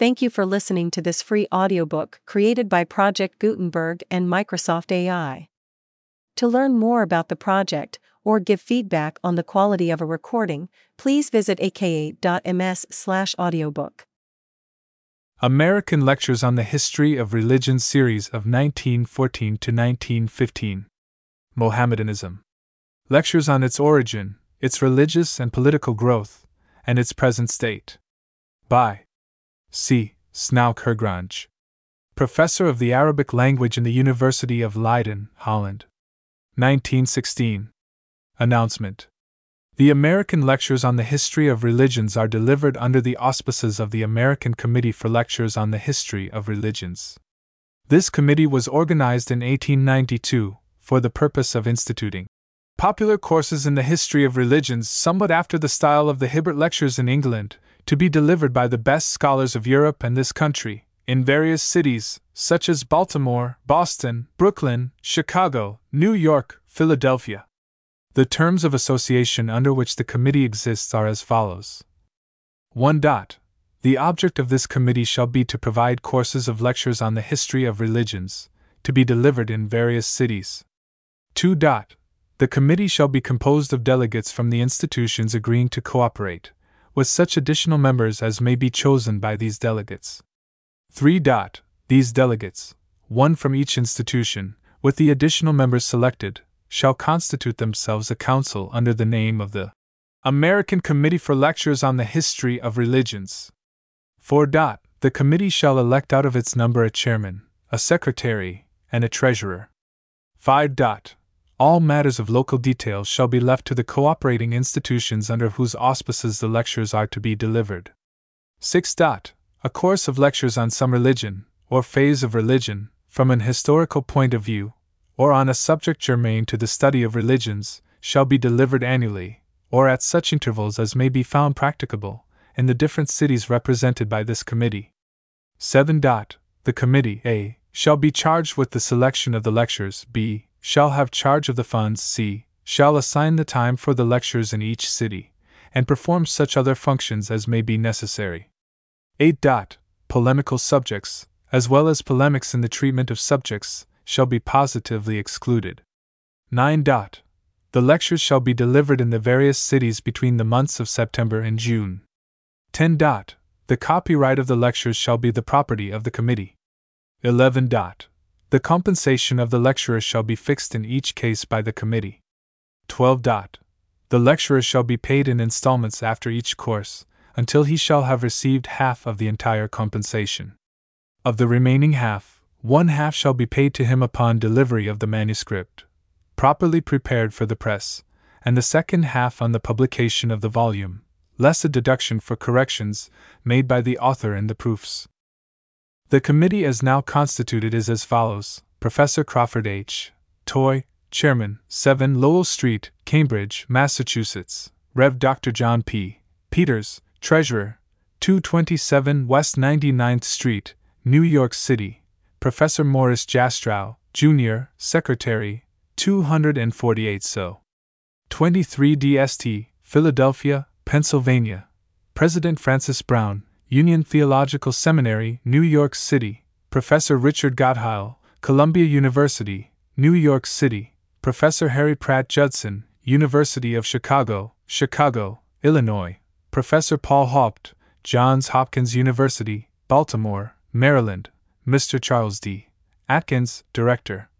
Thank you for listening to this free audiobook created by Project Gutenberg and Microsoft AI. To learn more about the project or give feedback on the quality of a recording, please visit aka.ms/audiobook. American Lectures on the History of Religion series of 1914 to 1915. Mohammedanism. Lectures on its origin, its religious and political growth, and its present state. By C. Snouck Hurgronje, Professor of the Arabic language in the University of Leiden, Holland. 1916. Announcement The American Lectures on the History of Religions are delivered under the auspices of the American Committee for Lectures on the History of Religions. This committee was organized in 1892 for the purpose of instituting popular courses in the history of religions somewhat after the style of the Hibbert Lectures in England, to be delivered by the best scholars of Europe and this country, in various cities, such as Baltimore, Boston, Brooklyn, Chicago, New York, Philadelphia. The terms of association under which the committee exists are as follows 1. Dot. The object of this committee shall be to provide courses of lectures on the history of religions, to be delivered in various cities. 2. Dot. The committee shall be composed of delegates from the institutions agreeing to cooperate, with such additional members as may be chosen by these delegates. 3. Dot. These delegates, one from each institution, with the additional members selected, shall constitute themselves a council under the name of the American Committee for Lectures on the History of Religions. 4. Dot. The committee shall elect out of its number a chairman, a secretary, and a treasurer. 5. Dot all matters of local detail shall be left to the cooperating institutions under whose auspices the lectures are to be delivered. 6. Dot. A course of lectures on some religion, or phase of religion, from an historical point of view, or on a subject germane to the study of religions, shall be delivered annually, or at such intervals as may be found practicable, in the different cities represented by this committee. 7. Dot. The committee, A, shall be charged with the selection of the lectures, B, shall have charge of the funds, c. shall assign the time for the lectures in each city, and perform such other functions as may be necessary. 8. Dot, polemical subjects, as well as polemics in the treatment of subjects, shall be positively excluded. 9. Dot, the lectures shall be delivered in the various cities between the months of September and June. 10. Dot, the copyright of the lectures shall be the property of the committee. 11. Dot, the compensation of the lecturer shall be fixed in each case by the committee. 12. Dot. The lecturer shall be paid in installments after each course, until he shall have received half of the entire compensation. Of the remaining half, one half shall be paid to him upon delivery of the manuscript, properly prepared for the press, and the second half on the publication of the volume, less a deduction for corrections made by the author in the proofs. The committee as now constituted is as follows Professor Crawford H. Toy, Chairman, 7 Lowell Street, Cambridge, Massachusetts. Rev. Dr. John P. Peters, Treasurer, 227 West 99th Street, New York City. Professor Morris Jastrow, Jr., Secretary, 248 So. 23 DST, Philadelphia, Pennsylvania. President Francis Brown, Union Theological Seminary, New York City, Professor Richard Gottheil, Columbia University, New York City, Professor Harry Pratt Judson, University of Chicago, Chicago, Illinois, Professor Paul Haupt, Johns Hopkins University, Baltimore, Maryland, Mr. Charles D. Atkins, Director,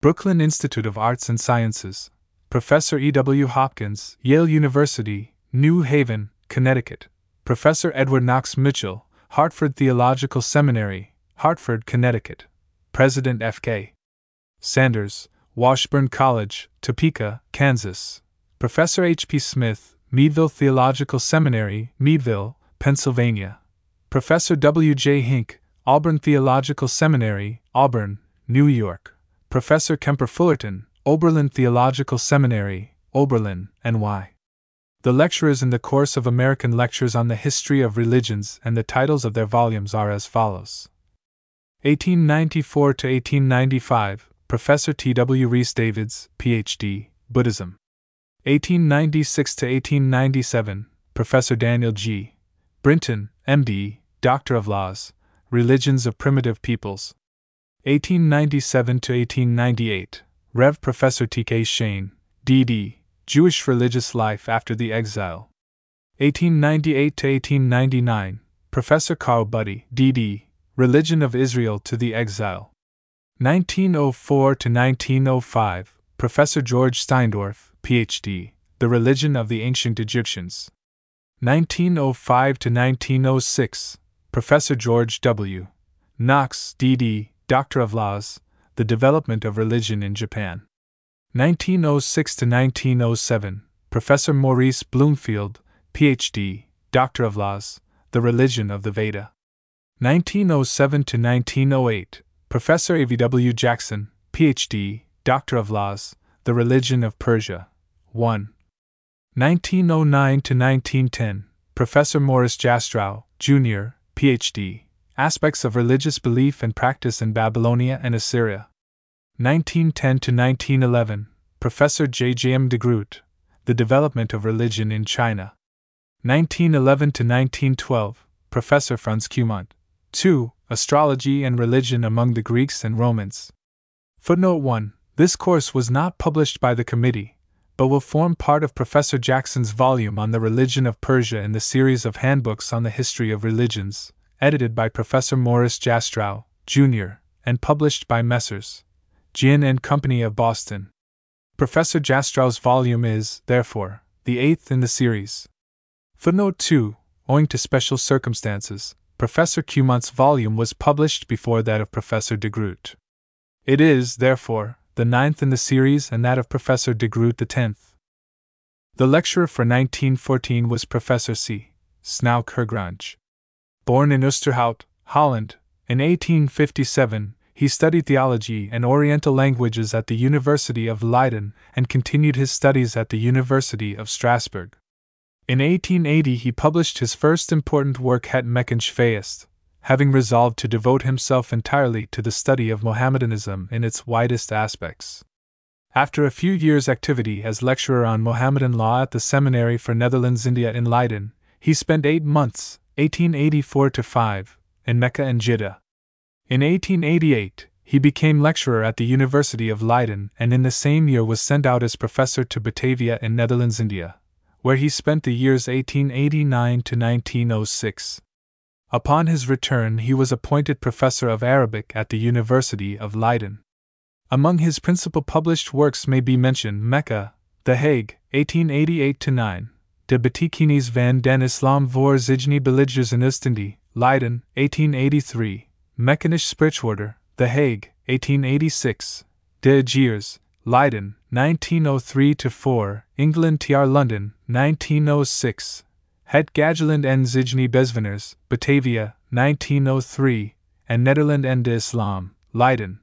Brooklyn Institute of Arts and Sciences, Professor E. W. Hopkins, Yale University, New Haven, Connecticut, Professor Edward Knox Mitchell, Hartford Theological Seminary, Hartford, Connecticut. President F.K. Sanders, Washburn College, Topeka, Kansas. Professor H.P. Smith, Meadville Theological Seminary, Meadville, Pennsylvania. Professor W.J. Hink, Auburn Theological Seminary, Auburn, New York. Professor Kemper Fullerton, Oberlin Theological Seminary, Oberlin, NY. The lecturers in the course of American Lectures on the History of Religions and the titles of their volumes are as follows 1894 to 1895, Professor T. W. Rhys Davids, Ph.D., Buddhism. 1896 to 1897, Professor Daniel G. Brinton, M.D., Doctor of Laws, Religions of Primitive Peoples. 1897 to 1898, Rev. Professor T.K. Cheyne, D.D., Jewish Religious Life After the Exile. 1898 to 1899, Professor Carl Budde, D.D., Religion of Israel to the Exile. 1904 to 1905, Professor George Steindorff, Ph.D., The Religion of the Ancient Egyptians. 1905 to 1906, Professor George W. Knox, D.D., Doctor of Laws, The Development of Religion in Japan. 1906 to 1907, Professor Maurice Bloomfield, Ph.D., Doctor of Laws, The Religion of the Veda. 1907 to 1908, Professor A.V.W. Jackson, Ph.D., Doctor of Laws, The Religion of Persia. 1. 1909 to 1910, Professor Morris Jastrow, Jr., Ph.D., Aspects of Religious Belief and Practice in Babylonia and Assyria. 1910 to 1911, Professor J. J. M. de Groot, The Development of Religion in China. 1911 to 1912, Professor Franz Cumont. 2. Astrology and Religion Among the Greeks and Romans. Footnote 1. This course was not published by the committee, but will form part of Professor Jackson's volume on the religion of Persia in the series of handbooks on the history of religions, edited by Professor Morris Jastrow, Jr., and published by Messrs. Ginn and Company of Boston. Professor Jastrow's volume is, therefore, the eighth in the series. Footnote 2 Owing to special circumstances, Professor Cumont's volume was published before that of Professor de Groot. It is, therefore, the ninth in the series and that of Professor de Groot the tenth. The lecturer for 1914 was Professor C. Snouck Hurgronje. Born in Oosterhout, Holland, in 1857, he studied theology and Oriental languages at the University of Leiden and continued his studies at the University of Strasbourg. In 1880, he published his first important work, Het Meckensch having resolved to devote himself entirely to the study of Mohammedanism in its widest aspects. After a few years' activity as lecturer on Mohammedan law at the Seminary for Netherlands India in Leiden, he spent eight months, 1884 5, in Mecca and Jeddah. In 1888, he became lecturer at the University of Leiden and in the same year was sent out as professor to Batavia in Netherlands India where he spent the years 1889 to 1906. Upon his return, he was appointed professor of Arabic at the University of Leiden. Among his principal published works may be mentioned Mecca, The Hague, 1888 9, De Betekenis van den Islam voor Zijne Belijders in Oostindie, Leiden, 1883, Mekkanische Sprichwörter, The Hague, 1886, De Geers, Leiden, 1903 4, England TR London, 1906, Het Gageland en Zijne Bezwiners, Batavia, 1903, and Nederland en de Islam, Leiden,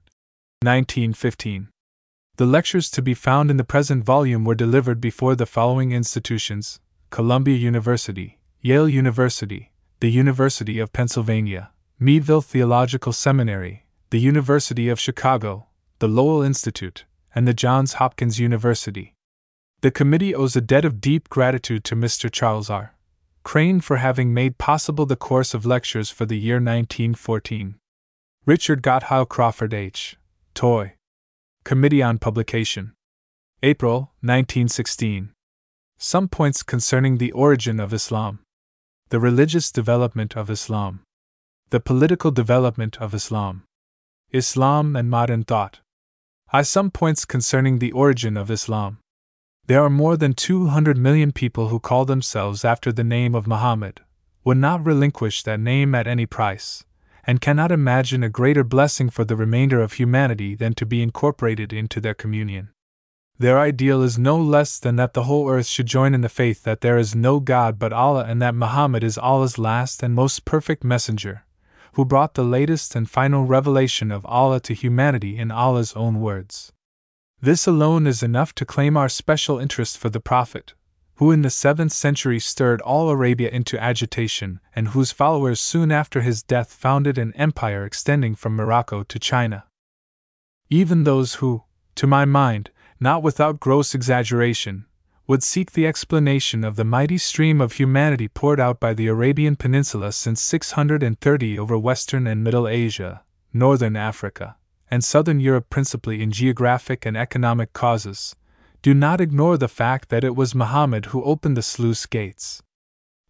1915. The lectures to be found in the present volume were delivered before the following institutions Columbia University, Yale University, the University of Pennsylvania, Meadville Theological Seminary, the University of Chicago, the Lowell Institute, and the Johns Hopkins University. The committee owes a debt of deep gratitude to Mr. Charles R. Crane for having made possible the course of lectures for the year 1914. Richard Gottheil Crawford H. Toy. Committee on Publication. April 1916. Some points concerning the origin of Islam. The religious development of Islam. The political development of Islam. Islam and modern thought. I some points concerning the origin of Islam. There are more than 200 million people who call themselves after the name of Muhammad, would not relinquish that name at any price, and cannot imagine a greater blessing for the remainder of humanity than to be incorporated into their communion. Their ideal is no less than that the whole earth should join in the faith that there is no God but Allah and that Muhammad is Allah's last and most perfect messenger, who brought the latest and final revelation of Allah to humanity in Allah's own words. This alone is enough to claim our special interest for the Prophet, who in the 7th century stirred all Arabia into agitation, and whose followers soon after his death founded an empire extending from Morocco to China. Even those who, to my mind, not without gross exaggeration, would seek the explanation of the mighty stream of humanity poured out by the Arabian Peninsula since 630 over Western and Middle Asia, Northern Africa, and Southern Europe principally in geographic and economic causes, do not ignore the fact that it was Muhammad who opened the sluice gates.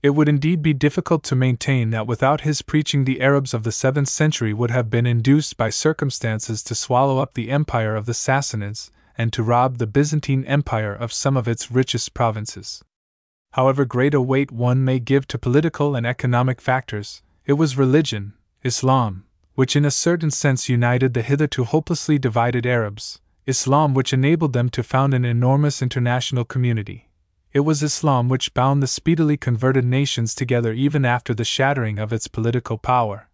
It would indeed be difficult to maintain that without his preaching the Arabs of the 7th century would have been induced by circumstances to swallow up the empire of the Sassanids and to rob the Byzantine Empire of some of its richest provinces. However great a weight one may give to political and economic factors, it was religion, Islam, which in a certain sense united the hitherto hopelessly divided Arabs, Islam which enabled them to found an enormous international community. It was Islam which bound the speedily converted nations together even after the shattering of its political power,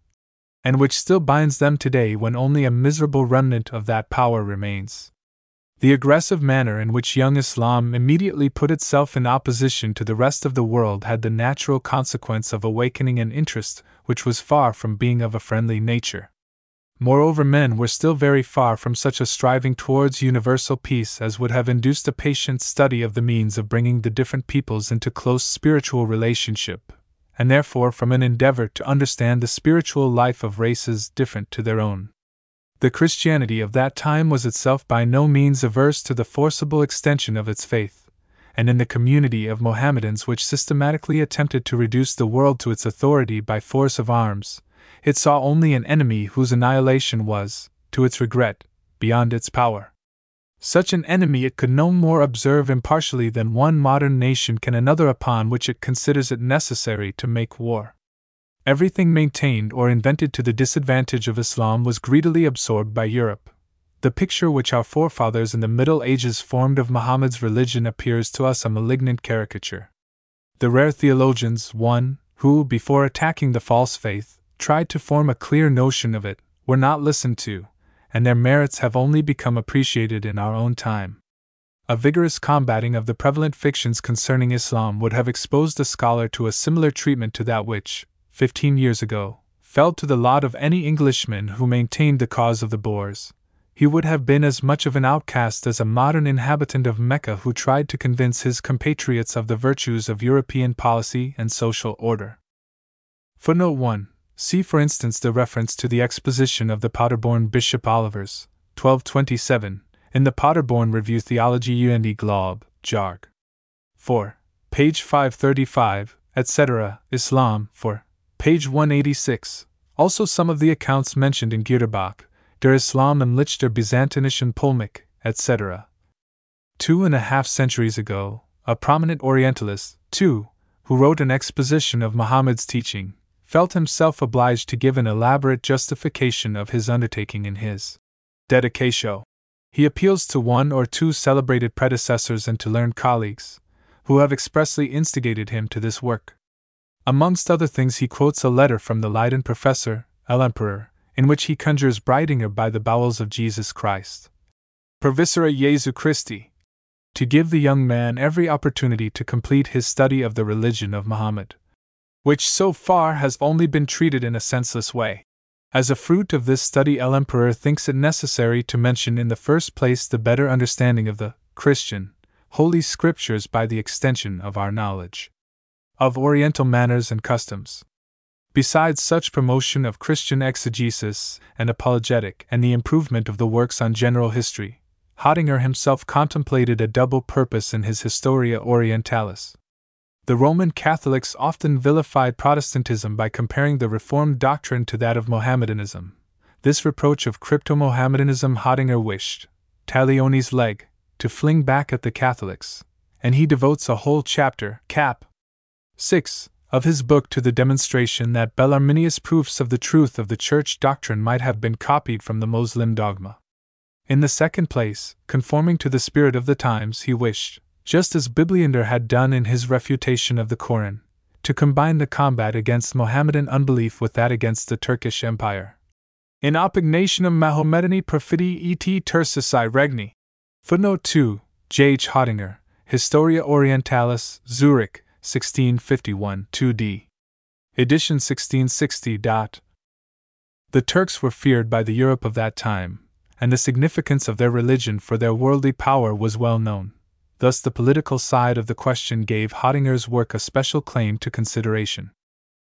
and which still binds them today when only a miserable remnant of that power remains. The aggressive manner in which young Islam immediately put itself in opposition to the rest of the world had the natural consequence of awakening an interest which was far from being of a friendly nature. Moreover, men were still very far from such a striving towards universal peace as would have induced a patient study of the means of bringing the different peoples into close spiritual relationship, and therefore from an endeavor to understand the spiritual life of races different to their own. The Christianity of that time was itself by no means averse to the forcible extension of its faith, and in the community of Mohammedans which systematically attempted to reduce the world to its authority by force of arms, it saw only an enemy whose annihilation was, to its regret, beyond its power. Such an enemy it could no more observe impartially than one modern nation can another upon which it considers it necessary to make war. Everything maintained or invented to the disadvantage of Islam was greedily absorbed by Europe. The picture which our forefathers in the Middle Ages formed of Muhammad's religion appears to us a malignant caricature. The rare theologians, one, who, before attacking the false faith, tried to form a clear notion of it, were not listened to, and their merits have only become appreciated in our own time. A vigorous combating of the prevalent fictions concerning Islam would have exposed a scholar to a similar treatment to that which, fifteen years ago, fell to the lot of any Englishman who maintained the cause of the Boers. He would have been as much of an outcast as a modern inhabitant of Mecca who tried to convince his compatriots of the virtues of European policy and social order. Footnote 1. See, for instance, the reference to the exposition of the Paderborn Bishop Olivers, 1227, in the Paderborn Review Theology und Glaube, Jarg. 4. Page 535, etc., Islam, for page 186. Also, some of the accounts mentioned in Giederbach, Der Islam im Licht der Byzantinischen Polemik, etc. Two and a half centuries ago, a prominent Orientalist, too, who wrote an exposition of Muhammad's teaching, felt himself obliged to give an elaborate justification of his undertaking in his Dedicatio. He appeals to one or two celebrated predecessors and to learned colleagues, who have expressly instigated him to this work. Amongst other things, he quotes a letter from the Leiden professor, L'Empereur, in which he conjures Breitinger by the bowels of Jesus Christ. Provisora Jesu Christi. To give the young man every opportunity to complete his study of the religion of Muhammad, which so far has only been treated in a senseless way. As a fruit of this study, L'Empereur thinks it necessary to mention in the first place the better understanding of the Christian, Holy Scriptures by the extension of our knowledge of Oriental manners and customs. Besides such promotion of Christian exegesis and apologetic and the improvement of the works on general history, Hottinger himself contemplated a double purpose in his Historia Orientalis. The Roman Catholics often vilified Protestantism by comparing the Reformed doctrine to that of Mohammedanism. This reproach of crypto Mohammedanism Hottinger wished, talionis lege, to fling back at the Catholics, and he devotes a whole chapter, cap, 6. Of his book to the demonstration that Bellarminius proofs of the truth of the Church doctrine might have been copied from the Moslem dogma. In the second place, conforming to the spirit of the times, he wished, just as Bibliander had done in his refutation of the Koran, to combine the combat against Mohammedan unbelief with that against the Turkish Empire. In Opignationem Mahomedani Perfidi et Turcici Regni. Footnote 2, J. H. Hottinger, Historia Orientalis, Zurich, 1651 2d. Edition 1660. The Turks were feared by the Europe of that time, and the significance of their religion for their worldly power was well known. Thus, the political side of the question gave Hottinger's work a special claim to consideration.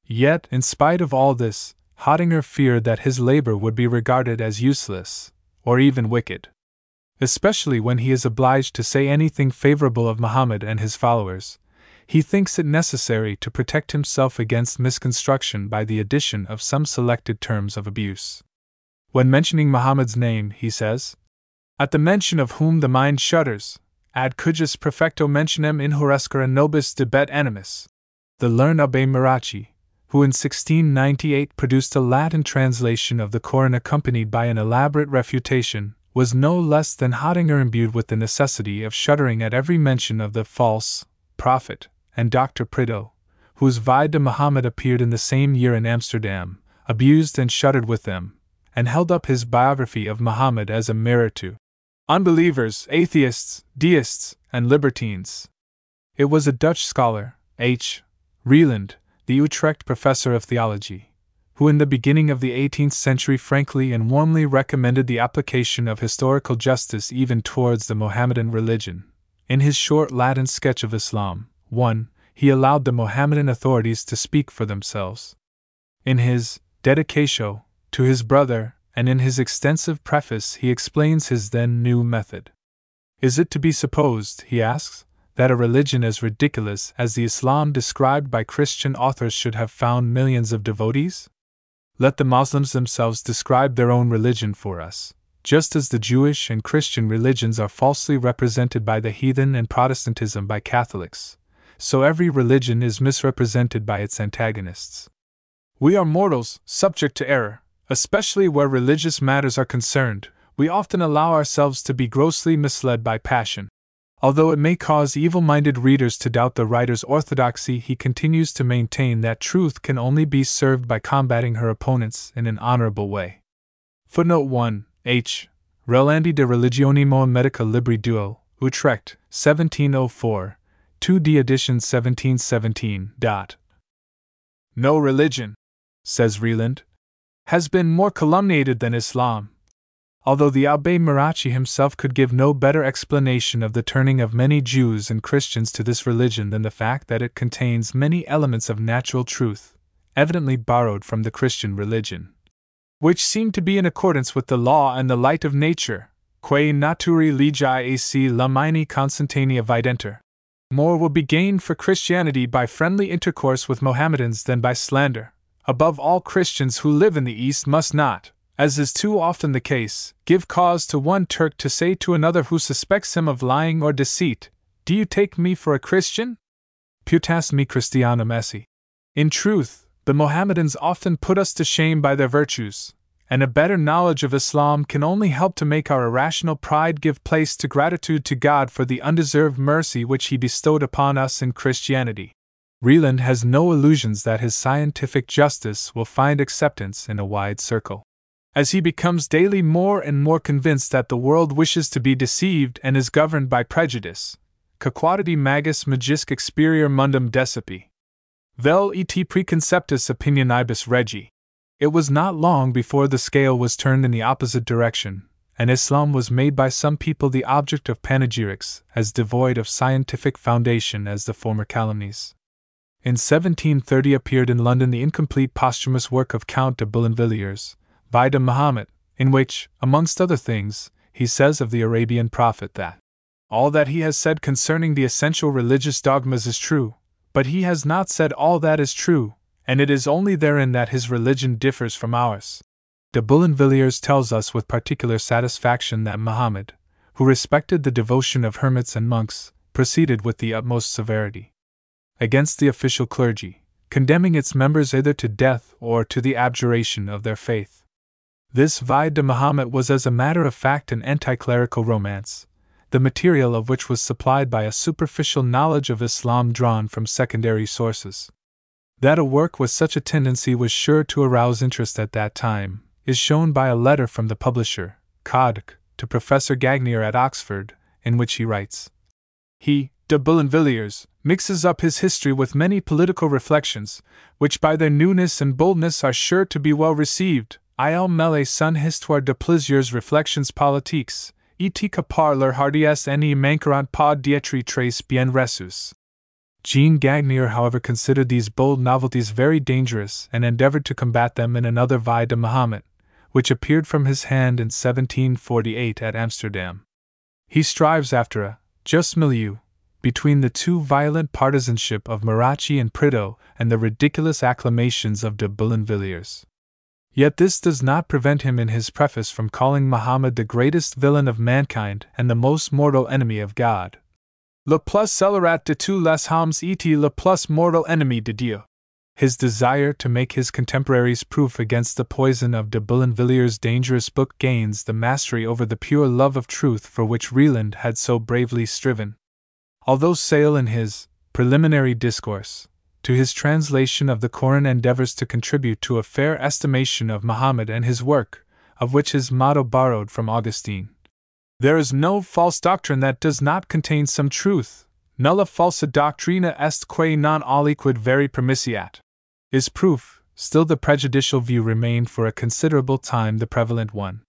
Yet, in spite of all this, Hottinger feared that his labor would be regarded as useless, or even wicked. Especially when he is obliged to say anything favorable of Muhammad and his followers, he thinks it necessary to protect himself against misconstruction by the addition of some selected terms of abuse. When mentioning Muhammad's name, he says, At the mention of whom the mind shudders, ad cujus perfecto mentionem in inhorescere nobis debet animus. The learned Abbe Marracci, who in 1698 produced a Latin translation of the Koran accompanied by an elaborate refutation, was no less than Hottinger imbued with the necessity of shuddering at every mention of the false prophet, and Dr. Prideaux, whose Vie de Muhammad appeared in the same year in Amsterdam, abused and shuddered with them, and held up his biography of Muhammad as a mirror to unbelievers, atheists, deists, and libertines. It was a Dutch scholar, H. Reland, the Utrecht professor of theology, who in the beginning of the 18th century frankly and warmly recommended the application of historical justice even towards the Mohammedan religion. In his short Latin sketch of Islam, 1, he allowed the Mohammedan authorities to speak for themselves. In his Dedicatio to his brother, and in his extensive preface he explains his then new method. Is it to be supposed, he asks, that a religion as ridiculous as the Islam described by Christian authors should have found millions of devotees? Let the Moslems themselves describe their own religion for us, just as the Jewish and Christian religions are falsely represented by the heathen and Protestantism by Catholics, so every religion is misrepresented by its antagonists. We are mortals, subject to error, Especially where religious matters are concerned, we often allow ourselves to be grossly misled by passion. Although it may cause evil minded readers to doubt the writer's orthodoxy, he continues to maintain that truth can only be served by combating her opponents in an honorable way. Footnote 1 H. Relandi de Religione Mohammedica Libri Duo, Utrecht, 1704, 2d edition 1717. Dot. No religion, says Reland, has been more calumniated than Islam. Although the Abbe Marracci himself could give no better explanation of the turning of many Jews and Christians to this religion than the fact that it contains many elements of natural truth, evidently borrowed from the Christian religion, which seem to be in accordance with the law and the light of nature, quae naturi legi ac lamini constantia videnter. More will be gained for Christianity by friendly intercourse with Mohammedans than by slander above all Christians who live in the East must not, as is too often the case, give cause to one Turk to say to another who suspects him of lying or deceit, Do you take me for a Christian? Putas me Christianum esse. In truth, the Mohammedans often put us to shame by their virtues, and a better knowledge of Islam can only help to make our irrational pride give place to gratitude to God for the undeserved mercy which He bestowed upon us in Christianity. Reland has no illusions that his scientific justice will find acceptance in a wide circle. As he becomes daily more and more convinced that the world wishes to be deceived and is governed by prejudice, quaquadity magis magisque experior mundum decipi. Vel et preconceptus opinionibus regi. It was not long before the scale was turned in the opposite direction, and Islam was made by some people the object of panegyrics, as devoid of scientific foundation as the former calumnies. In 1730 appeared in London the incomplete posthumous work of Count de Boulainvilliers, Vie de Muhammad, in which, amongst other things, he says of the Arabian prophet that all that he has said concerning the essential religious dogmas is true, but he has not said all that is true, and it is only therein that his religion differs from ours. De Boulainvilliers tells us with particular satisfaction that Muhammad, who respected the devotion of hermits and monks, proceeded with the utmost severity against the official clergy, condemning its members either to death or to the abjuration of their faith. This Vie de Muhammad was, as a matter of fact, an anti clerical romance, the material of which was supplied by a superficial knowledge of Islam drawn from secondary sources. That a work with such a tendency was sure to arouse interest at that time is shown by a letter from the publisher, Kadk, to Professor Gagnier at Oxford, in which he writes He, de Boulainvilliers, mixes up his history with many political reflections, which by their newness and boldness are sure to be well received. Il mêle son histoire de plusieurs réflexions politiques, et que par leur hardiesse n'y manqueront pas d'être très bien reçus. Jean Gagnier, however, considered these bold novelties very dangerous and endeavored to combat them in another Vie de Mahomet, which appeared from his hand in 1748 at Amsterdam. He strives after a just milieu between the too violent partisanship of Marracci and Prideaux and the ridiculous acclamations of de Boulainvilliers. Yet this does not prevent him in his preface from calling Muhammad the greatest villain of mankind and the most mortal enemy of God. Le plus scélérat de tous les hommes et le plus mortal ennemi de Dieu. His desire to make his contemporaries proof against the poison of de Boulainvillier's dangerous book gains the mastery over the pure love of truth for which Reland had so bravely striven. Although Sale in his preliminary discourse to his translation of the Koran endeavors to contribute to a fair estimation of Muhammad and his work, of which his motto borrowed from Augustine. There is no false doctrine that does not contain some truth. Nulla falsa doctrina est quae non aliquid veri permissiat. Is proof, still the prejudicial view remained for a considerable time the prevalent one.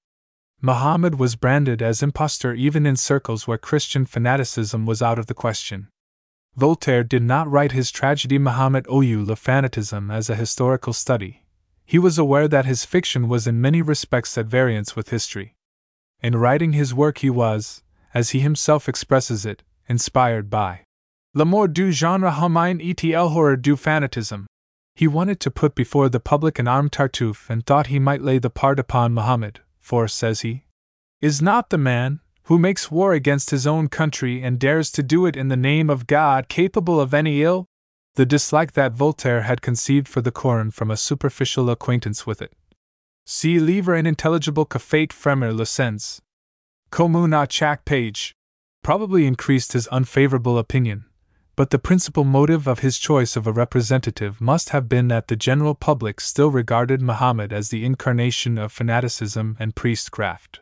Muhammad was branded as impostor even in circles where Christian fanaticism was out of the question. Voltaire did not write his tragedy Muhammad ou le fanatisme as a historical study. He was aware that his fiction was in many respects at variance with history. In writing his work, he was, as he himself expresses it, inspired by l'amour du genre humain et l'horreur du fanatisme. He wanted to put before the public an armed Tartuffe and thought he might lay the part upon Muhammad, for, says he, is not the man, who makes war against his own country and dares to do it in the name of God capable of any ill? The dislike that Voltaire had conceived for the Koran from a superficial acquaintance with it See livre inintelligible que fait fremer sens. Commune à chaque page. Probably increased his unfavorable opinion, but the principal motive of his choice of a representative must have been that the general public still regarded Muhammad as the incarnation of fanaticism and priestcraft.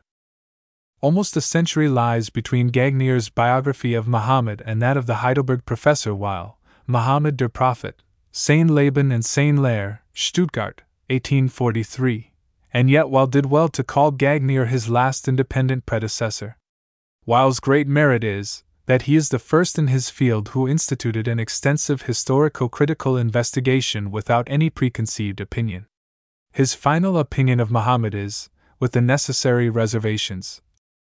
Almost a century lies between Gagnier's biography of Muhammad and that of the Heidelberg professor, Weil Muhammad der Prophet, Sein Leben and Sein Lehre, Stuttgart, 1843, and yet Weil did well to call Gagnier his last independent predecessor. Weil's great merit is, that he is the first in his field who instituted an extensive historico critical investigation without any preconceived opinion. His final opinion of Muhammad is, with the necessary reservations.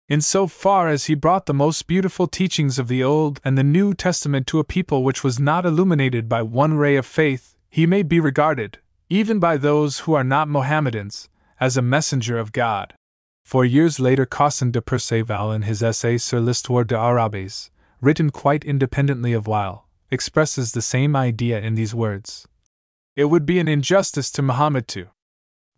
In so far as he brought the most beautiful teachings of the Old and the New Testament to a people which was not illuminated by one ray of faith, he may be regarded, even by those who are not Mohammedans, as a messenger of God. Four years later, Caussin de Perceval, in his essay Sur l'histoire des Arabes, written quite independently of Weil, expresses the same idea in these words It would be an injustice to Muhammad to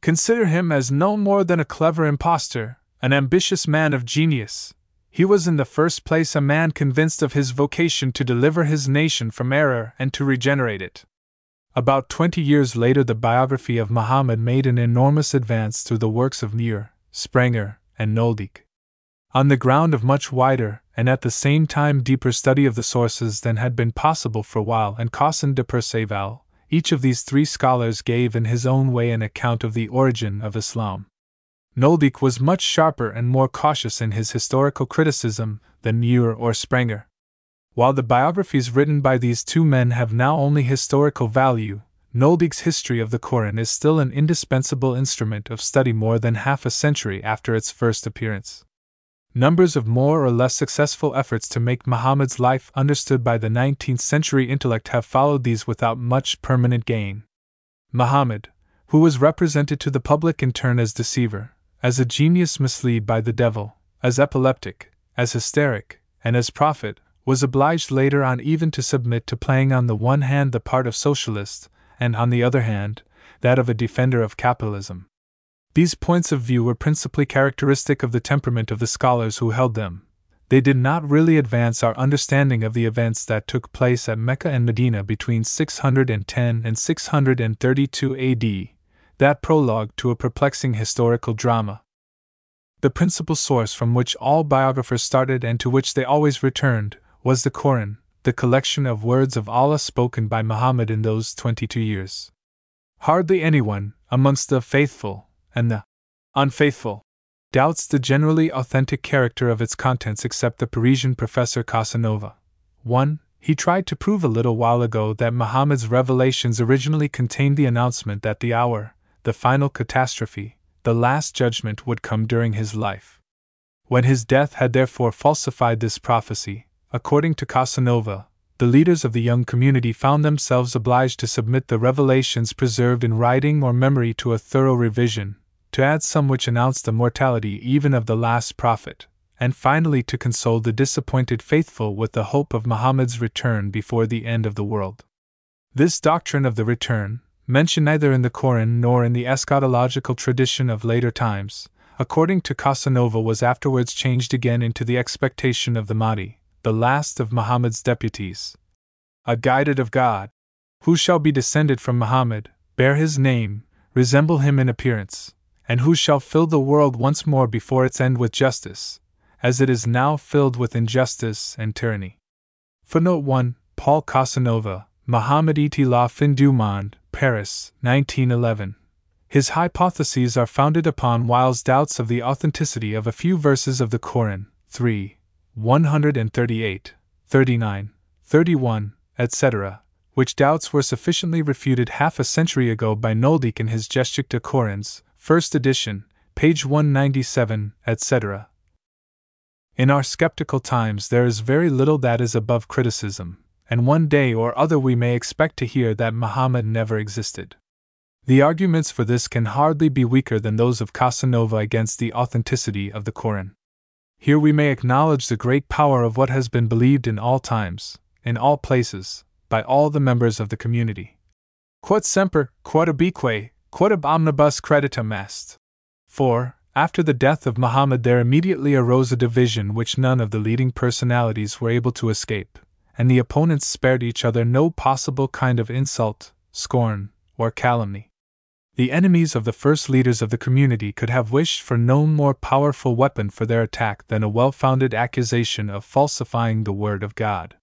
consider him as no more than a clever impostor, an ambitious man of genius. He was in the first place a man convinced of his vocation to deliver his nation from error and to regenerate it. About twenty years later, the biography of Muhammad made an enormous advance through the works of Muir, Sprenger, and Nöldeke. On the ground of much wider, and at the same time deeper study of the sources than had been possible for Weil and Caussin de Perceval, each of these three scholars gave in his own way an account of the origin of Islam. Nöldeke was much sharper and more cautious in his historical criticism than Muir or Sprenger. While the biographies written by these two men have now only historical value, Nöldeke's history of the Koran is still an indispensable instrument of study more than half a century after its first appearance. Numbers of more or less successful efforts to make Muhammad's life understood by the 19th century intellect have followed these without much permanent gain. Muhammad, who was represented to the public in turn as deceiver, as a genius misled by the devil, as epileptic, as hysteric, and as prophet, was obliged later on even to submit to playing on the one hand the part of socialist, and on the other hand, that of a defender of capitalism. These points of view were principally characteristic of the temperament of the scholars who held them. They did not really advance our understanding of the events that took place at Mecca and Medina between 610 and 632 AD, that prologue to a perplexing historical drama. The principal source from which all biographers started and to which they always returned was the Koran, the collection of words of Allah spoken by Muhammad in those 22 years. Hardly anyone, amongst the faithful and the unfaithful, doubts the generally authentic character of its contents except the Parisian professor Casanova. 1. He tried to prove a little while ago that Muhammad's revelations originally contained the announcement that the hour, the final catastrophe, the last judgment would come during his life. When his death had therefore falsified this prophecy, according to Casanova, the leaders of the young community found themselves obliged to submit the revelations preserved in writing or memory to a thorough revision, to add some which announced the mortality even of the last prophet, and finally to console the disappointed faithful with the hope of Muhammad's return before the end of the world. This doctrine of the return, mentioned neither in the Koran nor in the eschatological tradition of later times, according to Casanova, was afterwards changed again into the expectation of the Mahdi, the last of Muhammad's deputies. A guided of God, who shall be descended from Muhammad, bear his name, resemble him in appearance, and who shall fill the world once more before its end with justice, as it is now filled with injustice and tyranny. Footnote 1 Paul Casanova, Muhammad et la fin du monde, Paris, 1911. His hypotheses are founded upon Weil's doubts of the authenticity of a few verses of the Koran, 3. 138, 39, 31, etc., which doubts were sufficiently refuted half a century ago by Nöldeke in his Geschichte des Korans, first edition, page 197, etc. In our skeptical times, there is very little that is above criticism, and one day or other we may expect to hear that Muhammad never existed. The arguments for this can hardly be weaker than those of Casanova against the authenticity of the Koran. Here we may acknowledge the great power of what has been believed in all times, in all places, by all the members of the community. Quod semper, quod ubique, quod ab omnibus creditum est. For, after the death of Muhammad, there immediately arose a division which none of the leading personalities were able to escape, and the opponents spared each other no possible kind of insult, scorn, or calumny. The enemies of the first leaders of the community could have wished for no more powerful weapon for their attack than a well founded accusation of falsifying the Word of God.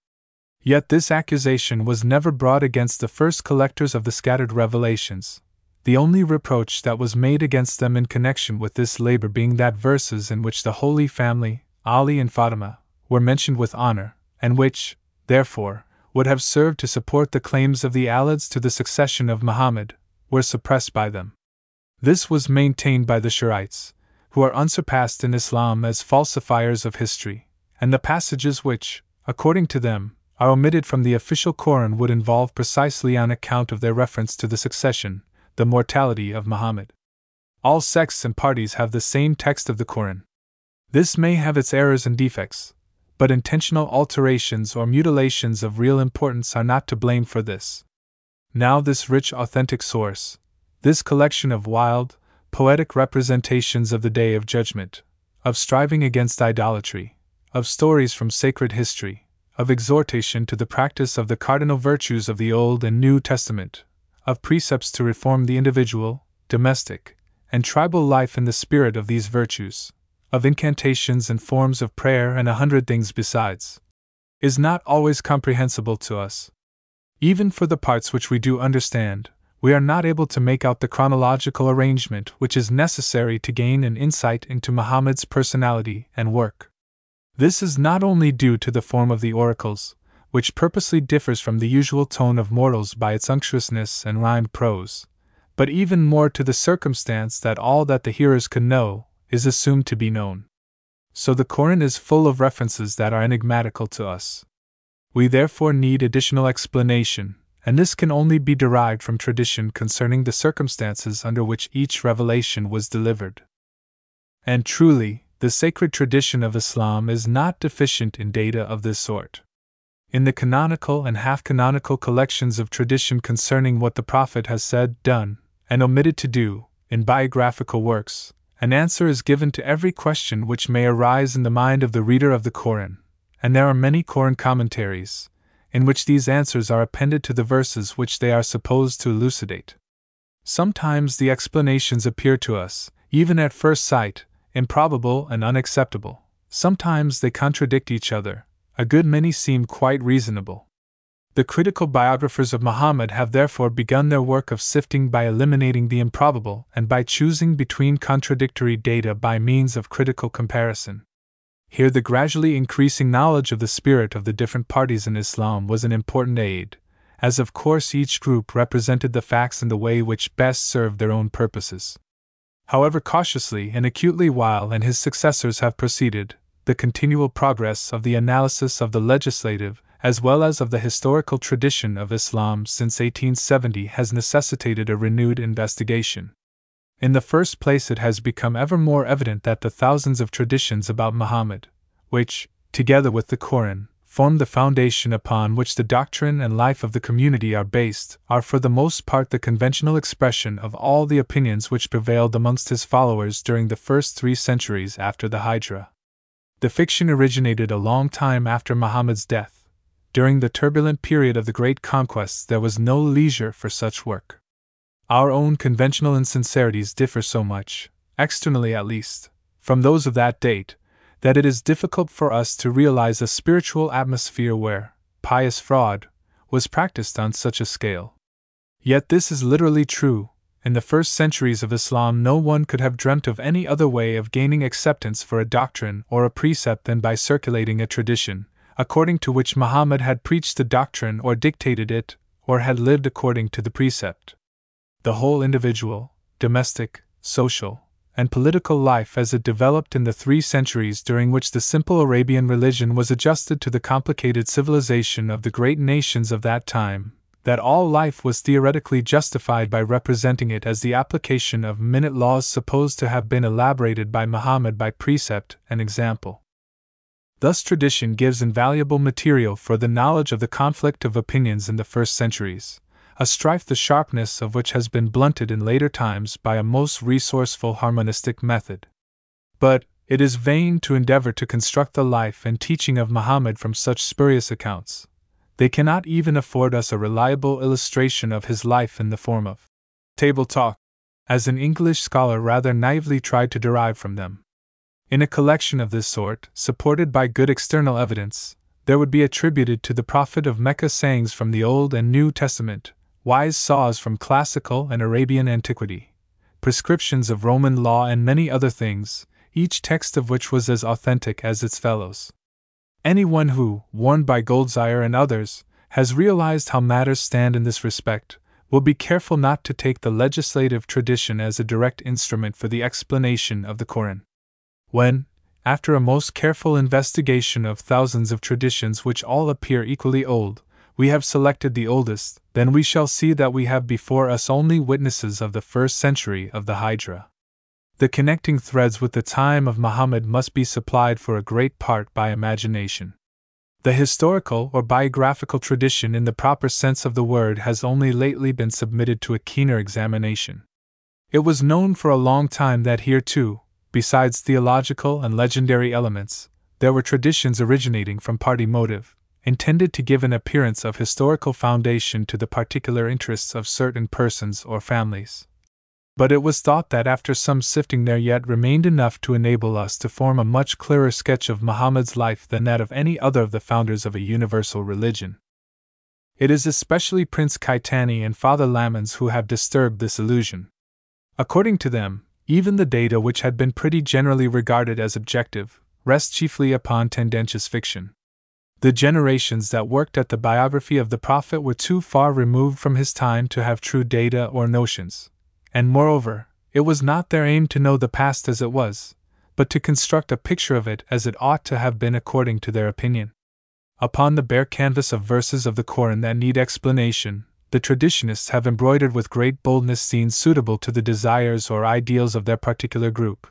Yet this accusation was never brought against the first collectors of the scattered revelations, the only reproach that was made against them in connection with this labor being that verses in which the Holy Family, Ali and Fatima, were mentioned with honor, and which, therefore, would have served to support the claims of the Alids to the succession of Muhammad, were suppressed by them. This was maintained by the Shiites, who are unsurpassed in Islam as falsifiers of history, and the passages which, according to them, are omitted from the official Koran would involve precisely on account of their reference to the succession, the mortality of Muhammad. All sects and parties have the same text of the Koran. This may have its errors and defects, but intentional alterations or mutilations of real importance are not to blame for this. Now, this rich, authentic source, this collection of wild, poetic representations of the Day of Judgment, of striving against idolatry, of stories from sacred history, of exhortation to the practice of the cardinal virtues of the Old and New Testament, of precepts to reform the individual, domestic, and tribal life in the spirit of these virtues, of incantations and forms of prayer and a hundred things besides, is not always comprehensible to us. Even for the parts which we do understand, we are not able to make out the chronological arrangement which is necessary to gain an insight into Muhammad's personality and work. This is not only due to the form of the oracles, which purposely differs from the usual tone of mortals by its unctuousness and rhymed prose, but even more to the circumstance that all that the hearers can know is assumed to be known. So the Koran is full of references that are enigmatical to us. We therefore need additional explanation, and this can only be derived from tradition concerning the circumstances under which each revelation was delivered. And truly, the sacred tradition of Islam is not deficient in data of this sort in the canonical and half canonical collections of tradition concerning what the Prophet has said, done, and omitted to do, in biographical works, an answer is given to every question which may arise in the mind of the reader of the Koran, and there are many Koran commentaries, in which these answers are appended to the verses which they are supposed to elucidate. Sometimes the explanations appear to us, even at first sight, improbable and unacceptable, sometimes they contradict each other, a good many seem quite reasonable. The critical biographers of Muhammad have therefore begun their work of sifting by eliminating the improbable and by choosing between contradictory data by means of critical comparison. Here, the gradually increasing knowledge of the spirit of the different parties in Islam was an important aid, as of course each group represented the facts in the way which best served their own purposes. However cautiously and acutely Weil and his successors have proceeded, the continual progress of the analysis of the legislative as well as of the historical tradition of Islam since 1870 has necessitated a renewed investigation. In the first place, it has become ever more evident that the thousands of traditions about Muhammad, which, together with the Koran, form the foundation upon which the doctrine and life of the community are based, are for the most part the conventional expression of all the opinions which prevailed amongst his followers during the first three centuries after the Hijra. The fiction originated a long time after Muhammad's death during the turbulent period of the great conquests, there was no leisure for such work. Our own conventional insincerities differ so much, externally at least, from those of that date, that it is difficult for us to realize a spiritual atmosphere where pious fraud was practiced on such a scale. Yet this is literally true. In the first centuries of Islam, no one could have dreamt of any other way of gaining acceptance for a doctrine or a precept than by circulating a tradition, according to which Muhammad had preached the doctrine or dictated it, or had lived according to the precept. The whole individual, domestic, social, and political life as it developed in the three centuries during which the simple Arabian religion was adjusted to the complicated civilization of the great nations of that time, that all life was theoretically justified by representing it as the application of minute laws supposed to have been elaborated by Muhammad by precept and example. Thus, tradition gives invaluable material for the knowledge of the conflict of opinions in the first centuries, a strife the sharpness of which has been blunted in later times by a most resourceful harmonistic method. But, it is vain to endeavor to construct the life and teaching of Muhammad from such spurious accounts. They cannot even afford us a reliable illustration of his life in the form of table talk, as an English scholar rather naively tried to derive from them. In a collection of this sort, supported by good external evidence, there would be attributed to the Prophet of Mecca sayings from the Old and New Testament, wise saws from classical and Arabian antiquity, prescriptions of Roman law, and many other things, each text of which was as authentic as its fellows. Anyone who, warned by Goldziher and others, has realized how matters stand in this respect, will be careful not to take the legislative tradition as a direct instrument for the explanation of the Koran. When, after a most careful investigation of thousands of traditions which all appear equally old, we have selected the oldest, then we shall see that we have before us only witnesses of the first century of the Hijra. The connecting threads with the time of Muhammad must be supplied for a great part by imagination. The historical or biographical tradition, in the proper sense of the word, has only lately been submitted to a keener examination. It was known for a long time that here, too, besides theological and legendary elements, there were traditions originating from party motive, intended to give an appearance of historical foundation to the particular interests of certain persons or families. But it was thought that after some sifting there yet remained enough to enable us to form a much clearer sketch of Muhammad's life than that of any other of the founders of a universal religion. It is especially Prince Caetani and Father Lammens who have disturbed this illusion. According to them, even the data, which had been pretty generally regarded as objective, rest chiefly upon tendentious fiction. The generations that worked at the biography of the Prophet were too far removed from his time to have true data or notions. And moreover, it was not their aim to know the past as it was, but to construct a picture of it as it ought to have been according to their opinion. Upon the bare canvas of verses of the Koran that need explanation, the traditionists have embroidered with great boldness scenes suitable to the desires or ideals of their particular group.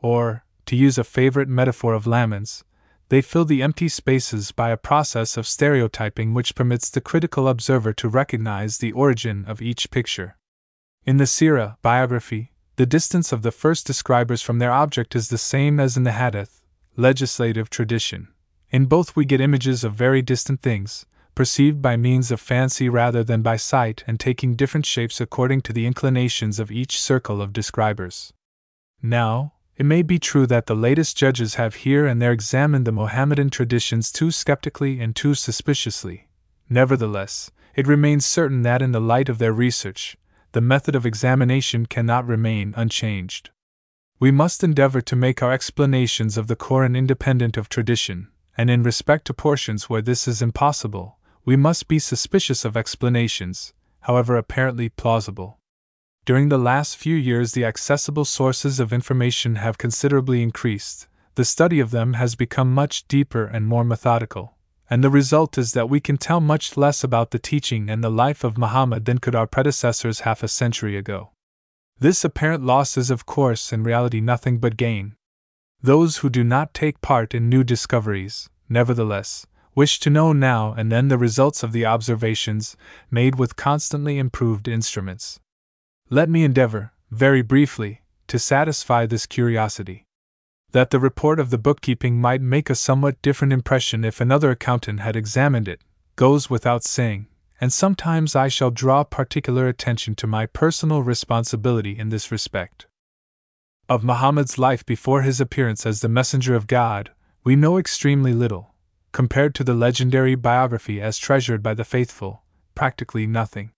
Or, to use a favorite metaphor of Lammens, they fill the empty spaces by a process of stereotyping which permits the critical observer to recognize the origin of each picture. In the Sirah biography, the distance of the first describers from their object is the same as in the Hadith legislative tradition. In both, we get images of very distant things, perceived by means of fancy rather than by sight and taking different shapes according to the inclinations of each circle of describers. Now, it may be true that the latest judges have here and there examined the Mohammedan traditions too skeptically and too suspiciously, Nevertheless, it remains certain that in the light of their research, the method of examination cannot remain unchanged. We must endeavor to make our explanations of the Koran independent of tradition, and in respect to portions where this is impossible, we must be suspicious of explanations, however apparently plausible. During the last few years, the accessible sources of information have considerably increased, the study of them has become much deeper and more methodical, and the result is that we can tell much less about the teaching and the life of Muhammad than could our predecessors half a century ago. This apparent loss is, of course, in reality nothing but gain. Those who do not take part in new discoveries, nevertheless, wish to know now and then the results of the observations made with constantly improved instruments. Let me endeavor, very briefly, to satisfy this curiosity that the report of the bookkeeping might make a somewhat different impression if another accountant had examined it, goes without saying, and sometimes I shall draw particular attention to my personal responsibility in this respect. Of Muhammad's life before his appearance as the messenger of God, we know extremely little, compared to the legendary biography as treasured by the faithful, practically nothing.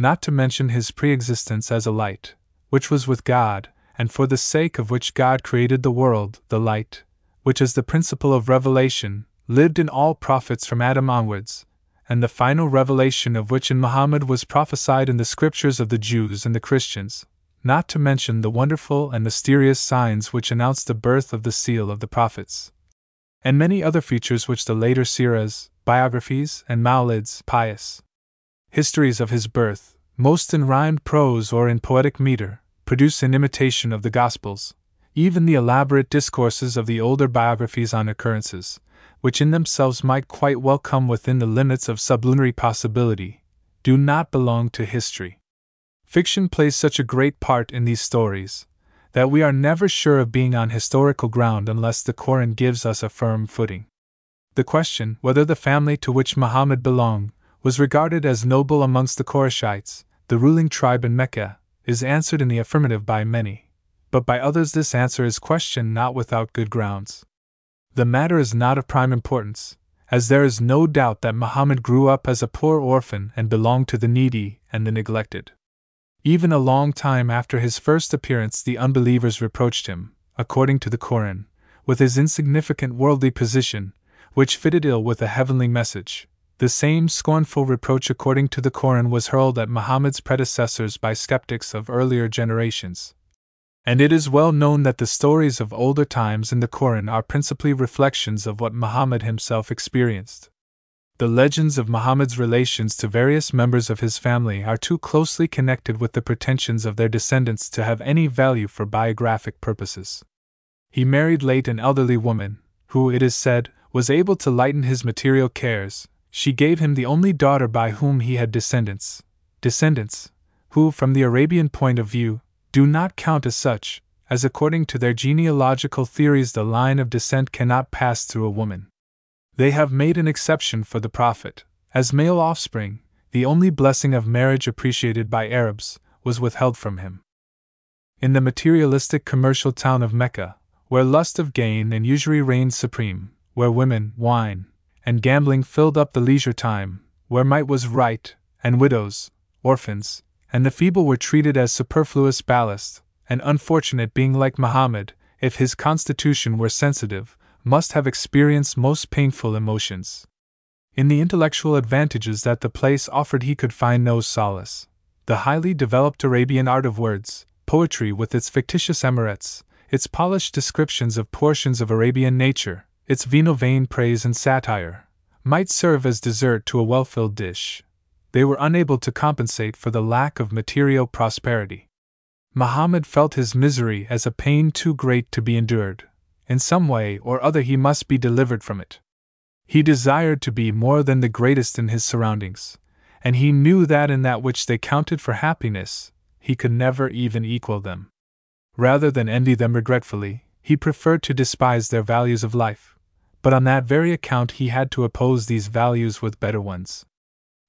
Not to mention his pre existence as a light, which was with God, and for the sake of which God created the world, the light, which is the principle of revelation, lived in all prophets from Adam onwards, and the final revelation of which in Muhammad was prophesied in the scriptures of the Jews and the Christians, not to mention the wonderful and mysterious signs which announced the birth of the seal of the prophets, and many other features which the later seeras, biographies, and maulids, pious histories of his birth, most in rhymed prose or in poetic meter, produce an imitation of the Gospels, even the elaborate discourses of the older biographies on occurrences, which in themselves might quite well come within the limits of sublunary possibility, do not belong to history. Fiction plays such a great part in these stories that we are never sure of being on historical ground unless the Koran gives us a firm footing. The question whether the family to which Muhammad belonged was regarded as noble amongst the Qurayshites, the ruling tribe in Mecca, is answered in the affirmative by many, but by others this answer is questioned not without good grounds. The matter is not of prime importance, as there is no doubt that Muhammad grew up as a poor orphan and belonged to the needy and the neglected. Even a long time after his first appearance, the unbelievers reproached him, according to the Koran, with his insignificant worldly position, which fitted ill with a heavenly message, the same scornful reproach, according to the Koran, was hurled at Muhammad's predecessors by skeptics of earlier generations. And it is well known that the stories of older times in the Koran are principally reflections of what Muhammad himself experienced. The legends of Muhammad's relations to various members of his family are too closely connected with the pretensions of their descendants to have any value for biographic purposes. He married late an elderly woman, who, it is said, was able to lighten his material cares, she gave him the only daughter by whom he had descendants, descendants, who, from the Arabian point of view, do not count as such, as according to their genealogical theories the line of descent cannot pass through a woman. They have made an exception for the Prophet, as male offspring, the only blessing of marriage appreciated by Arabs, was withheld from him. In the materialistic commercial town of Mecca, where lust of gain and usury reigned supreme, where women, wine, and gambling filled up the leisure time, where might was right, and widows, orphans, and the feeble were treated as superfluous ballast, an unfortunate being like Muhammad, if his constitution were sensitive, must have experienced most painful emotions. In the intellectual advantages that the place offered, he could find no solace. The highly developed Arabian art of words, poetry with its fictitious emirates, its polished descriptions of portions of Arabian nature, its vino vain praise and satire, might serve as dessert to a well filled dish. They were unable to compensate for the lack of material prosperity. Muhammad felt his misery as a pain too great to be endured. In some way or other, he must be delivered from it. He desired to be more than the greatest in his surroundings, and he knew that in that which they counted for happiness, he could never even equal them. Rather than envy them regretfully, he preferred to despise their values of life but on that very account he had to oppose these values with better ones.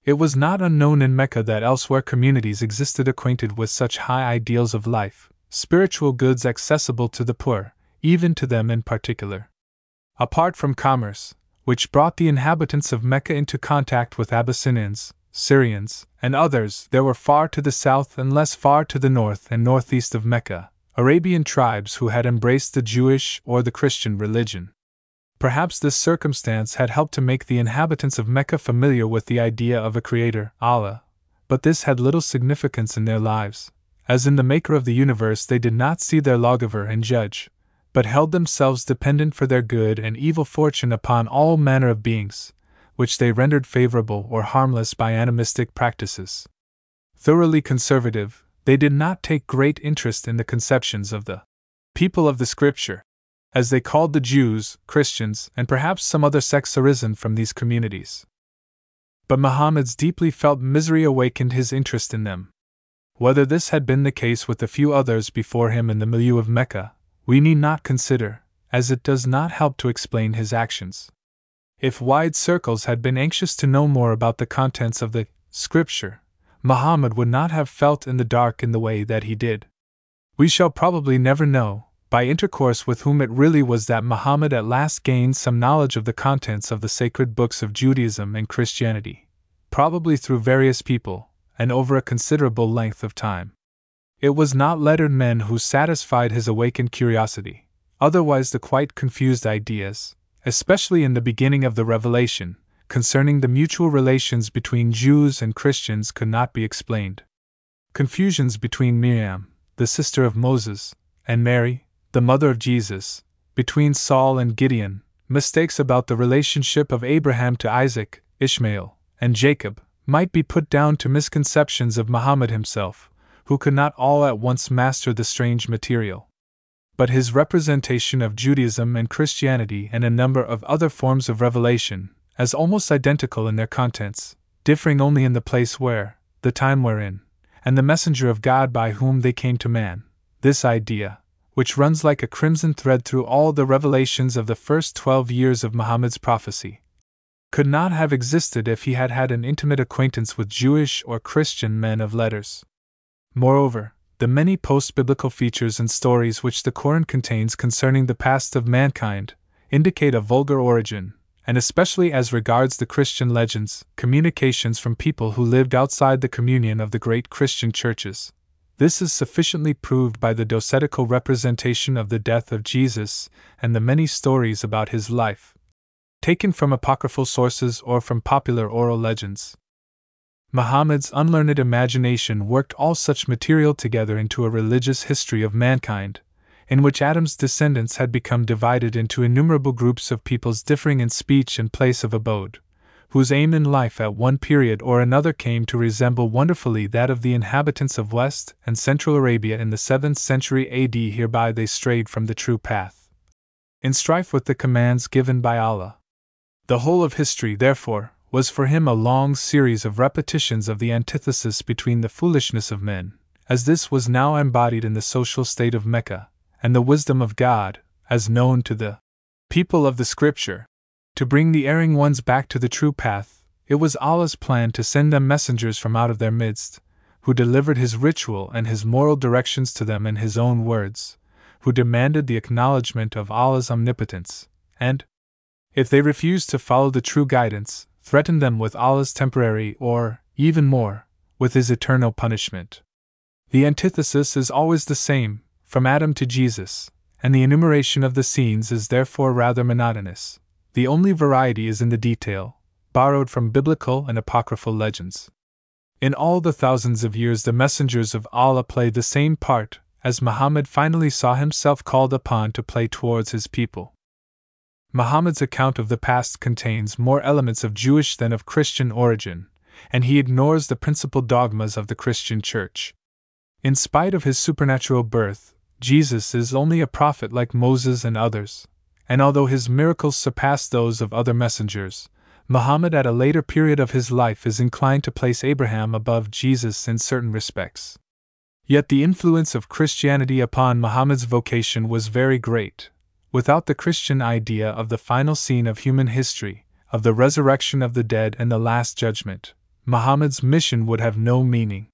It was not unknown in Mecca that elsewhere communities existed acquainted with such high ideals of life, spiritual goods accessible to the poor, even to them in particular. Apart from commerce, which brought the inhabitants of Mecca into contact with Abyssinians, Syrians, and others there were far to the south and less far to the north and northeast of Mecca, Arabian tribes who had embraced the Jewish or the Christian religion. Perhaps this circumstance had helped to make the inhabitants of Mecca familiar with the idea of a creator, Allah, but this had little significance in their lives. As in the Maker of the universe, they did not see their lawgiver and judge, but held themselves dependent for their good and evil fortune upon all manner of beings, which they rendered favorable or harmless by animistic practices. Thoroughly conservative, they did not take great interest in the conceptions of the people of the Scripture, as they called the Jews, Christians, and perhaps some other sects arisen from these communities. But Muhammad's deeply felt misery awakened his interest in them. Whether this had been the case with a few others before him in the milieu of Mecca, we need not consider, as it does not help to explain his actions. If wide circles had been anxious to know more about the contents of the Scripture, Muhammad would not have felt in the dark in the way that he did. We shall probably never know, by intercourse with whom it really was that Muhammad at last gained some knowledge of the contents of the sacred books of Judaism and Christianity, probably through various people, and over a considerable length of time. It was not lettered men who satisfied his awakened curiosity, otherwise, the quite confused ideas, especially in the beginning of the revelation, concerning the mutual relations between Jews and Christians could not be explained. Confusions between Miriam, the sister of Moses, and Mary, the mother of Jesus, between Saul and Gideon, mistakes about the relationship of Abraham to Isaac, Ishmael, and Jacob, might be put down to misconceptions of Muhammad himself, who could not all at once master the strange material. But his representation of Judaism and Christianity and a number of other forms of revelation as almost identical in their contents, differing only in the place where, the time wherein, and the messenger of God by whom they came to man. This idea, which runs like a crimson thread through all the revelations of the first twelve years of Muhammad's prophecy, could not have existed if he had had an intimate acquaintance with Jewish or Christian men of letters. Moreover, the many post biblical features and stories which the Koran contains concerning the past of mankind indicate a vulgar origin, and especially as regards the Christian legends, communications from people who lived outside the communion of the great Christian churches. This is sufficiently proved by the docetical representation of the death of Jesus and the many stories about his life, taken from apocryphal sources or from popular oral legends. Muhammad's unlearned imagination worked all such material together into a religious history of mankind, in which Adam's descendants had become divided into innumerable groups of peoples differing in speech and place of abode, whose aim in life at one period or another came to resemble wonderfully that of the inhabitants of West and Central Arabia in the 7th century AD. Hereby they strayed from the true path. In strife with the commands given by Allah. The whole of history, therefore, was for him a long series of repetitions of the antithesis between the foolishness of men, as this was now embodied in the social state of Mecca, and the wisdom of God, as known to the people of the Scripture. To bring the erring ones back to the true path, it was Allah's plan to send them messengers from out of their midst, who delivered His ritual and His moral directions to them in His own words, who demanded the acknowledgement of Allah's omnipotence, and, if they refused to follow the true guidance, threatened them with Allah's temporary or, even more, with His eternal punishment. The antithesis is always the same, from Adam to Jesus, and the enumeration of the scenes is therefore rather monotonous. The only variety is in the detail, borrowed from biblical and apocryphal legends. In all the thousands of years, the messengers of Allah played the same part as Muhammad finally saw himself called upon to play towards his people. Muhammad's account of the past contains more elements of Jewish than of Christian origin, and he ignores the principal dogmas of the Christian Church. In spite of his supernatural birth, Jesus is only a prophet like Moses and others, and although his miracles surpass those of other messengers, Muhammad at a later period of his life is inclined to place Abraham above Jesus in certain respects. Yet the influence of Christianity upon Muhammad's vocation was very great. Without the Christian idea of the final scene of human history, of the resurrection of the dead and the last judgment, Muhammad's mission would have no meaning.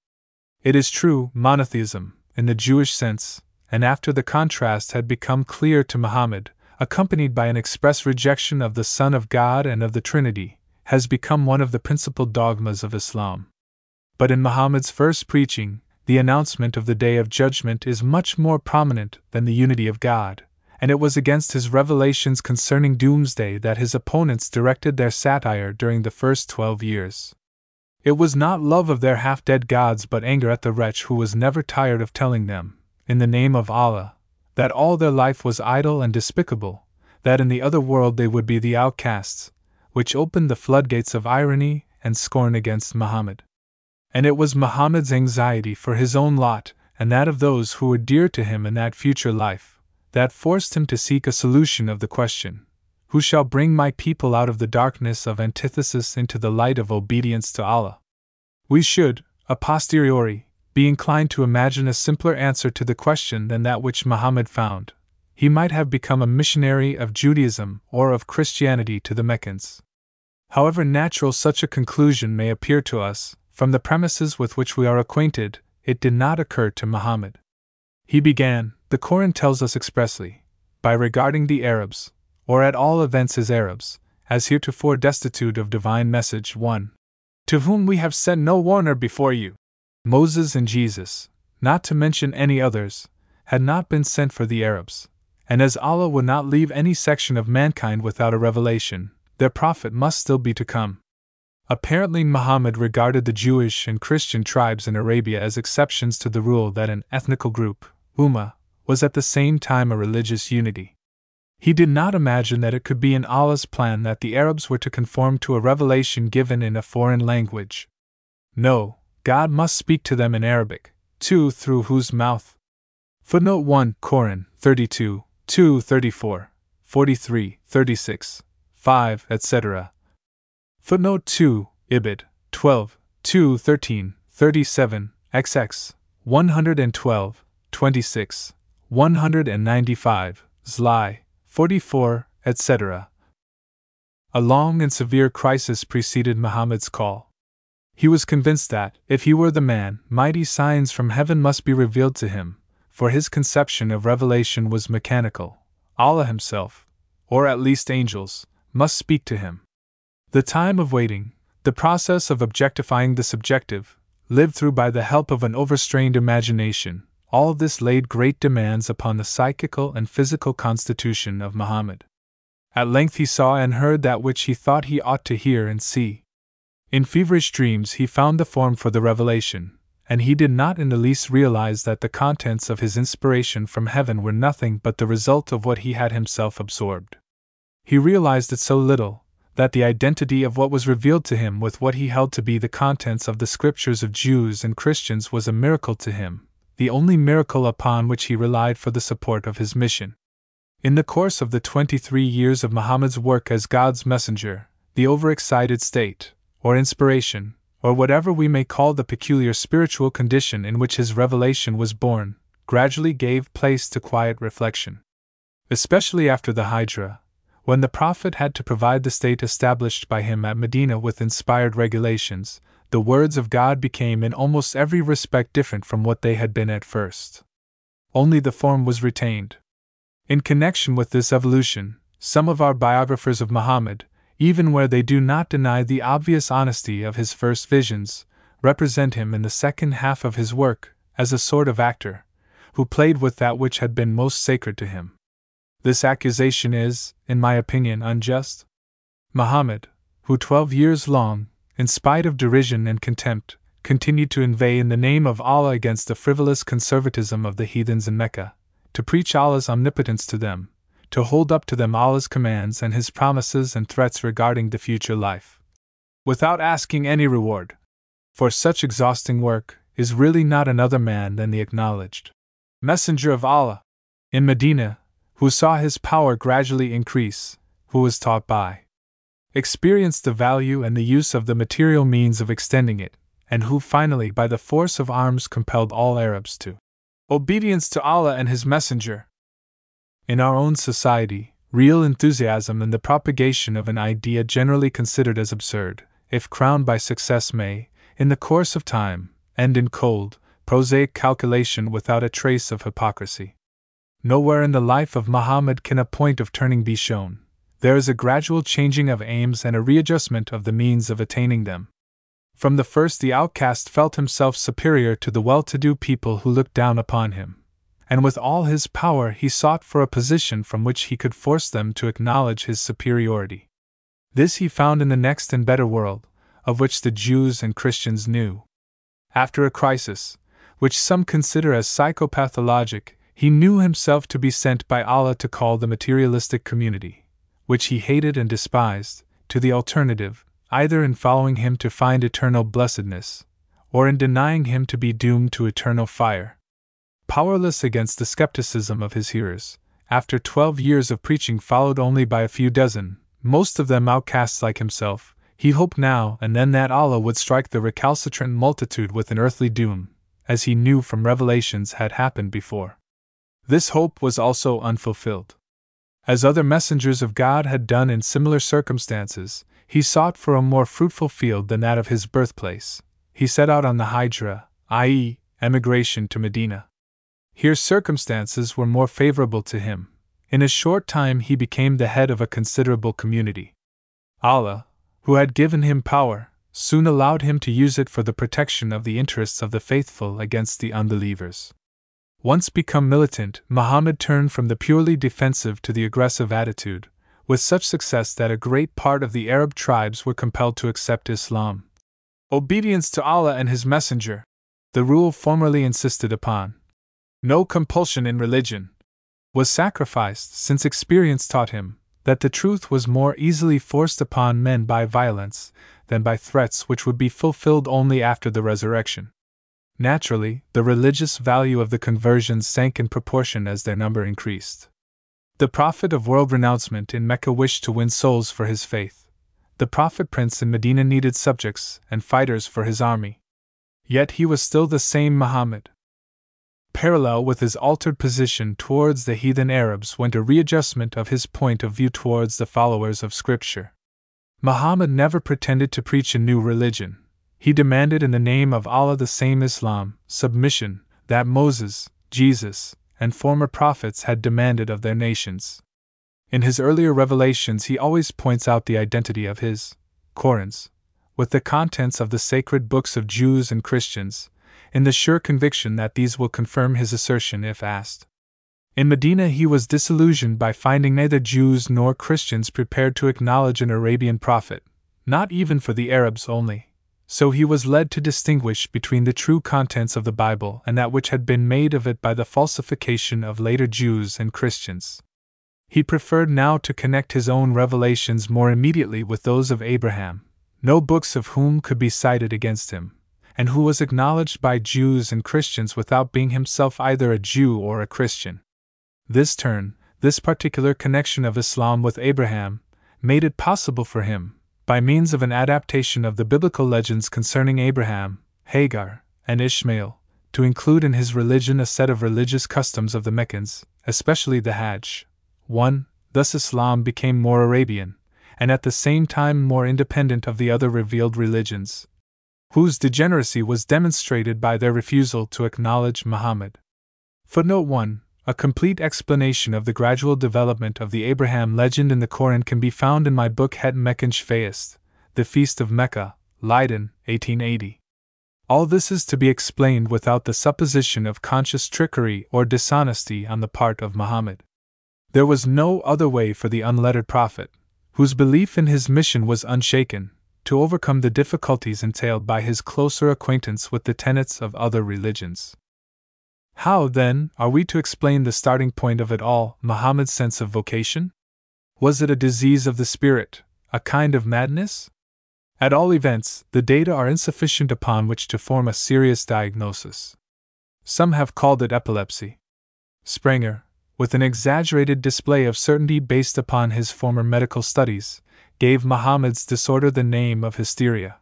It is true, monotheism, in the Jewish sense, and after the contrast had become clear to Muhammad, accompanied by an express rejection of the Son of God and of the Trinity, has become one of the principal dogmas of Islam. But in Muhammad's first preaching, the announcement of the Day of Judgment is much more prominent than the unity of God, and it was against his revelations concerning doomsday that his opponents directed their satire during the first twelve years. It was not love of their half dead gods but anger at the wretch who was never tired of telling them, in the name of Allah, that all their life was idle and despicable, that in the other world they would be the outcasts, which opened the floodgates of irony and scorn against Muhammad. And it was Muhammad's anxiety for his own lot and that of those who were dear to him in that future life that forced him to seek a solution of the question Who shall bring my people out of the darkness of antithesis into the light of obedience to Allah? We should, a posteriori, be inclined to imagine a simpler answer to the question than that which Muhammad found. He might have become a missionary of Judaism or of Christianity to the Meccans. However natural such a conclusion may appear to us, from the premises with which we are acquainted, it did not occur to Muhammad. He began, the Koran tells us expressly, by regarding the Arabs, or at all events his Arabs, as heretofore destitute of divine message 1. To whom we have sent no warner before you. Moses and Jesus, not to mention any others, had not been sent for the Arabs, and as Allah would not leave any section of mankind without a revelation, their prophet must still be to come. Apparently, Muhammad regarded the Jewish and Christian tribes in Arabia as exceptions to the rule that an ethnical group, Ummah, was at the same time a religious unity. He did not imagine that it could be in Allah's plan that the Arabs were to conform to a revelation given in a foreign language. No, God must speak to them in Arabic, too, through whose mouth. Footnote 1 Koran 32, 2 34, 43, 36, 5, etc. Footnote 2 Ibid 12, 2 13, 37, XX 112, 26, 195, Zli, 44, etc. A long and severe crisis preceded Muhammad's call. He was convinced that, if he were the man, mighty signs from heaven must be revealed to him, for his conception of revelation was mechanical. Allah Himself, or at least angels, must speak to him. The time of waiting, the process of objectifying the subjective, lived through by the help of an overstrained imagination, all this laid great demands upon the psychical and physical constitution of Muhammad. At length he saw and heard that which he thought he ought to hear and see. In feverish dreams he found the form for the revelation, and he did not in the least realize that the contents of his inspiration from heaven were nothing but the result of what he had himself absorbed. He realized it so little, that the identity of what was revealed to him with what he held to be the contents of the scriptures of Jews and Christians was a miracle to him, the only miracle upon which he relied for the support of his mission. In the course of the 23 years of Muhammad's work as God's messenger, the overexcited state, or inspiration, or whatever we may call the peculiar spiritual condition in which his revelation was born, gradually gave place to quiet reflection. Especially after the Hijra, when the Prophet had to provide the state established by him at Medina with inspired regulations, the words of God became in almost every respect different from what they had been at first. Only the form was retained. In connection with this evolution, some of our biographers of Muhammad, even where they do not deny the obvious honesty of his first visions, represent him in the second half of his work as a sort of actor, who played with that which had been most sacred to him. This accusation is, in my opinion, unjust. Muhammad, who twelve years long in spite of derision and contempt, continued to inveigh in the name of Allah against the frivolous conservatism of the heathens in Mecca, to preach Allah's omnipotence to them, to hold up to them Allah's commands and His promises and threats regarding the future life. Without asking any reward. For such exhausting work, is really not another man than the acknowledged Messenger of Allah in Medina, who saw his power gradually increase, who was taught by experienced the value and the use of the material means of extending it, and who finally, by the force of arms, compelled all Arabs to obedience to Allah and His Messenger. In our own society, real enthusiasm in the propagation of an idea generally considered as absurd, if crowned by success, may, in the course of time, end in cold, prosaic calculation without a trace of hypocrisy. Nowhere in the life of Muhammad can a point of turning be shown. There is a gradual changing of aims and a readjustment of the means of attaining them. From the first, the outcast felt himself superior to the well to do people who looked down upon him, and with all his power he sought for a position from which he could force them to acknowledge his superiority. This he found in the next and better world, of which the Jews and Christians knew. After a crisis, which some consider as psychopathologic, he knew himself to be sent by Allah to call the materialistic community, which he hated and despised, to the alternative, either in following him to find eternal blessedness, or in denying him to be doomed to eternal fire. Powerless against the skepticism of his hearers, after twelve years of preaching followed only by a few dozen, most of them outcasts like himself, he hoped now and then that Allah would strike the recalcitrant multitude with an earthly doom, as he knew from revelations had happened before. This hope was also unfulfilled. As other messengers of God had done in similar circumstances, he sought for a more fruitful field than that of his birthplace. He set out on the Hijra, i.e., emigration to Medina. Here circumstances were more favorable to him. In a short time he became the head of a considerable community. Allah, who had given him power, soon allowed him to use it for the protection of the interests of the faithful against the unbelievers. Once become militant, Muhammad turned from the purely defensive to the aggressive attitude, with such success that a great part of the Arab tribes were compelled to accept Islam. Obedience to Allah and His Messenger, the rule formerly insisted upon. No compulsion in religion was sacrificed, since experience taught him that the truth was more easily forced upon men by violence than by threats which would be fulfilled only after the resurrection. Naturally, the religious value of the conversions sank in proportion as their number increased. The prophet of world renouncement in Mecca wished to win souls for his faith. The prophet prince in Medina needed subjects and fighters for his army. Yet he was still the same Muhammad. Parallel with his altered position towards the heathen Arabs went a readjustment of his point of view towards the followers of Scripture. Muhammad never pretended to preach a new religion. He demanded in the name of Allah the same Islam, submission, that Moses, Jesus, and former prophets had demanded of their nations. In his earlier revelations, he always points out the identity of his Korans with the contents of the sacred books of Jews and Christians, in the sure conviction that these will confirm his assertion if asked. In Medina, he was disillusioned by finding neither Jews nor Christians prepared to acknowledge an Arabian prophet, not even for the Arabs only so he was led to distinguish between the true contents of the Bible and that which had been made of it by the falsification of later Jews and Christians. He preferred now to connect his own revelations more immediately with those of Abraham, no books of whom could be cited against him, and who was acknowledged by Jews and Christians without being himself either a Jew or a Christian. This turn, this particular connection of Islam with Abraham, made it possible for him, by means of an adaptation of the biblical legends concerning Abraham, Hagar, and Ishmael, to include in his religion a set of religious customs of the Meccans, especially the Hajj. 1. Thus Islam became more Arabian, and at the same time more independent of the other revealed religions, whose degeneracy was demonstrated by their refusal to acknowledge Muhammad. Footnote 1 a complete explanation of the gradual development of the Abraham legend in the Koran can be found in my book Het Mekkaansche Feest, The Feast of Mecca, Leiden, 1880. All this is to be explained without the supposition of conscious trickery or dishonesty on the part of Muhammad. There was no other way for the unlettered prophet, whose belief in his mission was unshaken, to overcome the difficulties entailed by his closer acquaintance with the tenets of other religions. How, then, are we to explain the starting point of it all, Muhammad's sense of vocation? Was it a disease of the spirit, a kind of madness? At all events, the data are insufficient upon which to form a serious diagnosis. Some have called it epilepsy. Sprenger, with an exaggerated display of certainty based upon his former medical studies, gave Muhammad's disorder the name of hysteria.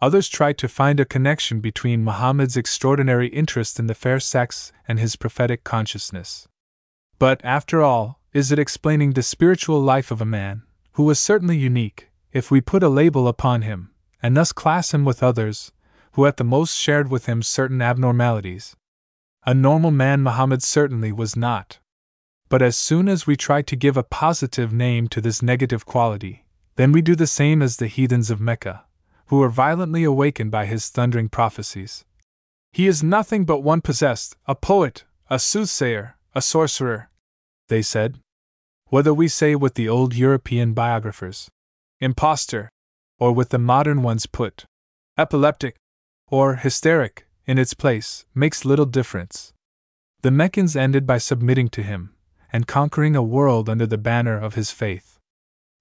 Others tried to find a connection between Muhammad's extraordinary interest in the fair sex and his prophetic consciousness. But, after all, is it explaining the spiritual life of a man, who was certainly unique, if we put a label upon him, and thus class him with others, who at the most shared with him certain abnormalities? A normal man Muhammad certainly was not. But as soon as we try to give a positive name to this negative quality, then we do the same as the heathens of Mecca, who were violently awakened by his thundering prophecies. He is nothing but one possessed, a poet, a soothsayer, a sorcerer, they said. Whether we say with the old European biographers, impostor, or with the modern ones put, epileptic, or hysteric, in its place, makes little difference. The Meccans ended by submitting to him, and conquering a world under the banner of his faith.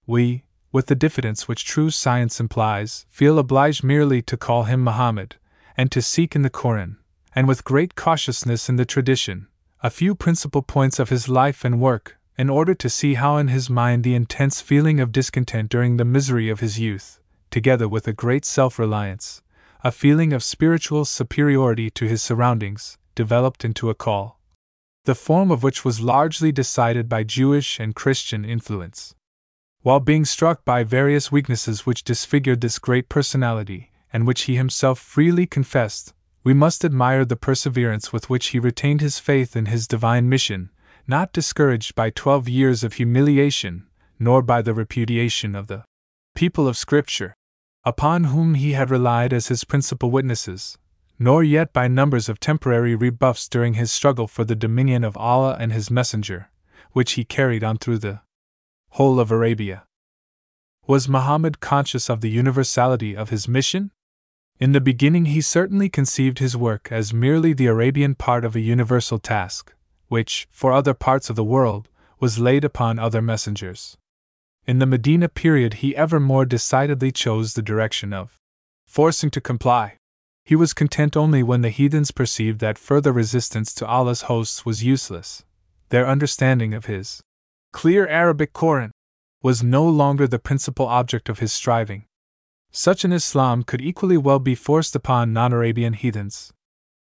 We, with the diffidence which true science implies, feel obliged merely to call him Mohammed, and to seek in the Koran, and with great cautiousness in the tradition, a few principal points of his life and work, in order to see how in his mind the intense feeling of discontent during the misery of his youth, together with a great self reliance, a feeling of spiritual superiority to his surroundings, developed into a call, the form of which was largely decided by Jewish and Christian influence. While being struck by various weaknesses which disfigured this great personality, and which he himself freely confessed, we must admire the perseverance with which he retained his faith in his divine mission, not discouraged by twelve years of humiliation, nor by the repudiation of the people of Scripture, upon whom he had relied as his principal witnesses, nor yet by numbers of temporary rebuffs during his struggle for the dominion of Allah and his Messenger, which he carried on through the whole of Arabia. Was Muhammad conscious of the universality of his mission? In the beginning, he certainly conceived his work as merely the Arabian part of a universal task, which, for other parts of the world, was laid upon other messengers. In the Medina period, he ever more decidedly chose the direction of forcing to comply. He was content only when the heathens perceived that further resistance to Allah's hosts was useless. Their understanding of his clear Arabic Koran, was no longer the principal object of his striving. Such an Islam could equally well be forced upon non Arabian heathens.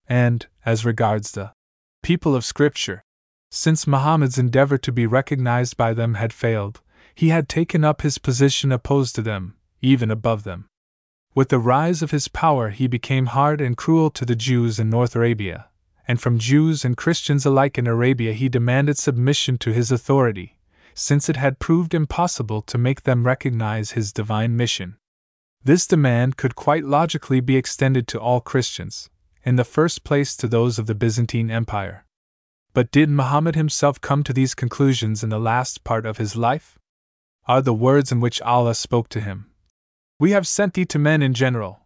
And, as regards the people of Scripture, since Muhammad's endeavor to be recognized by them had failed, he had taken up his position opposed to them, even above them. With the rise of his power, he became hard and cruel to the Jews in North Arabia, and from Jews and Christians alike in Arabia he demanded submission to his authority, since it had proved impossible to make them recognize his divine mission. This demand could quite logically be extended to all Christians, in the first place to those of the Byzantine Empire. But did Muhammad himself come to these conclusions in the last part of his life? Are the words in which Allah spoke to him? We have sent thee to men in general.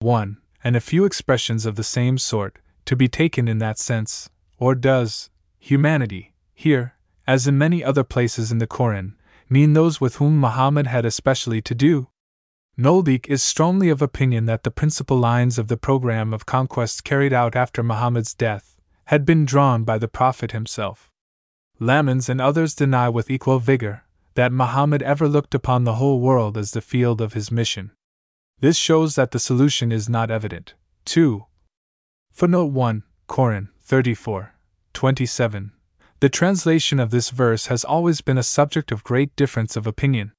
1. And a few expressions of the same sort, to be taken in that sense, or does humanity, here, as in many other places in the Koran, mean those with whom Muhammad had especially to do? Nöldeke is strongly of opinion that the principal lines of the program of conquest carried out after Muhammad's death had been drawn by the Prophet himself. Lammens and others deny with equal vigor that Muhammad ever looked upon the whole world as the field of his mission. This shows that the solution is not evident. 2. Footnote 1, Koran 34, 27. The translation of this verse has always been a subject of great difference of opinion.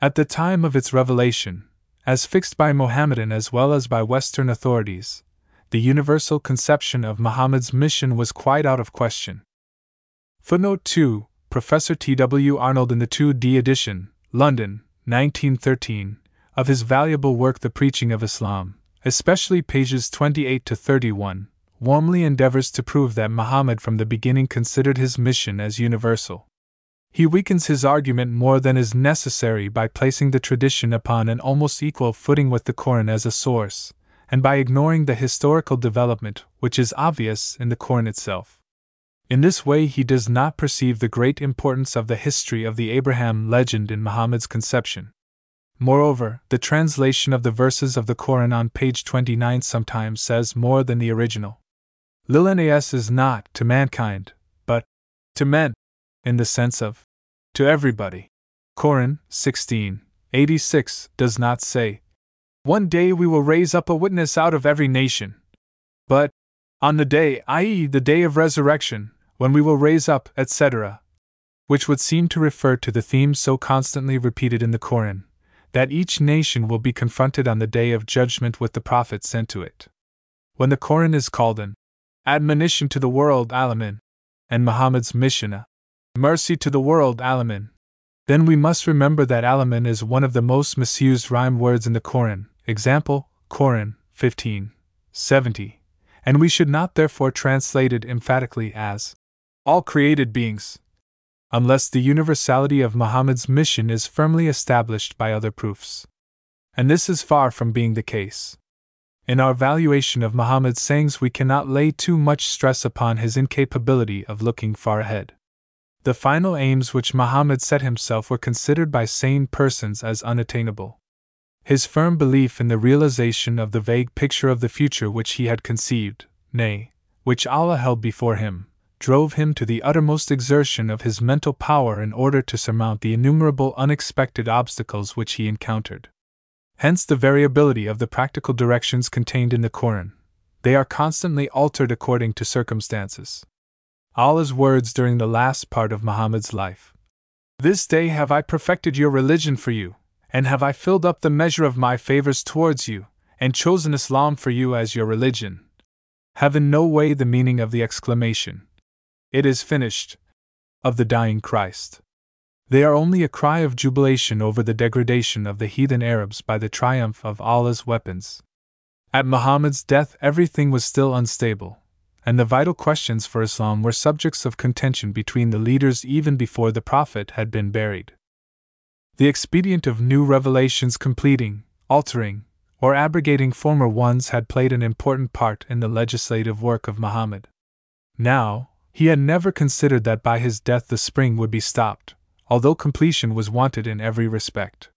At the time of its revelation, as fixed by Mohammedan as well as by Western authorities, the universal conception of Muhammad's mission was quite out of question. Footnote 2 Professor T. W. Arnold in the 2D edition, London, 1913, of his valuable work The Preaching of Islam, especially pages 28 to 31, warmly endeavors to prove that Muhammad from the beginning considered his mission as universal. He weakens his argument more than is necessary by placing the tradition upon an almost equal footing with the Koran as a source, and by ignoring the historical development which is obvious in the Koran itself. In this way, he does not perceive the great importance of the history of the Abraham legend in Muhammad's conception. Moreover, the translation of the verses of the Koran on page 29 sometimes says more than the original. Linnas is not to mankind, but to men in the sense of to everybody. Koran 16, 86 does not say, One day we will raise up a witness out of every nation. But, on the day, i.e., the day of resurrection, when we will raise up, etc., which would seem to refer to the theme so constantly repeated in the Koran that each nation will be confronted on the day of judgment with the prophet sent to it. When the Koran is called an admonition to the world, Alamin, and Muhammad's mission, Mercy to the world, Alamin. Then we must remember that Alamin is one of the most misused rhyme words in the Koran. Example, Koran 15, 70. And we should not therefore translate it emphatically as all created beings, unless the universality of Muhammad's mission is firmly established by other proofs. And this is far from being the case. In our valuation of Muhammad's sayings, we cannot lay too much stress upon his incapability of looking far ahead. The final aims which Muhammad set himself were considered by sane persons as unattainable. His firm belief in the realization of the vague picture of the future which he had conceived, nay, which Allah held before him, drove him to the uttermost exertion of his mental power in order to surmount the innumerable unexpected obstacles which he encountered. Hence the variability of the practical directions contained in the Koran. They are constantly altered according to circumstances. Allah's words during the last part of Muhammad's life. This day have I perfected your religion for you, and have I filled up the measure of my favors towards you, and chosen Islam for you as your religion. Have in no way the meaning of the exclamation, It is finished, of the dying Christ. They are only a cry of jubilation over the degradation of the heathen Arabs by the triumph of Allah's weapons. At Muhammad's death, everything was still unstable, and the vital questions for Islam were subjects of contention between the leaders even before the Prophet had been buried. The expedient of new revelations completing, altering, or abrogating former ones had played an important part in the legislative work of Muhammad. Now, he had never considered that by his death the spring would be stopped, although completion was wanted in every respect.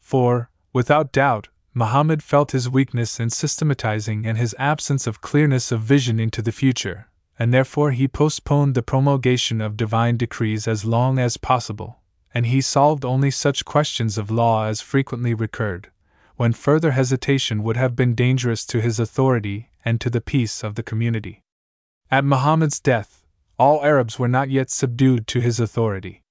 For, without doubt, Muhammad felt his weakness in systematizing and his absence of clearness of vision into the future, and therefore he postponed the promulgation of divine decrees as long as possible, and he solved only such questions of law as frequently recurred, when further hesitation would have been dangerous to his authority and to the peace of the community. At Muhammad's death, all Arabs were not yet subdued to his authority.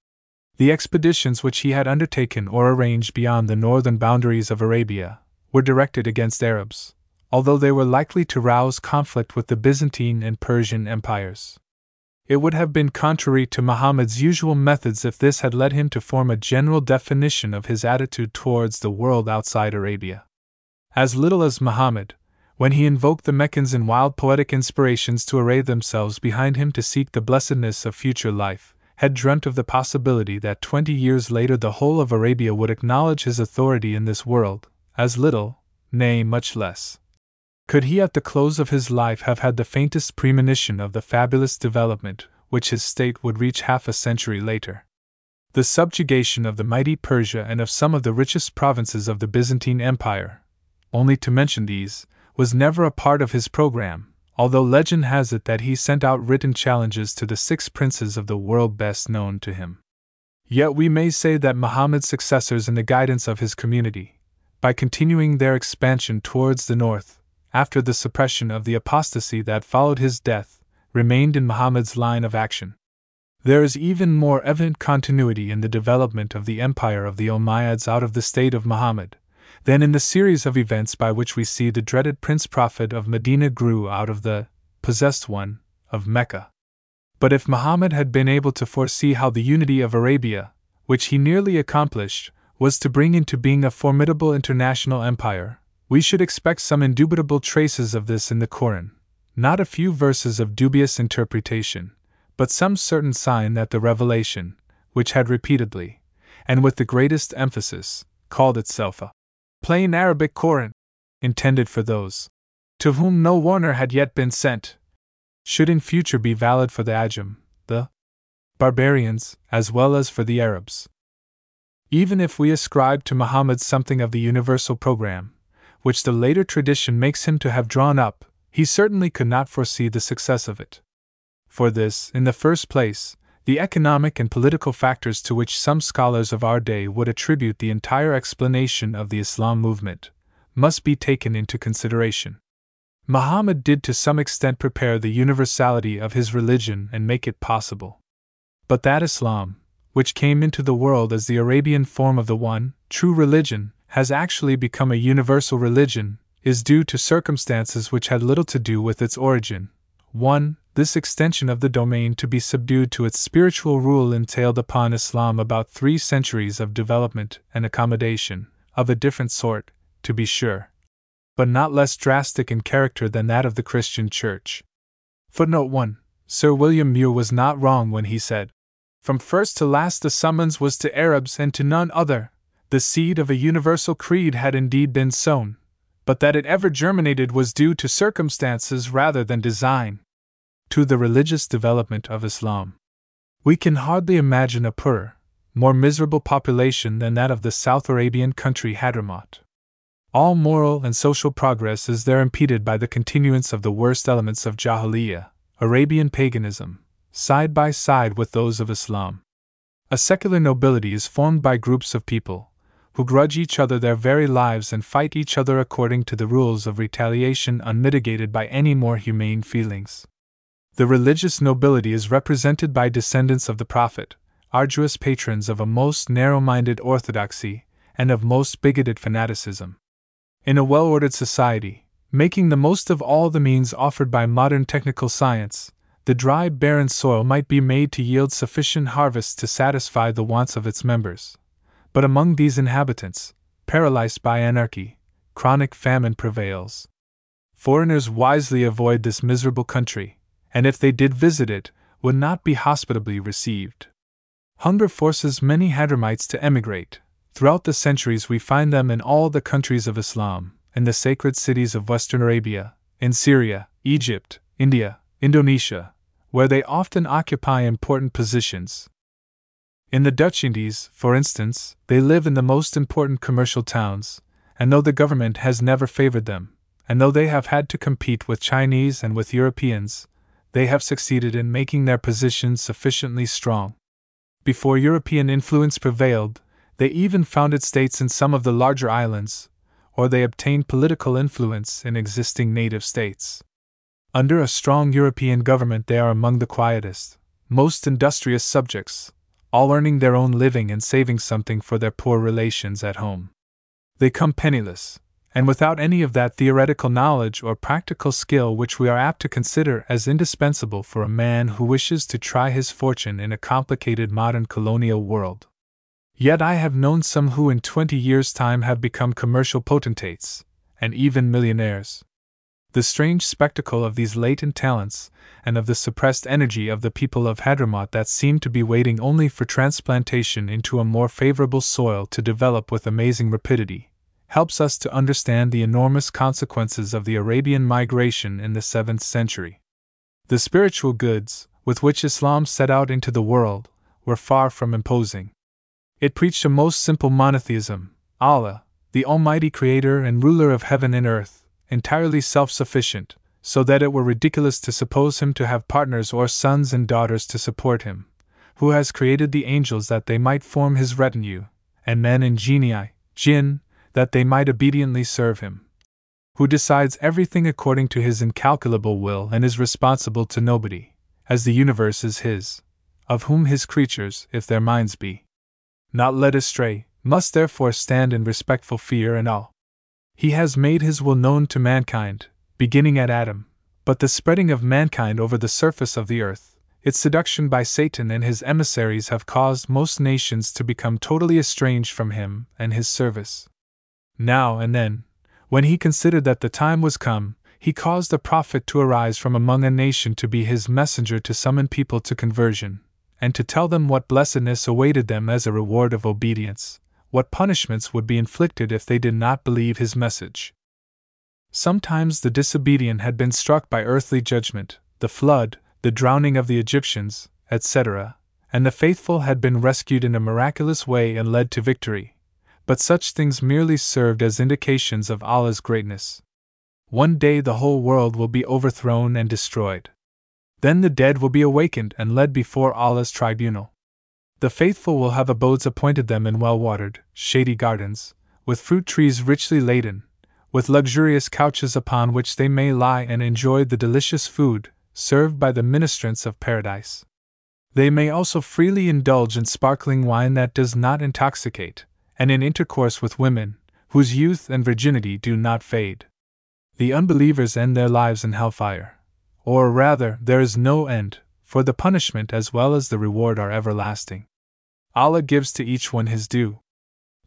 The expeditions which he had undertaken or arranged beyond the northern boundaries of Arabia were directed against Arabs, although they were likely to rouse conflict with the Byzantine and Persian empires. It would have been contrary to Muhammad's usual methods if this had led him to form a general definition of his attitude towards the world outside Arabia. As little as Muhammad, when he invoked the Meccans in wild poetic inspirations to array themselves behind him to seek the blessedness of future life, had dreamt of the possibility that twenty years later the whole of Arabia would acknowledge his authority in this world, as little, nay, much less. Could he at the close of his life have had the faintest premonition of the fabulous development which his state would reach half a century later? The subjugation of the mighty Persia and of some of the richest provinces of the Byzantine Empire, only to mention these, was never a part of his program, although legend has it that he sent out written challenges to the six princes of the world best known to him. Yet we may say that Muhammad's successors in the guidance of his community, by continuing their expansion towards the north, after the suppression of the apostasy that followed his death, remained in Muhammad's line of action. There is even more evident continuity in the development of the empire of the Umayyads out of the state of Muhammad, than in the series of events by which we see the dreaded Prince Prophet of Medina grew out of the possessed one of Mecca. But if Muhammad had been able to foresee how the unity of Arabia, which he nearly accomplished, was to bring into being a formidable international empire, we should expect some indubitable traces of this in the Koran, not a few verses of dubious interpretation, but some certain sign that the revelation, which had repeatedly, and with the greatest emphasis, called itself a plain Arabic Koran, intended for those to whom no warner had yet been sent, should in future be valid for the Ajam, the barbarians, as well as for the Arabs. Even if we ascribe to Muhammad something of the universal program, which the later tradition makes him to have drawn up, he certainly could not foresee the success of it. For this, in the first place, the economic and political factors to which some scholars of our day would attribute the entire explanation of the Islam movement must be taken into consideration. Muhammad did to some extent prepare the universality of his religion and make it possible. But that Islam, which came into the world as the Arabian form of the one, true religion, has actually become a universal religion, is due to circumstances which had little to do with its origin. 1. This extension of the domain to be subdued to its spiritual rule entailed upon Islam about three centuries of development and accommodation, of a different sort, to be sure, but not less drastic in character than that of the Christian Church. Footnote 1 Sir William Muir was not wrong when he said, From first to last the summons was to Arabs and to none other. The seed of a universal creed had indeed been sown, but that it ever germinated was due to circumstances rather than design to the religious development of Islam. We can hardly imagine a poorer, more miserable population than that of the South Arabian country Hadramaut. All moral and social progress is there impeded by the continuance of the worst elements of Jahiliyyah, Arabian paganism, side by side with those of Islam. A secular nobility is formed by groups of people, who grudge each other their very lives and fight each other according to the rules of retaliation unmitigated by any more humane feelings. The religious nobility is represented by descendants of the Prophet, arduous patrons of a most narrow minded orthodoxy and of most bigoted fanaticism. In a well ordered society, making the most of all the means offered by modern technical science, the dry, barren soil might be made to yield sufficient harvests to satisfy the wants of its members. But among these inhabitants, paralyzed by anarchy, chronic famine prevails. Foreigners wisely avoid this miserable country, and if they did visit it, would not be hospitably received. Hunger forces many Hadramites to emigrate. Throughout the centuries, we find them in all the countries of Islam, in the sacred cities of Western Arabia, in Syria, Egypt, India, Indonesia, where they often occupy important positions. In the Dutch Indies, for instance, they live in the most important commercial towns, and though the government has never favored them, and though they have had to compete with Chinese and with Europeans, they have succeeded in making their positions sufficiently strong. Before European influence prevailed, they even founded states in some of the larger islands, or they obtained political influence in existing native states. Under a strong European government, they are among the quietest, most industrious subjects, all earning their own living and saving something for their poor relations at home. They come penniless, and without any of that theoretical knowledge or practical skill which we are apt to consider as indispensable for a man who wishes to try his fortune in a complicated modern colonial world. Yet I have known some who in twenty years' time have become commercial potentates, and even millionaires. The strange spectacle of these latent talents, and of the suppressed energy of the people of Hadramaut that seemed to be waiting only for transplantation into a more favorable soil to develop with amazing rapidity, helps us to understand the enormous consequences of the Arabian migration in the 7th century. The spiritual goods, with which Islam set out into the world, were far from imposing. It preached a most simple monotheism Allah, the Almighty Creator and ruler of heaven and earth, entirely self sufficient, so that it were ridiculous to suppose him to have partners or sons and daughters to support him, who has created the angels that they might form his retinue, and men and genii, jinn, that they might obediently serve him. Who decides everything according to his incalculable will and is responsible to nobody, as the universe is his, of whom his creatures, if their minds be not led astray, must therefore stand in respectful fear and awe. He has made his will known to mankind, beginning at Adam, but the spreading of mankind over the surface of the earth, its seduction by Satan and his emissaries have caused most nations to become totally estranged from him and his service. Now and then, when he considered that the time was come, he caused a prophet to arise from among a nation to be his messenger to summon people to conversion, and to tell them what blessedness awaited them as a reward of obedience, what punishments would be inflicted if they did not believe his message. Sometimes the disobedient had been struck by earthly judgment, the flood, the drowning of the Egyptians, etc., and the faithful had been rescued in a miraculous way and led to victory but such things merely served as indications of Allah's greatness. One day the whole world will be overthrown and destroyed. Then the dead will be awakened and led before Allah's tribunal. The faithful will have abodes appointed them in well watered, shady gardens, with fruit trees richly laden, with luxurious couches upon which they may lie and enjoy the delicious food served by the ministrants of paradise. They may also freely indulge in sparkling wine that does not intoxicate, and in intercourse with women, whose youth and virginity do not fade. The unbelievers end their lives in hellfire, or rather, there is no end, for the punishment as well as the reward are everlasting. Allah gives to each one his due.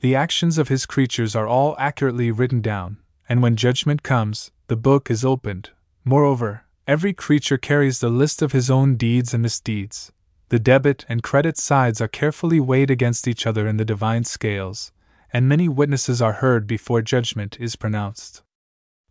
The actions of his creatures are all accurately written down, and when judgment comes, the book is opened. Moreover, every creature carries the list of his own deeds and misdeeds. The debit and credit sides are carefully weighed against each other in the divine scales, and many witnesses are heard before judgment is pronounced.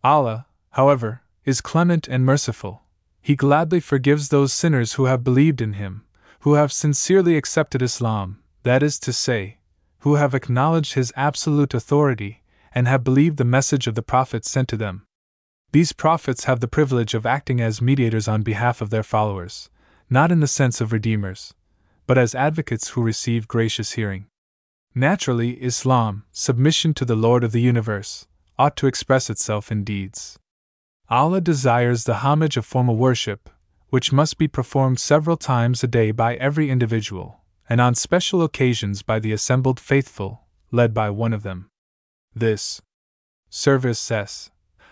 Allah, however, is clement and merciful. He gladly forgives those sinners who have believed in Him, who have sincerely accepted Islam, that is to say, who have acknowledged His absolute authority, and have believed the message of the Prophet sent to them. These prophets have the privilege of acting as mediators on behalf of their followers, not in the sense of redeemers, but as advocates who receive gracious hearing. Naturally, Islam, submission to the Lord of the universe, ought to express itself in deeds. Allah desires the homage of formal worship, which must be performed several times a day by every individual, and on special occasions by the assembled faithful, led by one of them. This service says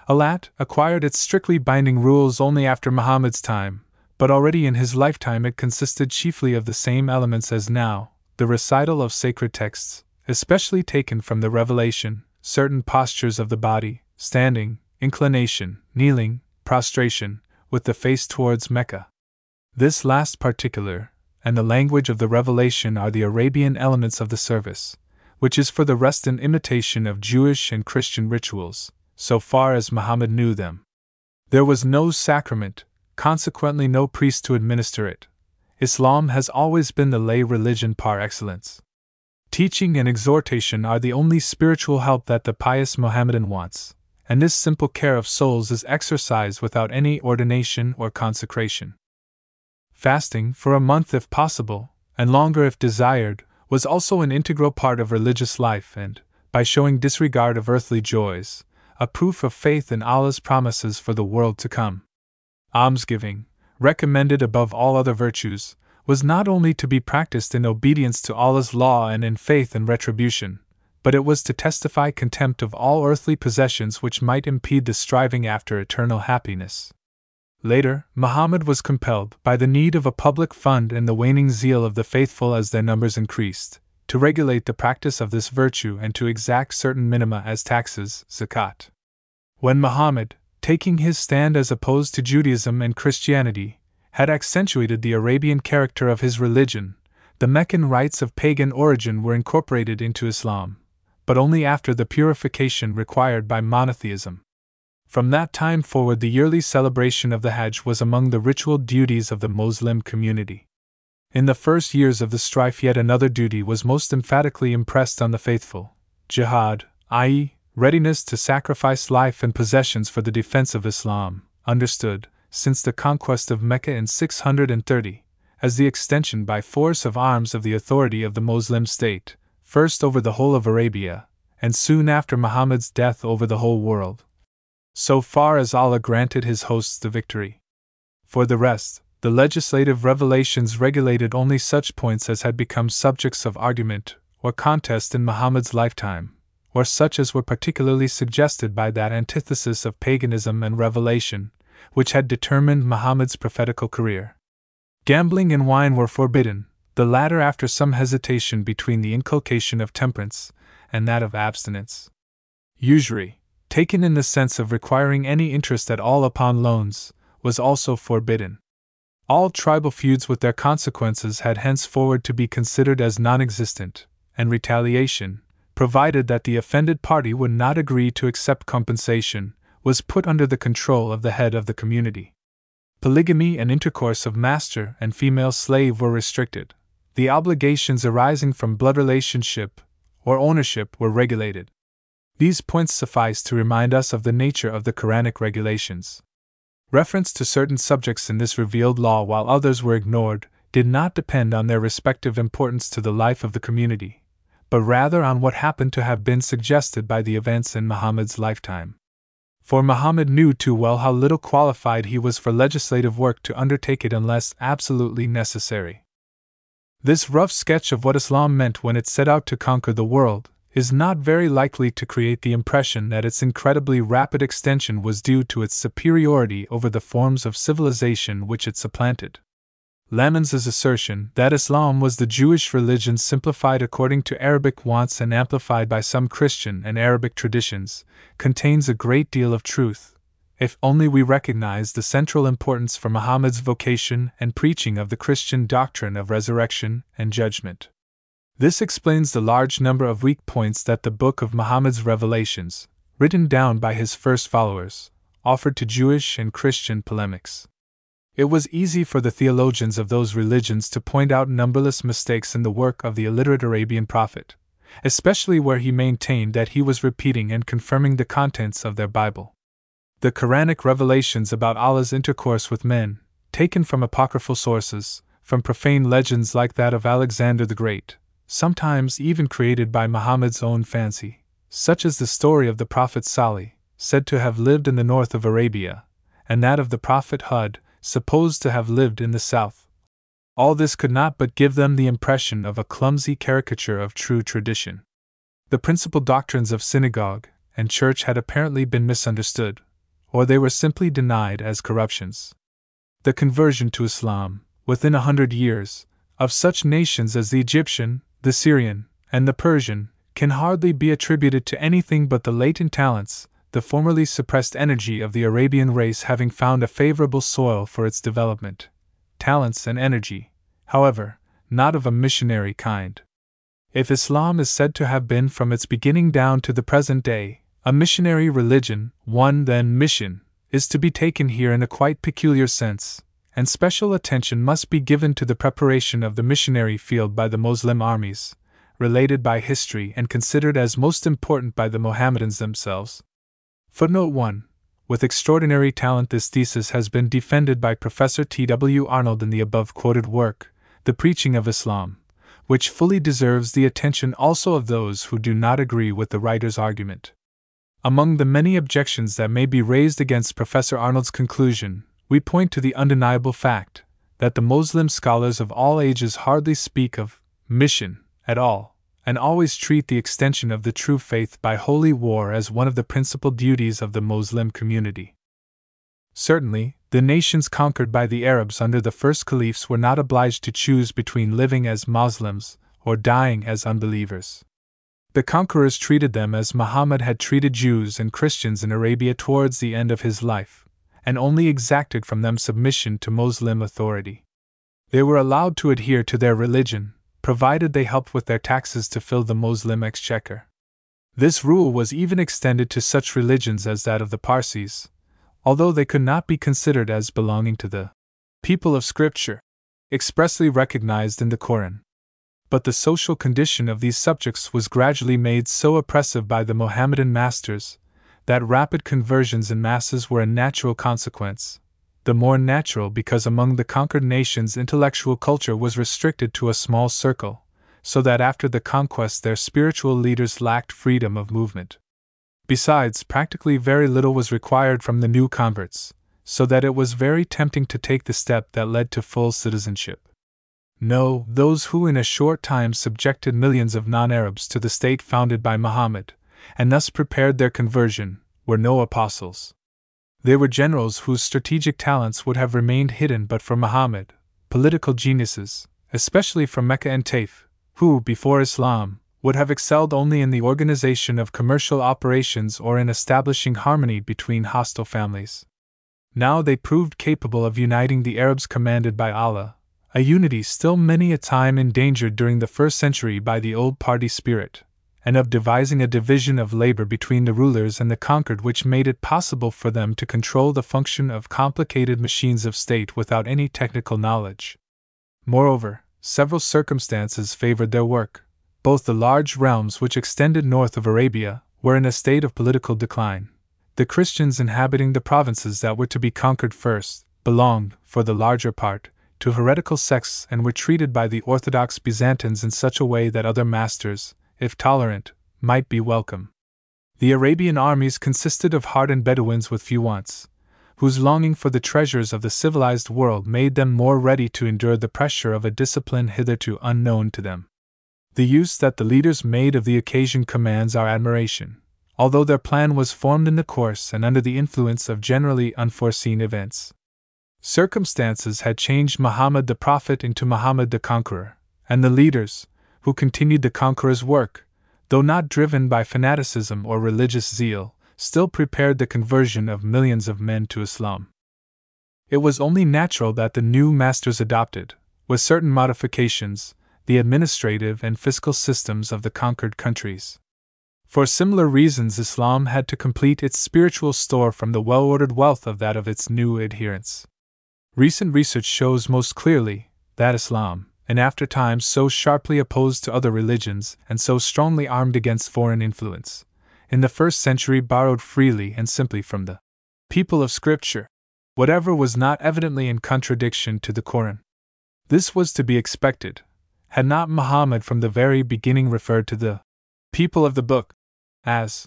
Alat acquired its strictly binding rules only after Muhammad's time, but already in his lifetime it consisted chiefly of the same elements as now the recital of sacred texts, especially taken from the Revelation, certain postures of the body, standing, inclination, kneeling, prostration, with the face towards Mecca. This last particular, and the language of the Revelation are the Arabian elements of the service, which is for the rest an imitation of Jewish and Christian rituals, so far as Muhammad knew them. There was no sacrament, consequently, no priest to administer it. Islam has always been the lay religion par excellence. Teaching and exhortation are the only spiritual help that the pious Mohammedan wants, and this simple care of souls is exercised without any ordination or consecration. Fasting, for a month if possible, and longer if desired, was also an integral part of religious life and, by showing disregard of earthly joys, a proof of faith in Allah's promises for the world to come. Almsgiving, recommended above all other virtues, was not only to be practiced in obedience to Allah's law and in faith and retribution, but it was to testify contempt of all earthly possessions which might impede the striving after eternal happiness. Later, Muhammad was compelled, by the need of a public fund and the waning zeal of the faithful as their numbers increased, to regulate the practice of this virtue and to exact certain minima as taxes, zakat. When Muhammad, taking his stand as opposed to Judaism and Christianity, had accentuated the Arabian character of his religion, the Meccan rites of pagan origin were incorporated into Islam, but only after the purification required by monotheism. From that time forward, the yearly celebration of the Hajj was among the ritual duties of the Muslim community. In the first years of the strife, yet another duty was most emphatically impressed on the faithful jihad, i.e., readiness to sacrifice life and possessions for the defense of Islam, understood, since the conquest of Mecca in 630, as the extension by force of arms of the authority of the Moslem state, first over the whole of Arabia, and soon after Muhammad's death over the whole world. So far as Allah granted his hosts the victory. For the rest, the legislative revelations regulated only such points as had become subjects of argument or contest in Muhammad's lifetime, or such as were particularly suggested by that antithesis of paganism and revelation which had determined Muhammad's prophetical career. Gambling and wine were forbidden, the latter after some hesitation between the inculcation of temperance and that of abstinence. Usury, taken in the sense of requiring any interest at all upon loans, was also forbidden. All tribal feuds with their consequences had henceforward to be considered as non existent, and retaliation, provided that the offended party would not agree to accept compensation, was put under the control of the head of the community. Polygamy and intercourse of master and female slave were restricted. The obligations arising from blood relationship or ownership were regulated. These points suffice to remind us of the nature of the Quranic regulations. Reference to certain subjects in this revealed law, while others were ignored, did not depend on their respective importance to the life of the community, but rather on what happened to have been suggested by the events in Muhammad's lifetime. For Muhammad knew too well how little qualified he was for legislative work to undertake it unless absolutely necessary. This rough sketch of what Islam meant when it set out to conquer the world is not very likely to create the impression that its incredibly rapid extension was due to its superiority over the forms of civilization which it supplanted. Lammens's assertion that Islam was the Jewish religion simplified according to Arabic wants and amplified by some Christian and Arabic traditions contains a great deal of truth, if only we recognize the central importance for Muhammad's vocation and preaching of the Christian doctrine of resurrection and judgment. This explains the large number of weak points that the Book of Muhammad's Revelations, written down by his first followers, offered to Jewish and Christian polemics. It was easy for the theologians of those religions to point out numberless mistakes in the work of the illiterate Arabian prophet, especially where he maintained that he was repeating and confirming the contents of their Bible. The Quranic revelations about Allah's intercourse with men, taken from apocryphal sources, from profane legends like that of Alexander the Great, sometimes even created by Muhammad's own fancy, such as the story of the Prophet Salih, said to have lived in the north of Arabia, and that of the Prophet Hud, supposed to have lived in the south. All this could not but give them the impression of a clumsy caricature of true tradition. The principal doctrines of synagogue and church had apparently been misunderstood, or they were simply denied as corruptions. The conversion to Islam, within a hundred years, of such nations as the Egyptian, the Syrian, and the Persian, can hardly be attributed to anything but the latent talents, the formerly suppressed energy of the Arabian race having found a favorable soil for its development. Talents and energy, however, not of a missionary kind. If Islam is said to have been from its beginning down to the present day a missionary religion, one then mission, is to be taken here in a quite peculiar sense, and special attention must be given to the preparation of the missionary field by the Moslem armies, related by history and considered as most important by the Mohammedans themselves. Footnote 1. With extraordinary talent, this thesis has been defended by Professor T. W. Arnold in the above quoted work, The Preaching of Islam, which fully deserves the attention also of those who do not agree with the writer's argument. Among the many objections that may be raised against Professor Arnold's conclusion, we point to the undeniable fact that the Moslem scholars of all ages hardly speak of mission at all and always treat the extension of the true faith by holy war as one of the principal duties of the Moslem community. Certainly, the nations conquered by the Arabs under the first caliphs were not obliged to choose between living as Moslems or dying as unbelievers. The conquerors treated them as Muhammad had treated Jews and Christians in Arabia towards the end of his life, and only exacted from them submission to Moslem authority. They were allowed to adhere to their religion, provided they helped with their taxes to fill the Moslem exchequer. This rule was even extended to such religions as that of the Parsis, although they could not be considered as belonging to the people of Scripture, expressly recognized in the Koran. But the social condition of these subjects was gradually made so oppressive by the Mohammedan masters that rapid conversions in masses were a natural consequence, the more natural because among the conquered nations intellectual culture was restricted to a small circle, so that after the conquest their spiritual leaders lacked freedom of movement. Besides, practically very little was required from the new converts, so that it was very tempting to take the step that led to full citizenship. No, those who in a short time subjected millions of non Arabs to the state founded by Muhammad, and thus prepared their conversion, were no apostles. They were generals whose strategic talents would have remained hidden but for Muhammad, political geniuses, especially from Mecca and Taif, who, before Islam, would have excelled only in the organization of commercial operations or in establishing harmony between hostile families. Now they proved capable of uniting the Arabs commanded by Allah, a unity still many a time endangered during the first century by the old party spirit, and of devising a division of labor between the rulers and the conquered which made it possible for them to control the function of complicated machines of state without any technical knowledge. Moreover, several circumstances favored their work. Both the large realms which extended north of Arabia were in a state of political decline. The Christians inhabiting the provinces that were to be conquered first belonged, for the larger part, to heretical sects and were treated by the Orthodox Byzantines in such a way that other masters, if tolerant, might be welcome. The Arabian armies consisted of hardened Bedouins with few wants, whose longing for the treasures of the civilized world made them more ready to endure the pressure of a discipline hitherto unknown to them. The use that the leaders made of the occasion commands our admiration, although their plan was formed in the course and under the influence of generally unforeseen events. Circumstances had changed Muhammad the Prophet into Muhammad the Conqueror, and the leaders, who continued the Conqueror's work, though not driven by fanaticism or religious zeal, still prepared the conversion of millions of men to Islam. It was only natural that the new masters adopted, with certain modifications, the administrative and fiscal systems of the conquered countries. For similar reasons, Islam had to complete its spiritual store from the well ordered wealth of that of its new adherents. Recent research shows most clearly that Islam, in after times so sharply opposed to other religions and so strongly armed against foreign influence, in the first century borrowed freely and simply from the people of Scripture, whatever was not evidently in contradiction to the Koran. This was to be expected, had not Muhammad from the very beginning referred to the people of the book as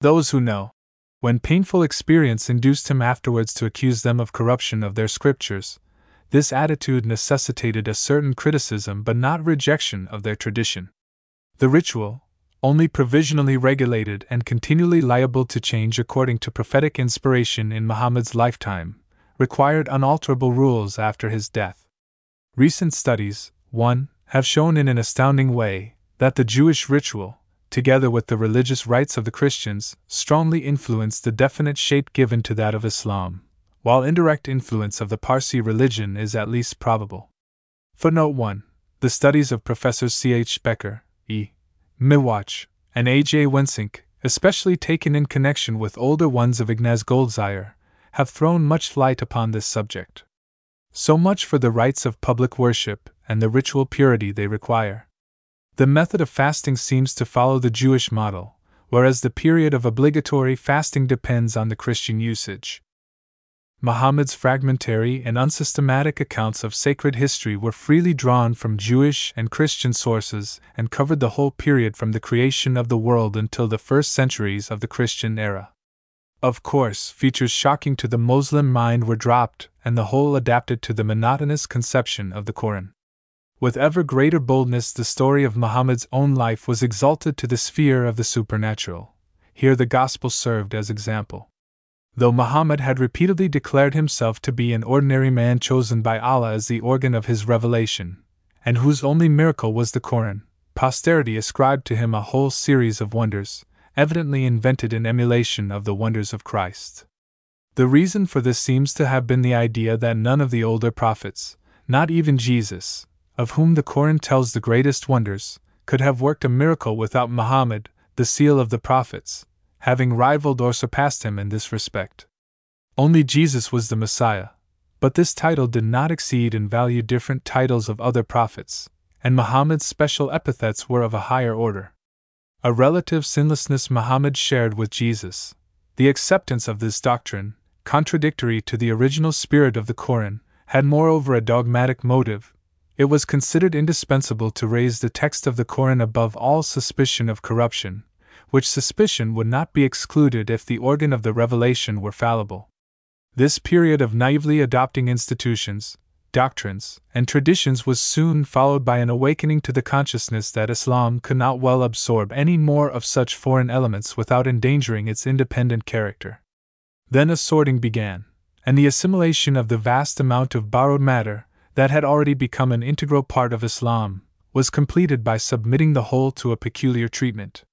those who know, when painful experience induced him afterwards to accuse them of corruption of their scriptures. This attitude necessitated a certain criticism but not rejection of their tradition. The ritual, only provisionally regulated and continually liable to change according to prophetic inspiration in Muhammad's lifetime, required unalterable rules after his death. Recent studies, 1, have shown in an astounding way that the Jewish ritual, together with the religious rites of the Christians, strongly influenced the definite shape given to that of Islam, while indirect influence of the Parsi religion is at least probable. Footnote 1. The studies of Professors C. H. Becker, E. Mittwoch, and A. J. Wensinck, especially taken in connection with older ones of Ignaz Goldziher, have thrown much light upon this subject. So much for the rites of public worship and the ritual purity they require. The method of fasting seems to follow the Jewish model, whereas the period of obligatory fasting depends on the Christian usage. Muhammad's fragmentary and unsystematic accounts of sacred history were freely drawn from Jewish and Christian sources and covered the whole period from the creation of the world until the first centuries of the Christian era. Of course, features shocking to the Muslim mind were dropped, and the whole adapted to the monotonous conception of the Koran. With ever greater boldness, the story of Muhammad's own life was exalted to the sphere of the supernatural. Here the Gospel served as example. Though Muhammad had repeatedly declared himself to be an ordinary man chosen by Allah as the organ of his revelation, and whose only miracle was the Koran, posterity ascribed to him a whole series of wonders, evidently invented in emulation of the wonders of Christ. The reason for this seems to have been the idea that none of the older prophets, not even Jesus, of whom the Koran tells the greatest wonders, could have worked a miracle without Muhammad, the seal of the prophets, having rivaled or surpassed him in this respect. Only Jesus was the Messiah, but this title did not exceed in value different titles of other prophets, and Muhammad's special epithets were of a higher order. A relative sinlessness Muhammad shared with Jesus. The acceptance of this doctrine, contradictory to the original spirit of the Koran, had moreover a dogmatic motive, it was considered indispensable to raise the text of the Koran above all suspicion of corruption, which suspicion would not be excluded if the organ of the revelation were fallible. This period of naively adopting institutions, doctrines, and traditions was soon followed by an awakening to the consciousness that Islam could not well absorb any more of such foreign elements without endangering its independent character. Then a sorting began, and the assimilation of the vast amount of borrowed matter, that had already become an integral part of Islam, was completed by submitting the whole to a peculiar treatment.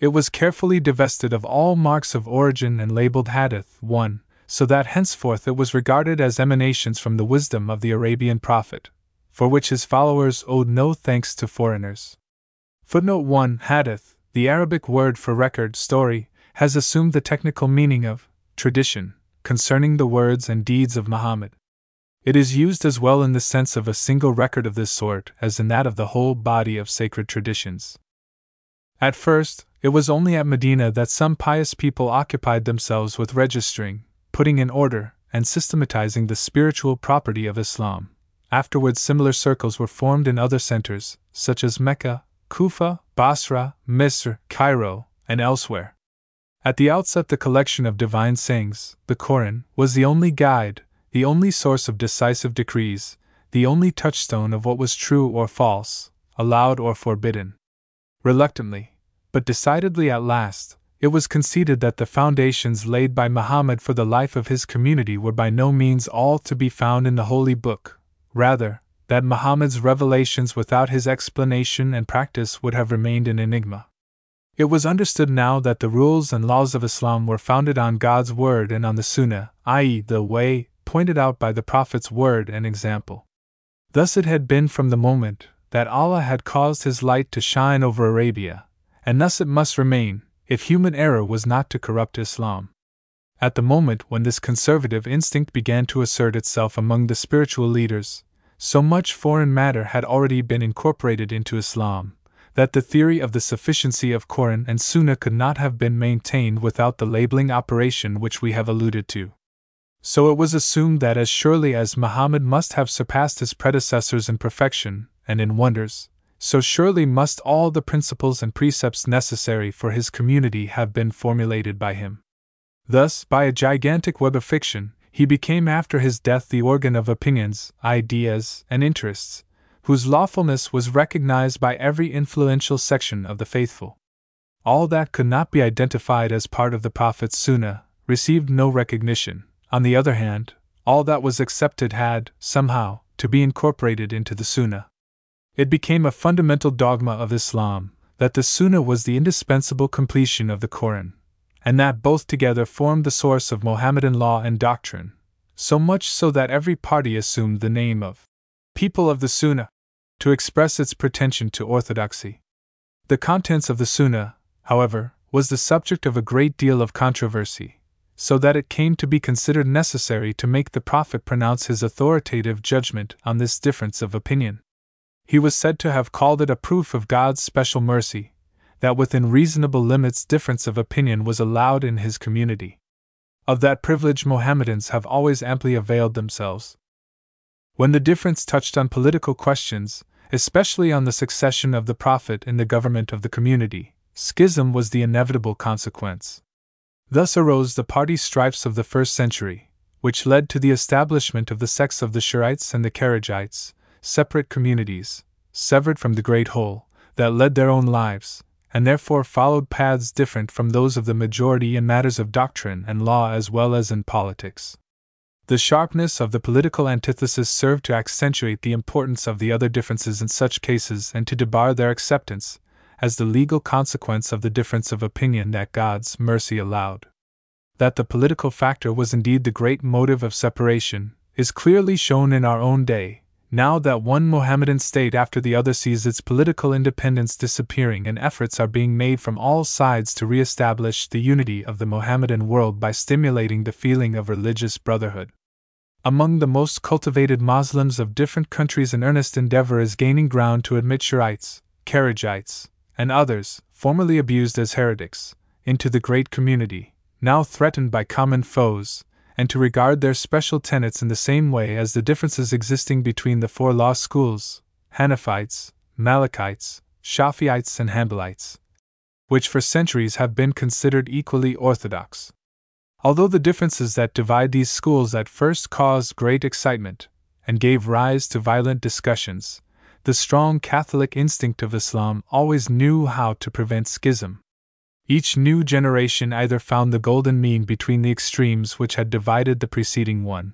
It was carefully divested of all marks of origin and labeled Hadith 1, so that henceforth it was regarded as emanations from the wisdom of the Arabian prophet, for which his followers owed no thanks to foreigners. Footnote 1 Hadith, the Arabic word for record, story, has assumed the technical meaning of tradition concerning the words and deeds of Muhammad. It is used as well in the sense of a single record of this sort as in that of the whole body of sacred traditions. At first, it was only at Medina that some pious people occupied themselves with registering, putting in order, and systematizing the spiritual property of Islam. Afterwards, similar circles were formed in other centers, such as Mecca, Kufa, Basra, Misr, Cairo, and elsewhere. At the outset, the collection of divine sayings, the Koran, was the only guide, the only source of decisive decrees, the only touchstone of what was true or false, allowed or forbidden. Reluctantly, but decidedly at last, it was conceded that the foundations laid by Muhammad for the life of his community were by no means all to be found in the Holy Book, rather, that Muhammad's revelations without his explanation and practice would have remained an enigma. It was understood now that the rules and laws of Islam were founded on God's Word and on the Sunnah, i.e., the way pointed out by the Prophet's word and example. Thus it had been from the moment that Allah had caused His light to shine over Arabia, and thus it must remain, if human error was not to corrupt Islam. At the moment when this conservative instinct began to assert itself among the spiritual leaders, so much foreign matter had already been incorporated into Islam that the theory of the sufficiency of Quran and Sunnah could not have been maintained without the labeling operation which we have alluded to. So it was assumed that as surely as Muhammad must have surpassed his predecessors in perfection and in wonders, so surely must all the principles and precepts necessary for his community have been formulated by him. Thus, by a gigantic web of fiction, he became after his death the organ of opinions, ideas, and interests, whose lawfulness was recognized by every influential section of the faithful. All that could not be identified as part of the Prophet's Sunnah received no recognition. On the other hand, all that was accepted had, somehow, to be incorporated into the Sunnah. It became a fundamental dogma of Islam that the Sunnah was the indispensable completion of the Koran, and that both together formed the source of Mohammedan law and doctrine, so much so that every party assumed the name of people of the Sunnah to express its pretension to orthodoxy. The contents of the Sunnah, however, was the subject of a great deal of controversy, so that it came to be considered necessary to make the Prophet pronounce his authoritative judgment on this difference of opinion. He was said to have called it a proof of God's special mercy, that within reasonable limits difference of opinion was allowed in his community. Of that privilege Mohammedans have always amply availed themselves. When the difference touched on political questions, especially on the succession of the Prophet in the government of the community, schism was the inevitable consequence. Thus arose the party strifes of the first century, which led to the establishment of the sects of the Shiites and the Kharijites, separate communities, severed from the great whole, that led their own lives, and therefore followed paths different from those of the majority in matters of doctrine and law as well as in politics. The sharpness of the political antithesis served to accentuate the importance of the other differences in such cases and to debar their acceptance, as the legal consequence of the difference of opinion that God's mercy allowed. That the political factor was indeed the great motive of separation is clearly shown in our own day, now that one Mohammedan state after the other sees its political independence disappearing and efforts are being made from all sides to re establish the unity of the Mohammedan world by stimulating the feeling of religious brotherhood. Among the most cultivated Moslems of different countries, an earnest endeavor is gaining ground to admit Shiites, Kharijites, and others, formerly abused as heretics, into the great community, now threatened by common foes, and to regard their special tenets in the same way as the differences existing between the four law schools Hanafites, Malikites, Shafiites, and Hanbalites, which for centuries have been considered equally orthodox. Although the differences that divide these schools at first caused great excitement and gave rise to violent discussions, the strong Catholic instinct of Islam always knew how to prevent schism. Each new generation either found the golden mean between the extremes which had divided the preceding one,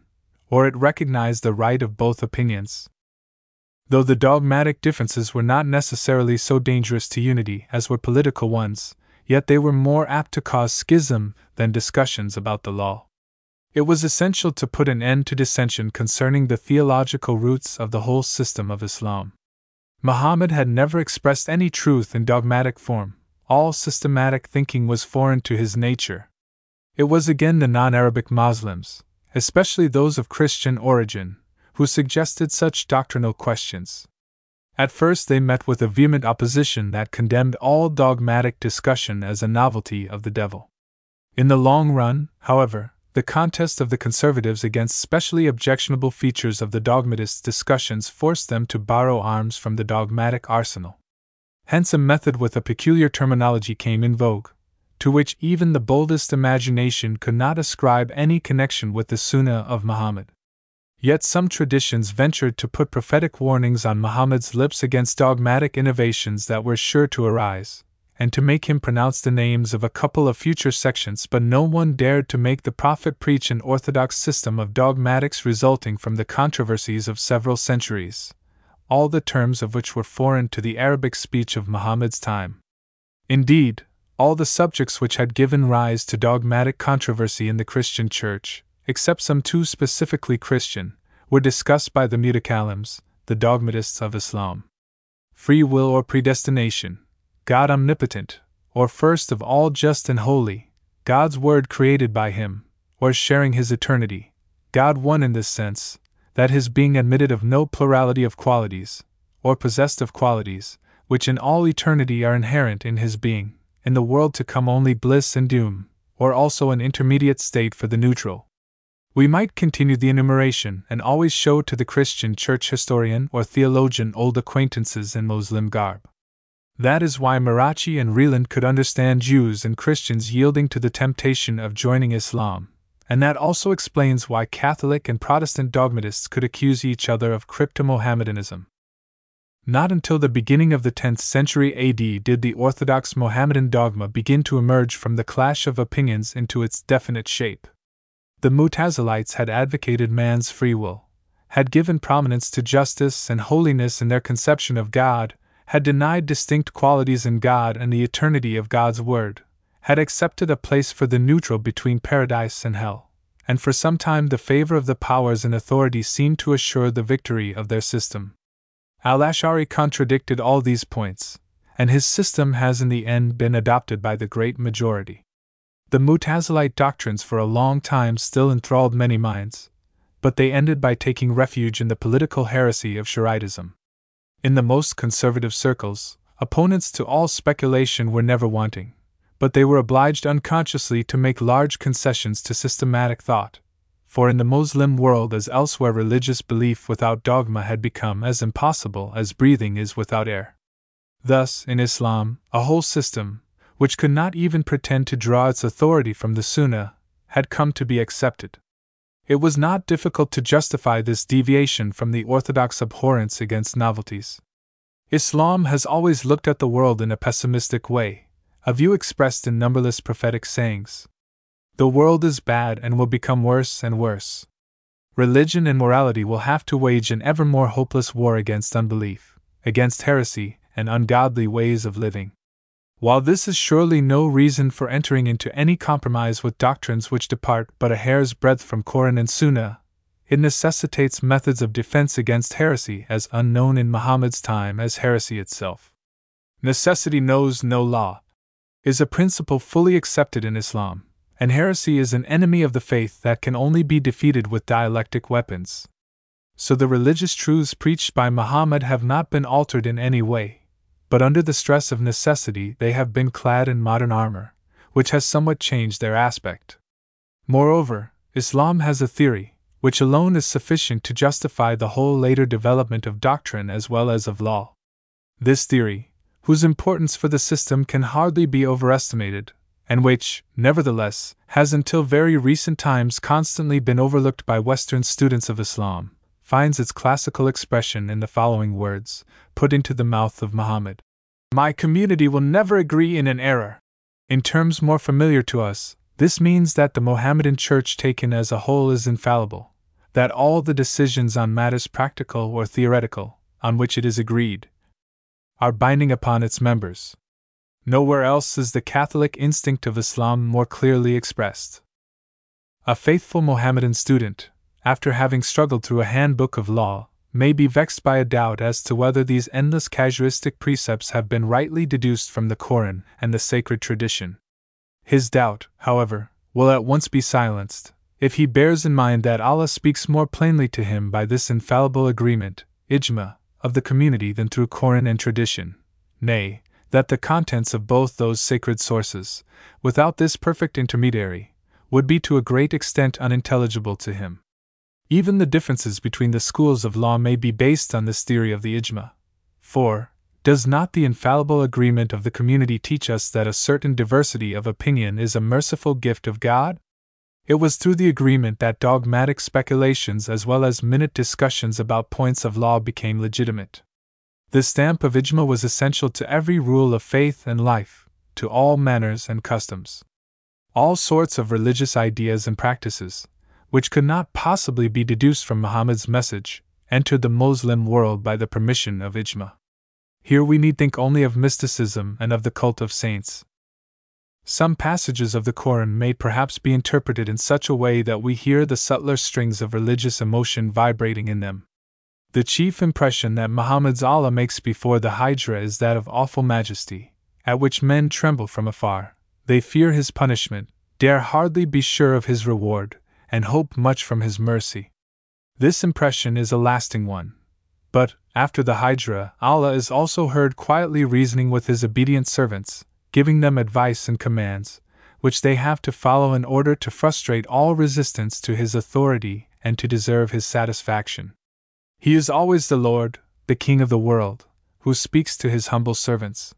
or it recognized the right of both opinions. Though the dogmatic differences were not necessarily so dangerous to unity as were political ones, yet they were more apt to cause schism than discussions about the law. It was essential to put an end to dissension concerning the theological roots of the whole system of Islam. Muhammad had never expressed any truth in dogmatic form, all systematic thinking was foreign to his nature. It was again the non Arabic Moslems, especially those of Christian origin, who suggested such doctrinal questions. At first, they met with a vehement opposition that condemned all dogmatic discussion as a novelty of the devil. In the long run, however, the contest of the conservatives against specially objectionable features of the dogmatists' discussions forced them to borrow arms from the dogmatic arsenal. Hence, a method with a peculiar terminology came in vogue, to which even the boldest imagination could not ascribe any connection with the Sunnah of Muhammad. Yet some traditions ventured to put prophetic warnings on Muhammad's lips against dogmatic innovations that were sure to arise, and to make him pronounce the names of a couple of future sections, but no one dared to make the Prophet preach an orthodox system of dogmatics resulting from the controversies of several centuries, all the terms of which were foreign to the Arabic speech of Muhammad's time. Indeed, all the subjects which had given rise to dogmatic controversy in the Christian Church, except some too specifically Christian, were discussed by the Mutakallims, the dogmatists of Islam. Free will or predestination, God omnipotent, or first of all just and holy, God's word created by him, or sharing his eternity, God one in this sense, that his being admitted of no plurality of qualities, or possessed of qualities, which in all eternity are inherent in his being, in the world to come only bliss and doom, or also an intermediate state for the neutral, we might continue the enumeration and always show to the Christian church historian or theologian old acquaintances in Moslem garb. That is why Marracci and Reland could understand Jews and Christians yielding to the temptation of joining Islam, and that also explains why Catholic and Protestant dogmatists could accuse each other of crypto Mohammedanism. Not until the beginning of the 10th century AD did the Orthodox Mohammedan dogma begin to emerge from the clash of opinions into its definite shape. The Mutazilites had advocated man's free will, had given prominence to justice and holiness in their conception of God, had denied distinct qualities in God and the eternity of God's Word, had accepted a place for the neutral between paradise and hell, and for some time the favor of the powers and authorities seemed to assure the victory of their system. Al Ash'ari contradicted all these points, and his system has in the end been adopted by the great majority. The Mutazilite doctrines for a long time still enthralled many minds, but they ended by taking refuge in the political heresy of Shariatism. In the most conservative circles, opponents to all speculation were never wanting, but they were obliged unconsciously to make large concessions to systematic thought, for in the Moslem world as elsewhere religious belief without dogma had become as impossible as breathing is without air. Thus, in Islam, a whole system, which could not even pretend to draw its authority from the Sunnah, had come to be accepted. It was not difficult to justify this deviation from the orthodox abhorrence against novelties. Islam has always looked at the world in a pessimistic way, a view expressed in numberless prophetic sayings. The world is bad and will become worse and worse. Religion and morality will have to wage an ever more hopeless war against unbelief, against heresy, and ungodly ways of living. While this is surely no reason for entering into any compromise with doctrines which depart but a hair's breadth from Koran and Sunnah, it necessitates methods of defense against heresy as unknown in Muhammad's time as heresy itself. Necessity knows no law, is a principle fully accepted in Islam, and heresy is an enemy of the faith that can only be defeated with dialectic weapons. So the religious truths preached by Muhammad have not been altered in any way, but under the stress of necessity they have been clad in modern armor, which has somewhat changed their aspect. Moreover, Islam has a theory, which alone is sufficient to justify the whole later development of doctrine as well as of law. This theory, whose importance for the system can hardly be overestimated, and which, nevertheless, has until very recent times constantly been overlooked by Western students of Islam, finds its classical expression in the following words, put into the mouth of Muhammad My community will never agree in an error. In terms more familiar to us, this means that the Mohammedan Church taken as a whole is infallible, that all the decisions on matters practical or theoretical, on which it is agreed, are binding upon its members. Nowhere else is the Catholic instinct of Islam more clearly expressed. A faithful Mohammedan student, after having struggled through a handbook of law, may be vexed by a doubt as to whether these endless casuistic precepts have been rightly deduced from the Koran and the sacred tradition. His doubt, however, will at once be silenced, if he bears in mind that Allah speaks more plainly to him by this infallible agreement, ijma, of the community than through Koran and tradition. Nay, that the contents of both those sacred sources, without this perfect intermediary, would be to a great extent unintelligible to him. Even the differences between the schools of law may be based on this theory of the ijma. For, does not the infallible agreement of the community teach us that a certain diversity of opinion is a merciful gift of God? It was through the agreement that dogmatic speculations as well as minute discussions about points of law became legitimate. The stamp of ijma was essential to every rule of faith and life, to all manners and customs. All sorts of religious ideas and practices, which could not possibly be deduced from Muhammad's message, entered the Muslim world by the permission of ijma. Here we need think only of mysticism and of the cult of saints. Some passages of the Koran may perhaps be interpreted in such a way that we hear the subtler strings of religious emotion vibrating in them. The chief impression that Muhammad's Allah makes before the Hijra is that of awful majesty, at which men tremble from afar. They fear his punishment, dare hardly be sure of his reward, and hope much from his mercy. This impression is a lasting one. But, after the Hijra, Allah is also heard quietly reasoning with his obedient servants, giving them advice and commands, which they have to follow in order to frustrate all resistance to his authority and to deserve his satisfaction. He is always the Lord, the King of the world, who speaks to his humble servants.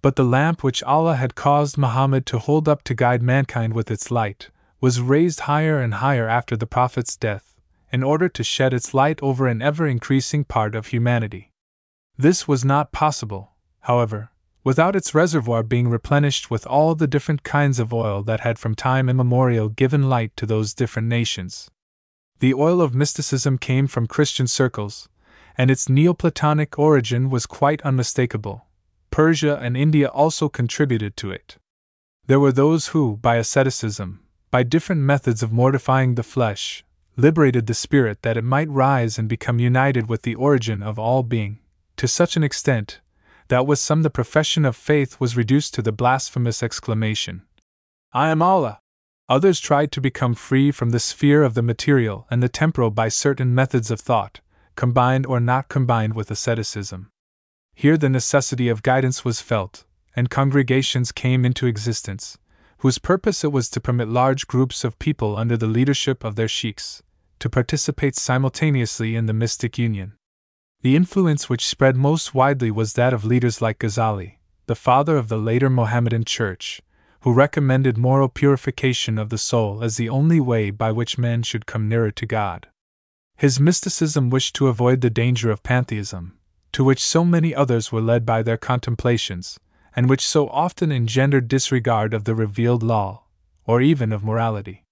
But the lamp which Allah had caused Muhammad to hold up to guide mankind with its light was raised higher and higher after the Prophet's death, in order to shed its light over an ever increasing part of humanity. This was not possible, however, without its reservoir being replenished with all the different kinds of oil that had from time immemorial given light to those different nations. The oil of mysticism came from Christian circles, and its Neoplatonic origin was quite unmistakable. Persia and India also contributed to it. There were those who, by asceticism, by different methods of mortifying the flesh, liberated the spirit that it might rise and become united with the origin of all being, to such an extent that with some the profession of faith was reduced to the blasphemous exclamation, I am Allah! Others tried to become free from the sphere of the material and the temporal by certain methods of thought, combined or not combined with asceticism. Here the necessity of guidance was felt, and congregations came into existence, whose purpose it was to permit large groups of people under the leadership of their sheikhs to participate simultaneously in the mystic union. The influence which spread most widely was that of leaders like Ghazali, the father of the later Mohammedan Church, who recommended moral purification of the soul as the only way by which men should come nearer to God. His mysticism wished to avoid the danger of pantheism, to which so many others were led by their contemplations, and which so often engendered disregard of the revealed law, or even of morality.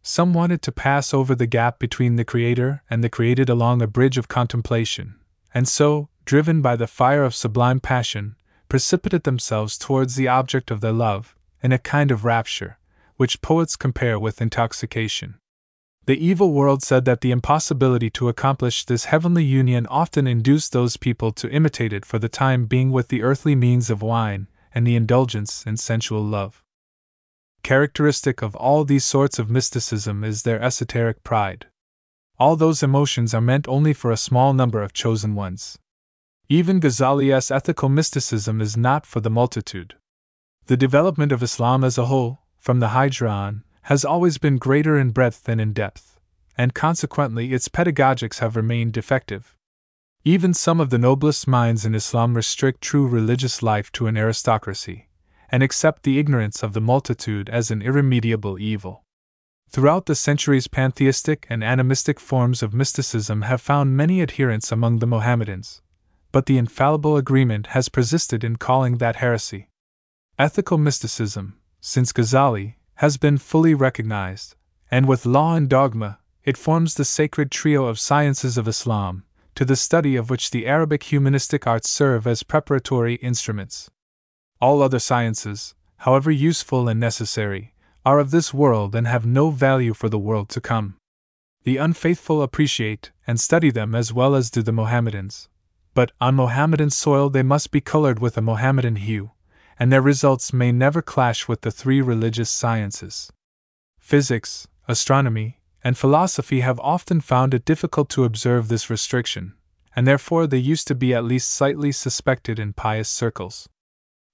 Some wanted to pass over the gap between the Creator and the created along a bridge of contemplation, and so, driven by the fire of sublime passion, precipitate themselves towards the object of their love, in a kind of rapture, which poets compare with intoxication. The evil world said that the impossibility to accomplish this heavenly union often induced those people to imitate it for the time being with the earthly means of wine and the indulgence in sensual love. Characteristic of all these sorts of mysticism is their esoteric pride. All those emotions are meant only for a small number of chosen ones. Even Ghazali's ethical mysticism is not for the multitude. The development of Islam as a whole, from the Hijran, has always been greater in breadth than in depth, and consequently its pedagogics have remained defective. Even some of the noblest minds in Islam restrict true religious life to an aristocracy, and accept the ignorance of the multitude as an irremediable evil. Throughout the centuries, pantheistic and animistic forms of mysticism have found many adherents among the Mohammedans, but the infallible agreement has persisted in calling that heresy. Ethical mysticism, since Ghazali, has been fully recognized, and with law and dogma, it forms the sacred trio of sciences of Islam, to the study of which the Arabic humanistic arts serve as preparatory instruments. All other sciences, however useful and necessary, are of this world and have no value for the world to come. The unfaithful appreciate and study them as well as do the Mohammedans. But on Mohammedan soil they must be colored with a Mohammedan hue, and their results may never clash with the three religious sciences. Physics, astronomy, and philosophy have often found it difficult to observe this restriction, and therefore they used to be at least slightly suspected in pious circles.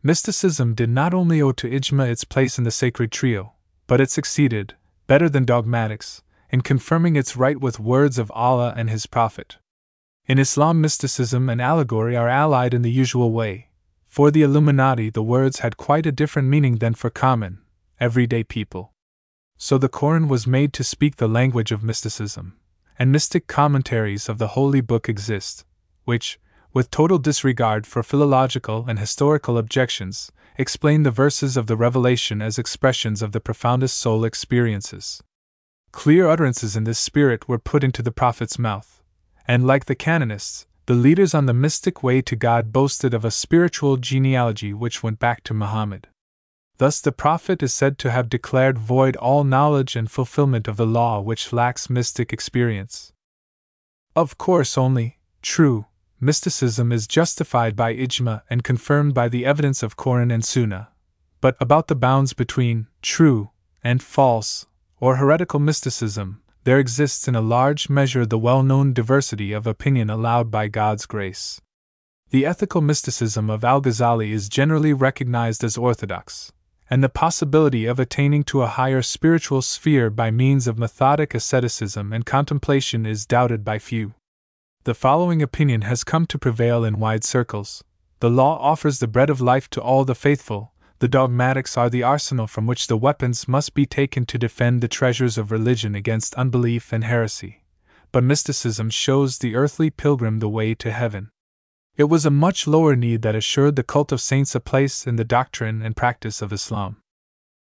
Mysticism did not only owe to Ijma its place in the sacred trio, but it succeeded, better than dogmatics, in confirming its right with words of Allah and His Prophet. In Islam, mysticism and allegory are allied in the usual way. For the Illuminati, the words had quite a different meaning than for common, everyday people. so the Koran was made to speak the language of mysticism, and mystic commentaries of the Holy Book exist, which, with total disregard for philological and historical objections, explain the verses of the Revelation as expressions of the profoundest soul experiences. Clear utterances in this spirit were put into the prophet's mouth, and like the canonists, the leaders on the mystic way to God boasted of a spiritual genealogy which went back to Muhammad. Thus, the prophet is said to have declared void all knowledge and fulfillment of the law which lacks mystic experience. Of course, only true mysticism is justified by ijma and confirmed by the evidence of Koran and Sunnah. But about the bounds between true and false, or heretical mysticism, there exists in a large measure the well known diversity of opinion allowed by God's grace. The ethical mysticism of Al Ghazali is generally recognized as orthodox, and the possibility of attaining to a higher spiritual sphere by means of methodic asceticism and contemplation is doubted by few. The following opinion has come to prevail in wide circles The law offers the bread of life to all the faithful, the dogmatics are the arsenal from which the weapons must be taken to defend the treasures of religion against unbelief and heresy. But mysticism shows the earthly pilgrim the way to heaven. It was a much lower need that assured the cult of saints a place in the doctrine and practice of Islam.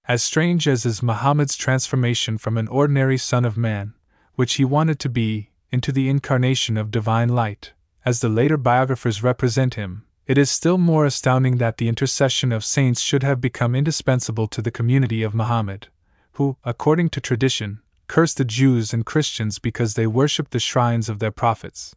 As strange as is Muhammad's transformation from an ordinary son of man, which he wanted to be, into the incarnation of divine light, as the later biographers represent him, it is still more astounding that the intercession of saints should have become indispensable to the community of Muhammad, who, according to tradition, cursed the Jews and Christians because they worshipped the shrines of their prophets.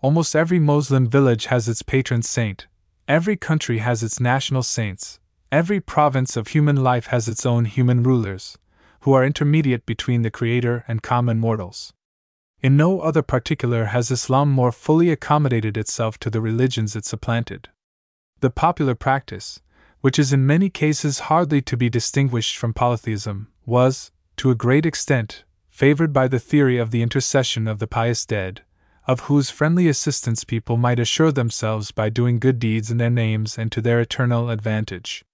Almost every Moslem village has its patron saint, every country has its national saints, every province of human life has its own human rulers, who are intermediate between the Creator and common mortals. In no other particular has Islam more fully accommodated itself to the religions it supplanted. The popular practice, which is in many cases hardly to be distinguished from polytheism, was, to a great extent, favored by the theory of the intercession of the pious dead, of whose friendly assistance people might assure themselves by doing good deeds in their names and to their eternal advantage.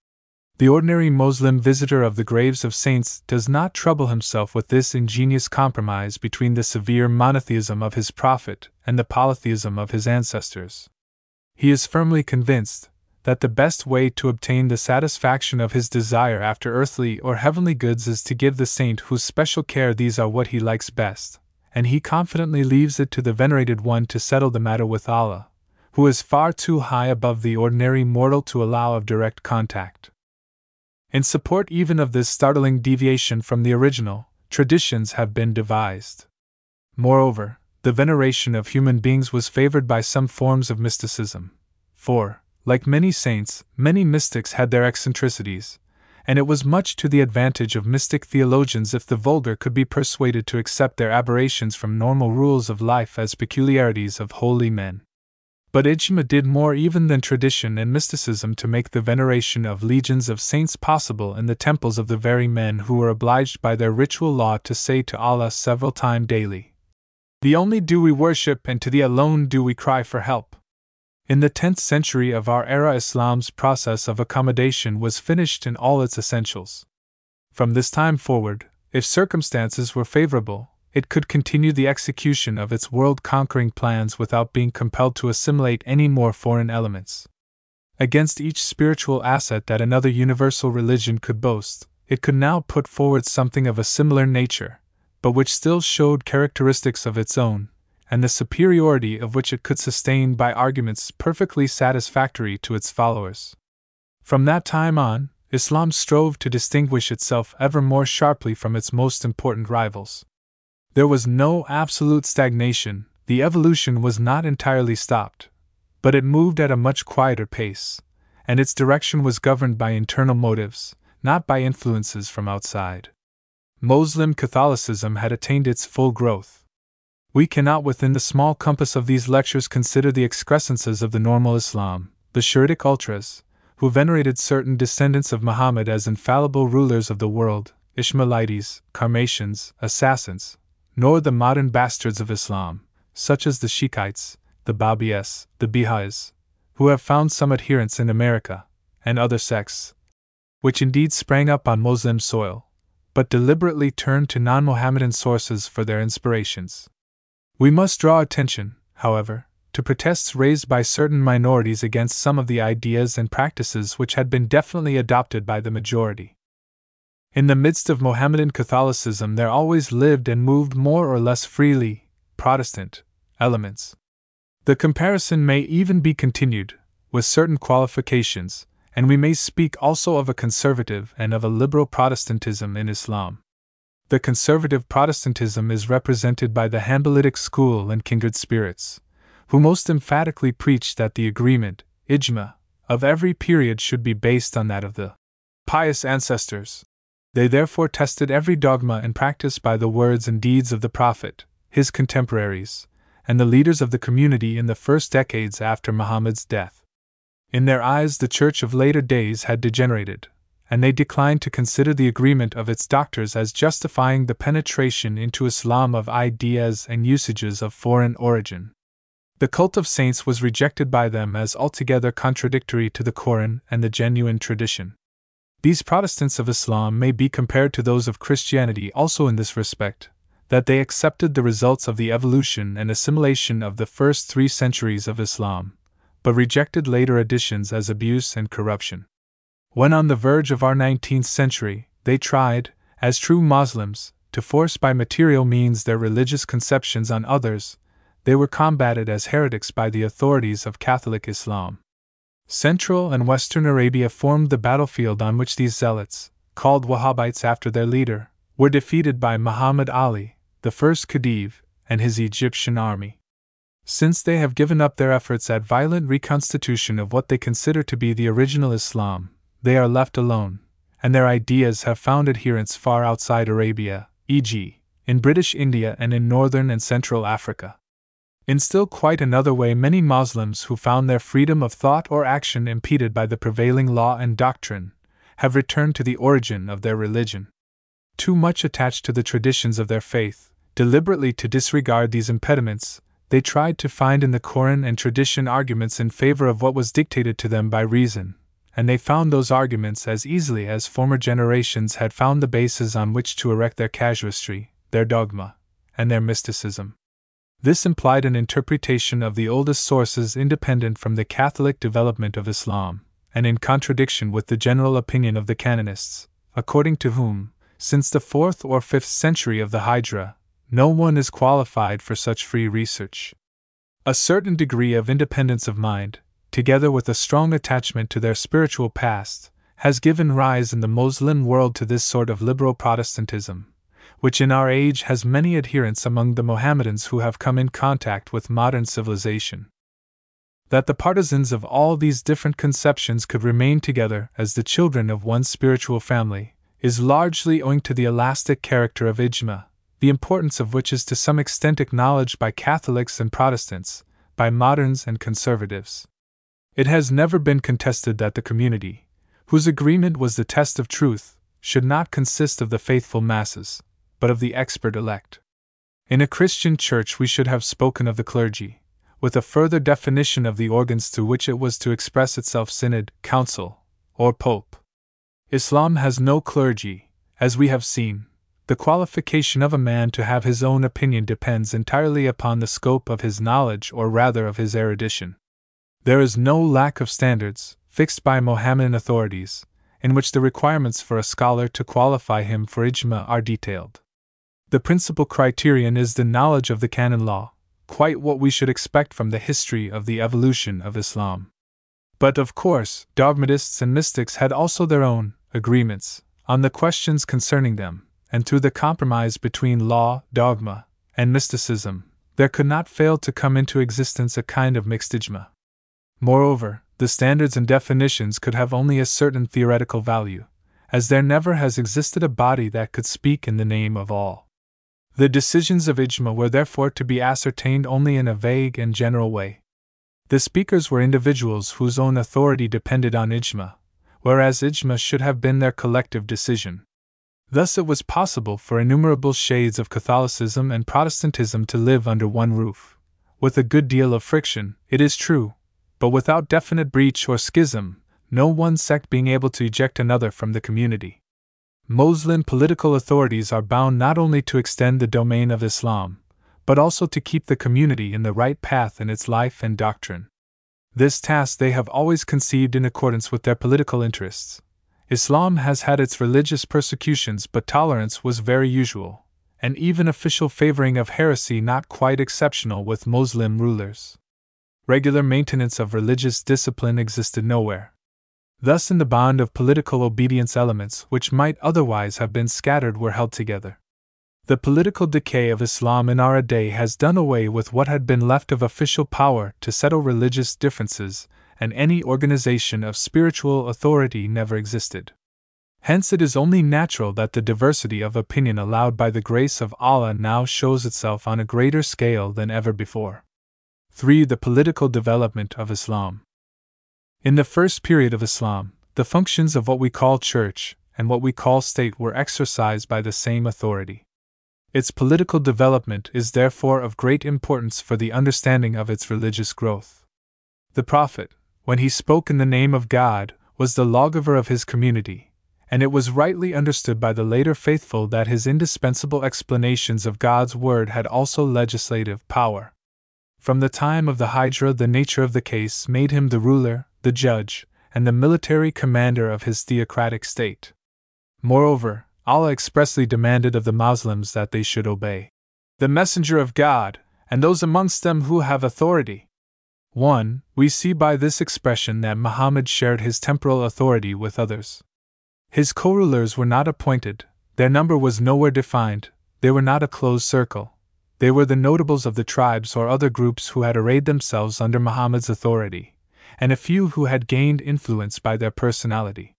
The ordinary Moslem visitor of the graves of saints does not trouble himself with this ingenious compromise between the severe monotheism of his prophet and the polytheism of his ancestors. He is firmly convinced that the best way to obtain the satisfaction of his desire after earthly or heavenly goods is to give the saint whose special care these are what he likes best, and he confidently leaves it to the venerated one to settle the matter with Allah, who is far too high above the ordinary mortal to allow of direct contact. In support even of this startling deviation from the original, traditions have been devised. Moreover, the veneration of human beings was favored by some forms of mysticism. For, like many saints, many mystics had their eccentricities, and it was much to the advantage of mystic theologians if the vulgar could be persuaded to accept their aberrations from normal rules of life as peculiarities of holy men. But Ijma did more even than tradition and mysticism to make the veneration of legions of saints possible in the temples of the very men who were obliged by their ritual law to say to Allah several times daily, The only do we worship and to thee alone do we cry for help. In the 10th century of our era, Islam's process of accommodation was finished in all its essentials. From this time forward, if circumstances were favorable, it could continue the execution of its world conquering plans without being compelled to assimilate any more foreign elements. Against each spiritual asset that another universal religion could boast, it could now put forward something of a similar nature, but which still showed characteristics of its own, and the superiority of which it could sustain by arguments perfectly satisfactory to its followers. From that time on, Islam strove to distinguish itself ever more sharply from its most important rivals. There was no absolute stagnation, the evolution was not entirely stopped, but it moved at a much quieter pace, and its direction was governed by internal motives, not by influences from outside. Moslem Catholicism had attained its full growth. We cannot, within the small compass of these lectures, consider the excrescences of the normal Islam, the Shiitic ultras, who venerated certain descendants of Muhammad as infallible rulers of the world, Ishmaelites, Karmatians, assassins, nor the modern bastards of Islam, such as the Shaikhites, the Babis, the Baha'is, who have found some adherents in America, and other sects, which indeed sprang up on Moslem soil, but deliberately turned to non Mohammedan sources for their inspirations. We must draw attention, however, to protests raised by certain minorities against some of the ideas and practices which had been definitely adopted by the majority. In the midst of Mohammedan Catholicism, there always lived and moved more or less freely Protestant elements. The comparison may even be continued, with certain qualifications, and we may speak also of a conservative and of a liberal Protestantism in Islam. The conservative Protestantism is represented by the Hanbalitic school and kindred spirits, who most emphatically preach that the agreement, ijma, of every period should be based on that of the pious ancestors. They therefore tested every dogma and practice by the words and deeds of the Prophet, his contemporaries, and the leaders of the community in the first decades after Muhammad's death. In their eyes, the Church of later days had degenerated, and they declined to consider the agreement of its doctors as justifying the penetration into Islam of ideas and usages of foreign origin. The cult of saints was rejected by them as altogether contradictory to the Koran and the genuine tradition. These Protestants of Islam may be compared to those of Christianity also in this respect, that they accepted the results of the evolution and assimilation of the first three centuries of Islam, but rejected later additions as abuse and corruption. When on the verge of our 19th century, they tried, as true Moslems, to force by material means their religious conceptions on others, they were combated as heretics by the authorities of Catholic Islam. Central and Western Arabia formed the battlefield on which these zealots, called Wahhabites after their leader, were defeated by Muhammad Ali, the first Khedive, and his Egyptian army. Since they have given up their efforts at violent reconstitution of what they consider to be the original Islam, they are left alone, and their ideas have found adherents far outside Arabia, e.g., in British India and in northern and central Africa. In still quite another way, many Moslems who found their freedom of thought or action impeded by the prevailing law and doctrine have returned to the origin of their religion. Too much attached to the traditions of their faith, deliberately to disregard these impediments, they tried to find in the Koran and tradition arguments in favor of what was dictated to them by reason, and they found those arguments as easily as former generations had found the bases on which to erect their casuistry, their dogma, and their mysticism. This implied an interpretation of the oldest sources independent from the Catholic development of Islam, and in contradiction with the general opinion of the canonists, according to whom, since the 4th or 5th century of the Hijra, no one is qualified for such free research. A certain degree of independence of mind, together with a strong attachment to their spiritual past, has given rise in the Moslem world to this sort of liberal Protestantism, which in our age has many adherents among the Mohammedans who have come in contact with modern civilization. That the partisans of all these different conceptions could remain together as the children of one spiritual family is largely owing to the elastic character of Ijma, the importance of which is to some extent acknowledged by Catholics and Protestants, by moderns and conservatives. It has never been contested that the community, whose agreement was the test of truth, should not consist of the faithful masses, but of the expert elect. In a Christian church, we should have spoken of the clergy, with a further definition of the organs through which it was to express itself synod, council, or pope. Islam has no clergy, as we have seen. The qualification of a man to have his own opinion depends entirely upon the scope of his knowledge or rather of his erudition. There is no lack of standards, fixed by Mohammedan authorities, in which the requirements for a scholar to qualify him for ijma are detailed. The principal criterion is the knowledge of the canon law, quite what we should expect from the history of the evolution of Islam. But of course, dogmatists and mystics had also their own agreements on the questions concerning them, and through the compromise between law, dogma, and mysticism, there could not fail to come into existence a kind of mixed ijma. Moreover, the standards and definitions could have only a certain theoretical value, as there never has existed a body that could speak in the name of all. The decisions of Ijma were therefore to be ascertained only in a vague and general way. The speakers were individuals whose own authority depended on Ijma, whereas Ijma should have been their collective decision. Thus, it was possible for innumerable shades of Catholicism and Protestantism to live under one roof, with a good deal of friction, it is true, but without definite breach or schism, no one sect being able to eject another from the community. Muslim political authorities are bound not only to extend the domain of Islam, but also to keep the community in the right path in its life and doctrine. This task they have always conceived in accordance with their political interests. Islam has had its religious persecutions, but tolerance was very usual, and even official favoring of heresy not quite exceptional with Muslim rulers. Regular maintenance of religious discipline existed nowhere. Thus, in the bond of political obedience, elements which might otherwise have been scattered were held together. The political decay of Islam in our day has done away with what had been left of official power to settle religious differences, and any organization of spiritual authority never existed. Hence, it is only natural that the diversity of opinion allowed by the grace of Allah now shows itself on a greater scale than ever before. 3. The political development of Islam. In the first period of Islam, the functions of what we call church and what we call state were exercised by the same authority. Its political development is therefore of great importance for the understanding of its religious growth. The Prophet, when he spoke in the name of God, was the lawgiver of his community, and it was rightly understood by the later faithful that his indispensable explanations of God's word had also legislative power. From the time of the Hijra, the nature of the case made him the ruler, the judge, and the military commander of his theocratic state. Moreover, Allah expressly demanded of the Muslims that they should obey the Messenger of God, and those amongst them who have authority. 1. We see by this expression that Muhammad shared his temporal authority with others. His co rulers were not appointed, their number was nowhere defined, they were not a closed circle. They were the notables of the tribes or other groups who had arrayed themselves under Muhammad's authority, and a few who had gained influence by their personality.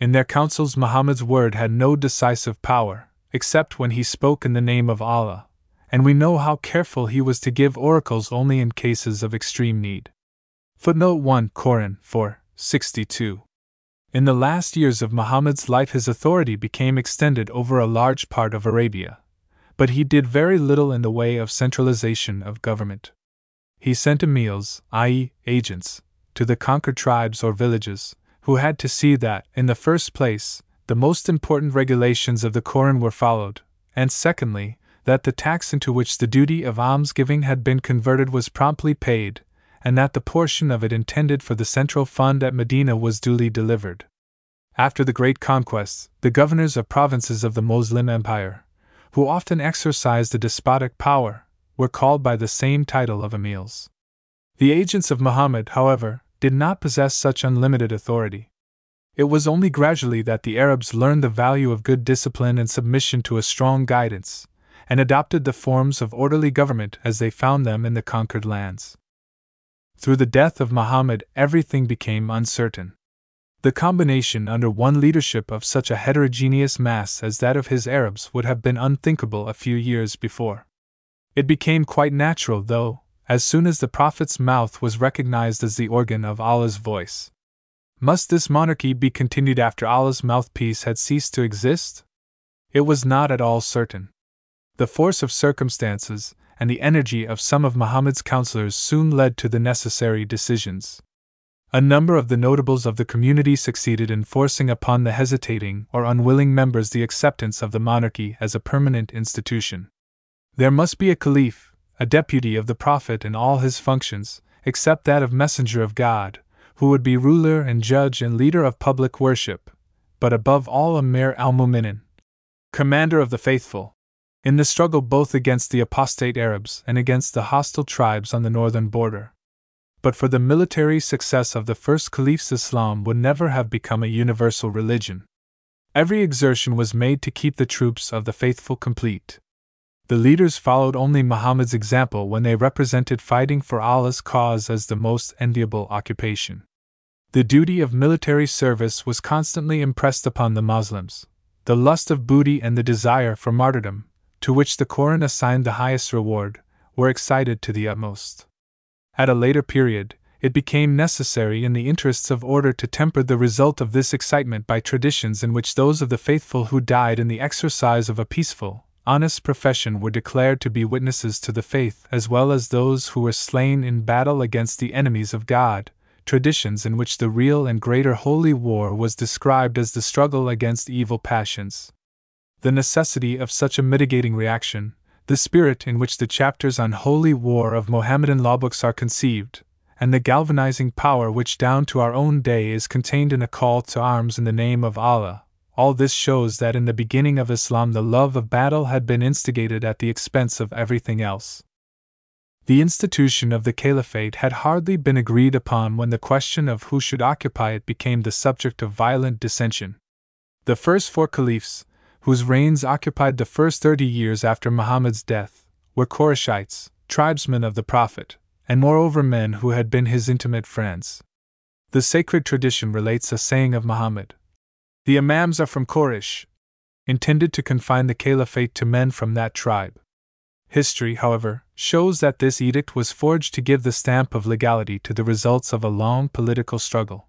In their councils, Muhammad's word had no decisive power, except when he spoke in the name of Allah, and we know how careful he was to give oracles only in cases of extreme need. Footnote 1 Quran 4 62. In the last years of Muhammad's life, his authority became extended over a large part of Arabia, but he did very little in the way of centralization of government. He sent emirs, i.e., agents, to the conquered tribes or villages, who had to see that, in the first place, the most important regulations of the Koran were followed, and secondly, that the tax into which the duty of almsgiving had been converted was promptly paid, and that the portion of it intended for the central fund at Medina was duly delivered. After the great conquests, the governors of provinces of the Moslem Empire, who often exercised a despotic power, were called by the same title of emirs. The agents of Muhammad, however, did not possess such unlimited authority. It was only gradually that the Arabs learned the value of good discipline and submission to a strong guidance, and adopted the forms of orderly government as they found them in the conquered lands. Through the death of Muhammad, everything became uncertain. The combination under one leadership of such a heterogeneous mass as that of his Arabs would have been unthinkable a few years before. It became quite natural, though, as soon as the Prophet's mouth was recognized as the organ of Allah's voice. Must this monarchy be continued after Allah's mouthpiece had ceased to exist? It was not at all certain. The force of circumstances and the energy of some of Muhammad's counselors soon led to the necessary decisions. A number of the notables of the community succeeded in forcing upon the hesitating or unwilling members the acceptance of the monarchy as a permanent institution. There must be a caliph, a deputy of the Prophet in all his functions, except that of messenger of God, who would be ruler and judge and leader of public worship, but above all Amir al Muminin, commander of the faithful, in the struggle both against the apostate Arabs and against the hostile tribes on the northern border. But for the military success of the first caliphs, Islam would never have become a universal religion. Every exertion was made to keep the troops of the faithful complete. The leaders followed only Muhammad's example when they represented fighting for Allah's cause as the most enviable occupation. The duty of military service was constantly impressed upon the Muslims. The lust of booty and the desire for martyrdom, to which the Koran assigned the highest reward, were excited to the utmost. At a later period, it became necessary in the interests of order to temper the result of this excitement by traditions in which those of the faithful who died in the exercise of a peaceful, honest profession were declared to be witnesses to the faith as well as those who were slain in battle against the enemies of God, traditions in which the real and greater holy war was described as the struggle against evil passions. The necessity of such a mitigating reaction, the spirit in which the chapters on holy war of Mohammedan law books are conceived, and the galvanizing power which down to our own day is contained in a call to arms in the name of Allah, all this shows that in the beginning of Islam the love of battle had been instigated at the expense of everything else. The institution of the caliphate had hardly been agreed upon when the question of who should occupy it became the subject of violent dissension. The first four caliphs, whose reigns occupied the first thirty years after Muhammad's death, were Qurayshites, tribesmen of the Prophet, and moreover men who had been his intimate friends. The sacred tradition relates a saying of Muhammad The Imams are from Quraysh, intended to confine the caliphate to men from that tribe. History, however, shows that this edict was forged to give the stamp of legality to the results of a long political struggle.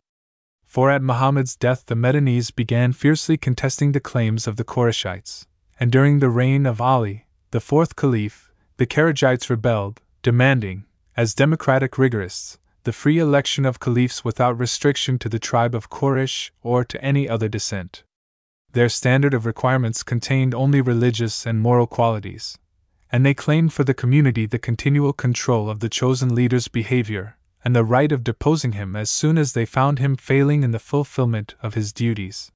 For at Muhammad's death the Medinese began fiercely contesting the claims of the Qurayshites, and during the reign of Ali, the fourth caliph, the Kharijites rebelled, demanding, as democratic rigorists, the free election of caliphs without restriction to the tribe of Quraysh or to any other descent. Their standard of requirements contained only religious and moral qualities, and they claimed for the community the continual control of the chosen leader's behavior and the right of deposing him as soon as they found him failing in the fulfillment of his duties.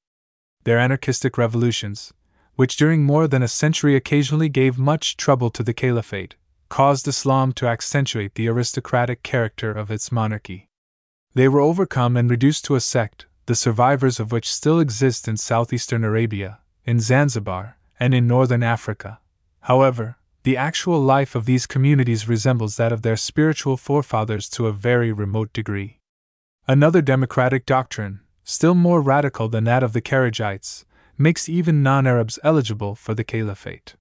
Their anarchistic revolutions, which during more than a century occasionally gave much trouble to the caliphate, caused Islam to accentuate the aristocratic character of its monarchy. They were overcome and reduced to a sect, the survivors of which still exist in southeastern Arabia, in Zanzibar, and in northern Africa. However, the actual life of these communities resembles that of their spiritual forefathers to a very remote degree. Another democratic doctrine, still more radical than that of the Kharijites, makes even non Arabs eligible for the caliphate.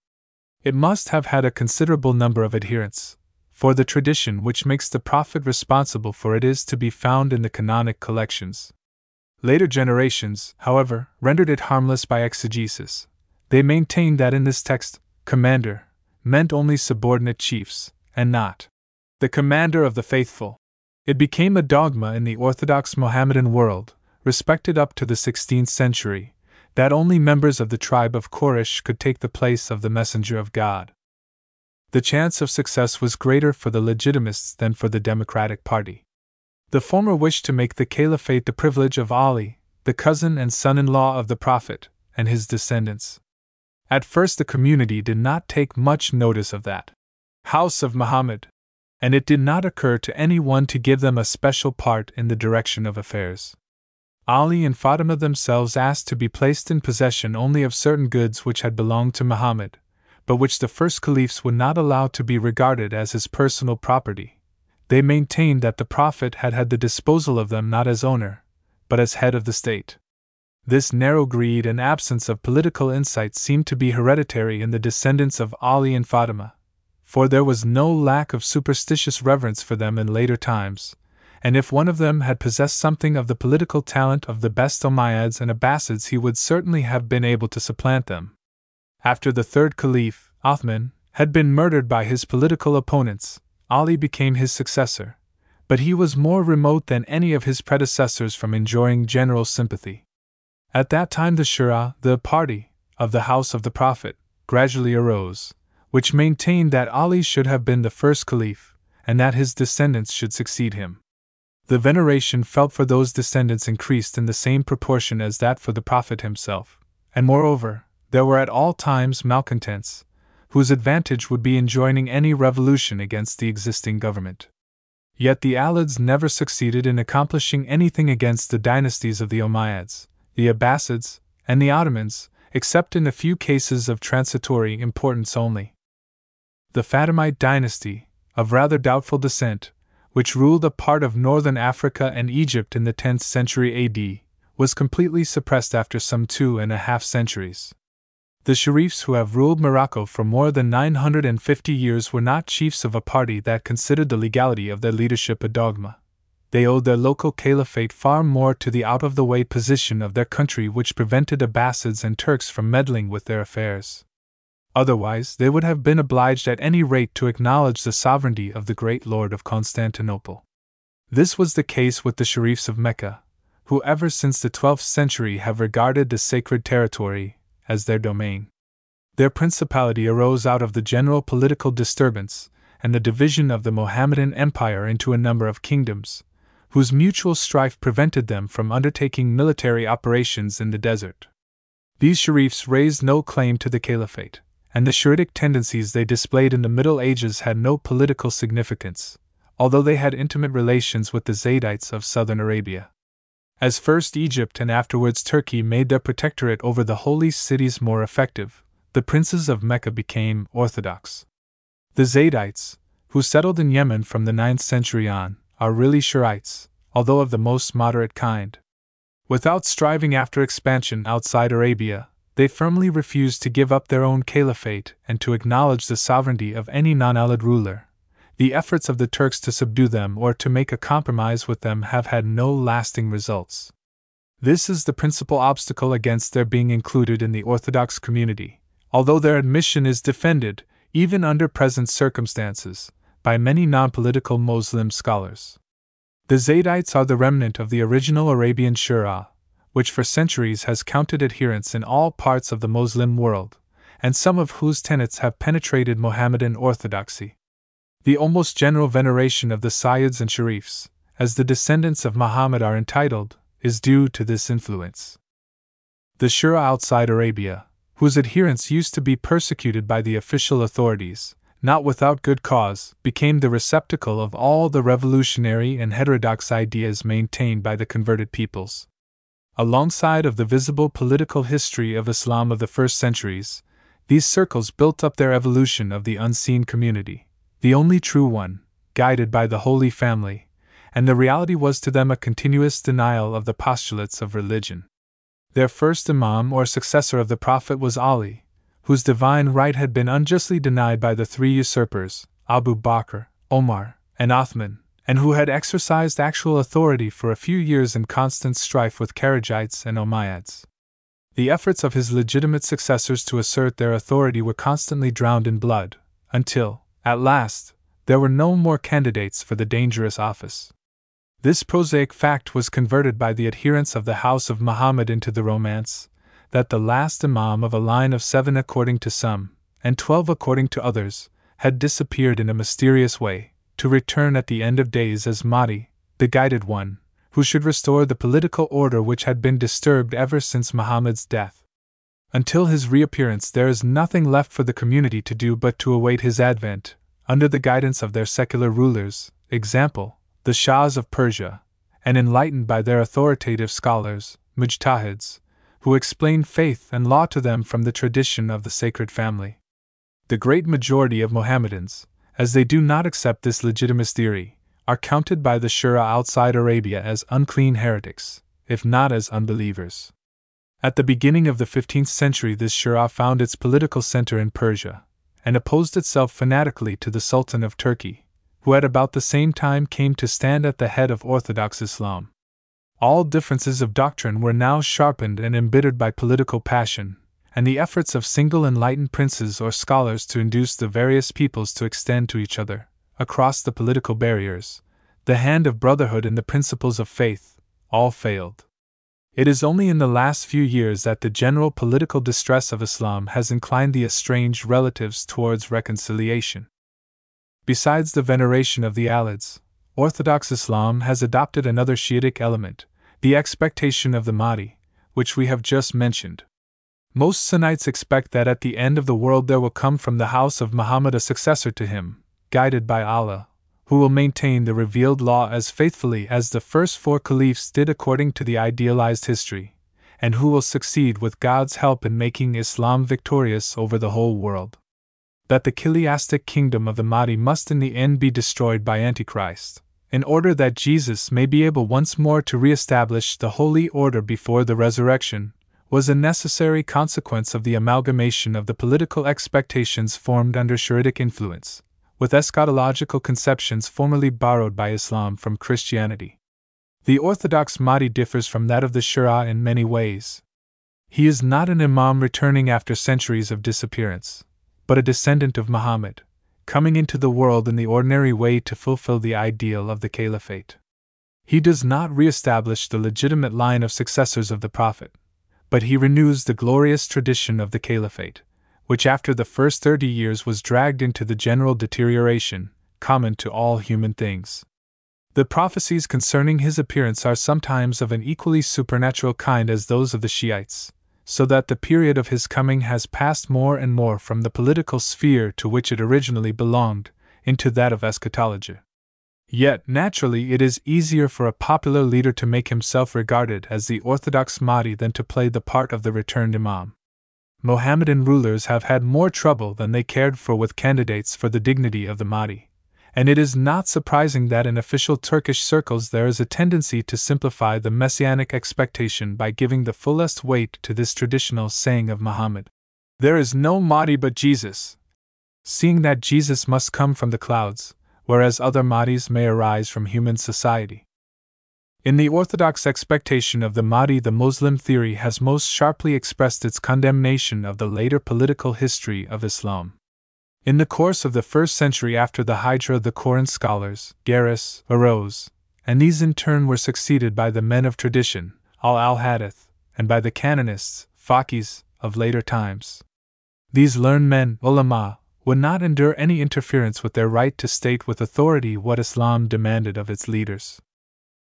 It must have had a considerable number of adherents, for the tradition which makes the Prophet responsible for it is to be found in the canonic collections. Later generations, however, rendered it harmless by exegesis. They maintained that in this text, commander, meant only subordinate chiefs, and not the commander of the faithful. It became a dogma in the Orthodox Mohammedan world, respected up to the 16th century, that only members of the tribe of Quraysh could take the place of the messenger of God. The chance of success was greater for the legitimists than for the Democratic Party. The former wished to make the caliphate the privilege of Ali, the cousin and son in law of the Prophet, and his descendants. At first, the community did not take much notice of that house of Muhammad, and it did not occur to anyone to give them a special part in the direction of affairs. Ali and Fatima themselves asked to be placed in possession only of certain goods which had belonged to Muhammad, but which the first caliphs would not allow to be regarded as his personal property. They maintained that the Prophet had had the disposal of them not as owner, but as head of the state. This narrow greed and absence of political insight seemed to be hereditary in the descendants of Ali and Fatima, for there was no lack of superstitious reverence for them in later times, and if one of them had possessed something of the political talent of the best Umayyads and Abbasids, he would certainly have been able to supplant them. After the third Caliph, Othman, had been murdered by his political opponents, Ali became his successor, but he was more remote than any of his predecessors from enjoying general sympathy. At that time, the Shia, the party, of the house of the Prophet, gradually arose, which maintained that Ali should have been the first caliph, and that his descendants should succeed him. The veneration felt for those descendants increased in the same proportion as that for the Prophet himself, and moreover, there were at all times malcontents, whose advantage would be in joining any revolution against the existing government. Yet the Alids never succeeded in accomplishing anything against the dynasties of the Umayyads, the Abbasids, and the Ottomans, except in a few cases of transitory importance only. The Fatimite dynasty, of rather doubtful descent, which ruled a part of northern Africa and Egypt in the 10th century AD, was completely suppressed after some two and a half centuries. The Sharifs who have ruled Morocco for more than 950 years were not chiefs of a party that considered the legality of their leadership a dogma they owed their local caliphate far more to the out of the way position of their country, which prevented Abbasids and Turks from meddling with their affairs. Otherwise, they would have been obliged at any rate to acknowledge the sovereignty of the great lord of Constantinople. This was the case with the Sharifs of Mecca, who ever since the 12th century have regarded the sacred territory as their domain. Their principality arose out of the general political disturbance and the division of the Mohammedan Empire into a number of kingdoms, whose mutual strife prevented them from undertaking military operations in the desert. These sharifs raised no claim to the caliphate, and the Shiitic tendencies they displayed in the Middle Ages had no political significance, although they had intimate relations with the Zaydites of southern Arabia. As first Egypt and afterwards Turkey made their protectorate over the holy cities more effective, the princes of Mecca became orthodox. The Zaydites, who settled in Yemen from the 9th century on, are really Shiites, although of the most moderate kind. Without striving after expansion outside Arabia, they firmly refused to give up their own caliphate and to acknowledge the sovereignty of any non Alid ruler, the efforts of the Turks to subdue them or to make a compromise with them have had no lasting results. This is the principal obstacle against their being included in the Orthodox community, although their admission is defended, even under present circumstances, by many non political Muslim scholars. The Zaydites are the remnant of the original Arabian Shia, which for centuries has counted adherents in all parts of the Muslim world, and some of whose tenets have penetrated Mohammedan orthodoxy. The almost general veneration of the Sayyids and Sharifs, as the descendants of Muhammad are entitled, is due to this influence. The Shia outside Arabia, whose adherents used to be persecuted by the official authorities, not without good cause, became the receptacle of all the revolutionary and heterodox ideas maintained by the converted peoples. Alongside of the visible political history of Islam of the first centuries, these circles built up their evolution of the unseen community the only true one, guided by the Holy Family, and the reality was to them a continuous denial of the postulates of religion. Their first Imam or successor of the Prophet was Ali, whose divine right had been unjustly denied by the three usurpers, Abu Bakr, Omar, and Othman, and who had exercised actual authority for a few years in constant strife with Kharijites and Umayyads. The efforts of his legitimate successors to assert their authority were constantly drowned in blood, until, at last, there were no more candidates for the dangerous office. This prosaic fact was converted by the adherents of the House of Muhammad into the romance that the last Imam of a line of seven according to some, and twelve according to others, had disappeared in a mysterious way, to return at the end of days as Mahdi, the guided one, who should restore the political order which had been disturbed ever since Muhammad's death. Until his reappearance, there is nothing left for the community to do but to await his advent, under the guidance of their secular rulers, example, the Shahs of Persia, and enlightened by their authoritative scholars, mujtahids, who explain faith and law to them from the tradition of the sacred family. The great majority of Mohammedans, as they do not accept this legitimist theory, are counted by the Shia outside Arabia as unclean heretics, if not as unbelievers. At the beginning of the 15th century, this Shia found its political center in Persia, and opposed itself fanatically to the Sultan of Turkey, who at about the same time came to stand at the head of Orthodox Islam. All differences of doctrine were now sharpened and embittered by political passion, and the efforts of single enlightened princes or scholars to induce the various peoples to extend to each other, across the political barriers, the hand of brotherhood and the principles of faith, all failed. It is only in the last few years that the general political distress of Islam has inclined the estranged relatives towards reconciliation. Besides the veneration of the Alids, Orthodox Islam has adopted another Shiitic element, the expectation of the Mahdi, which we have just mentioned. Most Sunnites expect that at the end of the world there will come from the house of Muhammad a successor to him, guided by Allah, who will maintain the revealed law as faithfully as the first four caliphs did according to the idealized history, and who will succeed with God's help in making Islam victorious over the whole world. That the chiliastic kingdom of the Mahdi must in the end be destroyed by Antichrist, in order that Jesus may be able once more to re establish the holy order before the resurrection, was a necessary consequence of the amalgamation of the political expectations formed under Shiitic influence with eschatological conceptions formerly borrowed by Islam from Christianity. The Orthodox Mahdi differs from that of the Shia in many ways. He is not an Imam returning after centuries of disappearance, but a descendant of Muhammad, coming into the world in the ordinary way to fulfill the ideal of the Caliphate. He does not re establish the legitimate line of successors of the Prophet, but he renews the glorious tradition of the Caliphate, which after the first thirty years was dragged into the general deterioration common to all human things. The prophecies concerning his appearance are sometimes of an equally supernatural kind as those of the Shiites, so that the period of his coming has passed more and more from the political sphere to which it originally belonged into that of eschatology. Yet, naturally, it is easier for a popular leader to make himself regarded as the orthodox Mahdi than to play the part of the returned Imam. Mohammedan rulers have had more trouble than they cared for with candidates for the dignity of the Mahdi, and it is not surprising that in official Turkish circles there is a tendency to simplify the messianic expectation by giving the fullest weight to this traditional saying of Muhammad. There is no Mahdi but Jesus, seeing that Jesus must come from the clouds whereas other Mahdis may arise from human society. In the orthodox expectation of the Mahdi, the Muslim theory has most sharply expressed its condemnation of the later political history of Islam. In the course of the first century after the Hijra, the Koran scholars, Garis, arose, and these in turn were succeeded by the men of tradition, ahl al hadith, and by the canonists, faqihs, of later times. These learned men, ulama, would not endure any interference with their right to state with authority what Islam demanded of its leaders.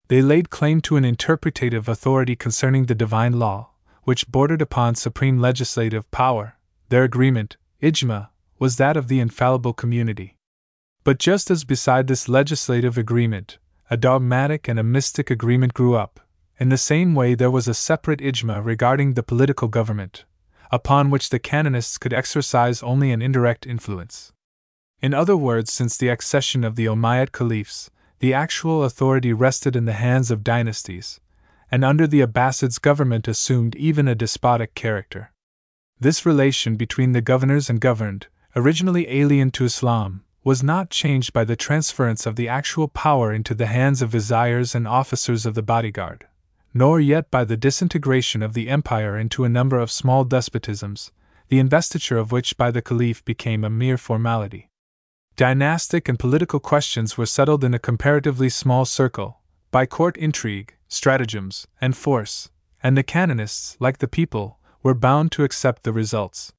They laid claim to an interpretative authority concerning the divine law, which bordered upon supreme legislative power. Their agreement, ijma, was that of the infallible community. But just as beside this legislative agreement, a dogmatic and a mystic agreement grew up, in the same way there was a separate ijma regarding the political government, upon which the canonists could exercise only an indirect influence. In other words, since the accession of the Umayyad caliphs, the actual authority rested in the hands of dynasties, and under the Abbasids government assumed even a despotic character. This relation between the governors and governed, originally alien to Islam, was not changed by the transference of the actual power into the hands of viziers and officers of the bodyguard nor yet by the disintegration of the empire into a number of small despotisms, the investiture of which by the caliph became a mere formality. Dynastic and political questions were settled in a comparatively small circle, by court intrigue, stratagems, and force, and the canonists, like the people, were bound to accept the results.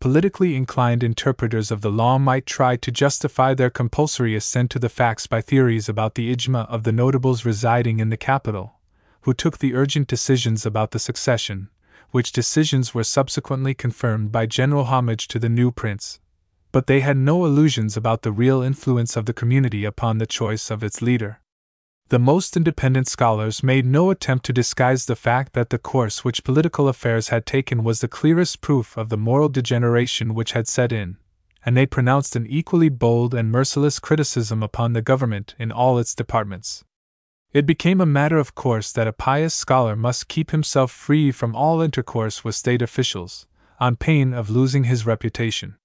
Politically inclined interpreters of the law might try to justify their compulsory assent to the facts by theories about the ijma of the notables residing in the capital, who took the urgent decisions about the succession, which decisions were subsequently confirmed by general homage to the new prince. But they had no illusions about the real influence of the community upon the choice of its leader. The most independent scholars made no attempt to disguise the fact that the course which political affairs had taken was the clearest proof of the moral degeneration which had set in, and they pronounced an equally bold and merciless criticism upon the government in all its departments. It became a matter of course that a pious scholar must keep himself free from all intercourse with state officials, on pain of losing his reputation.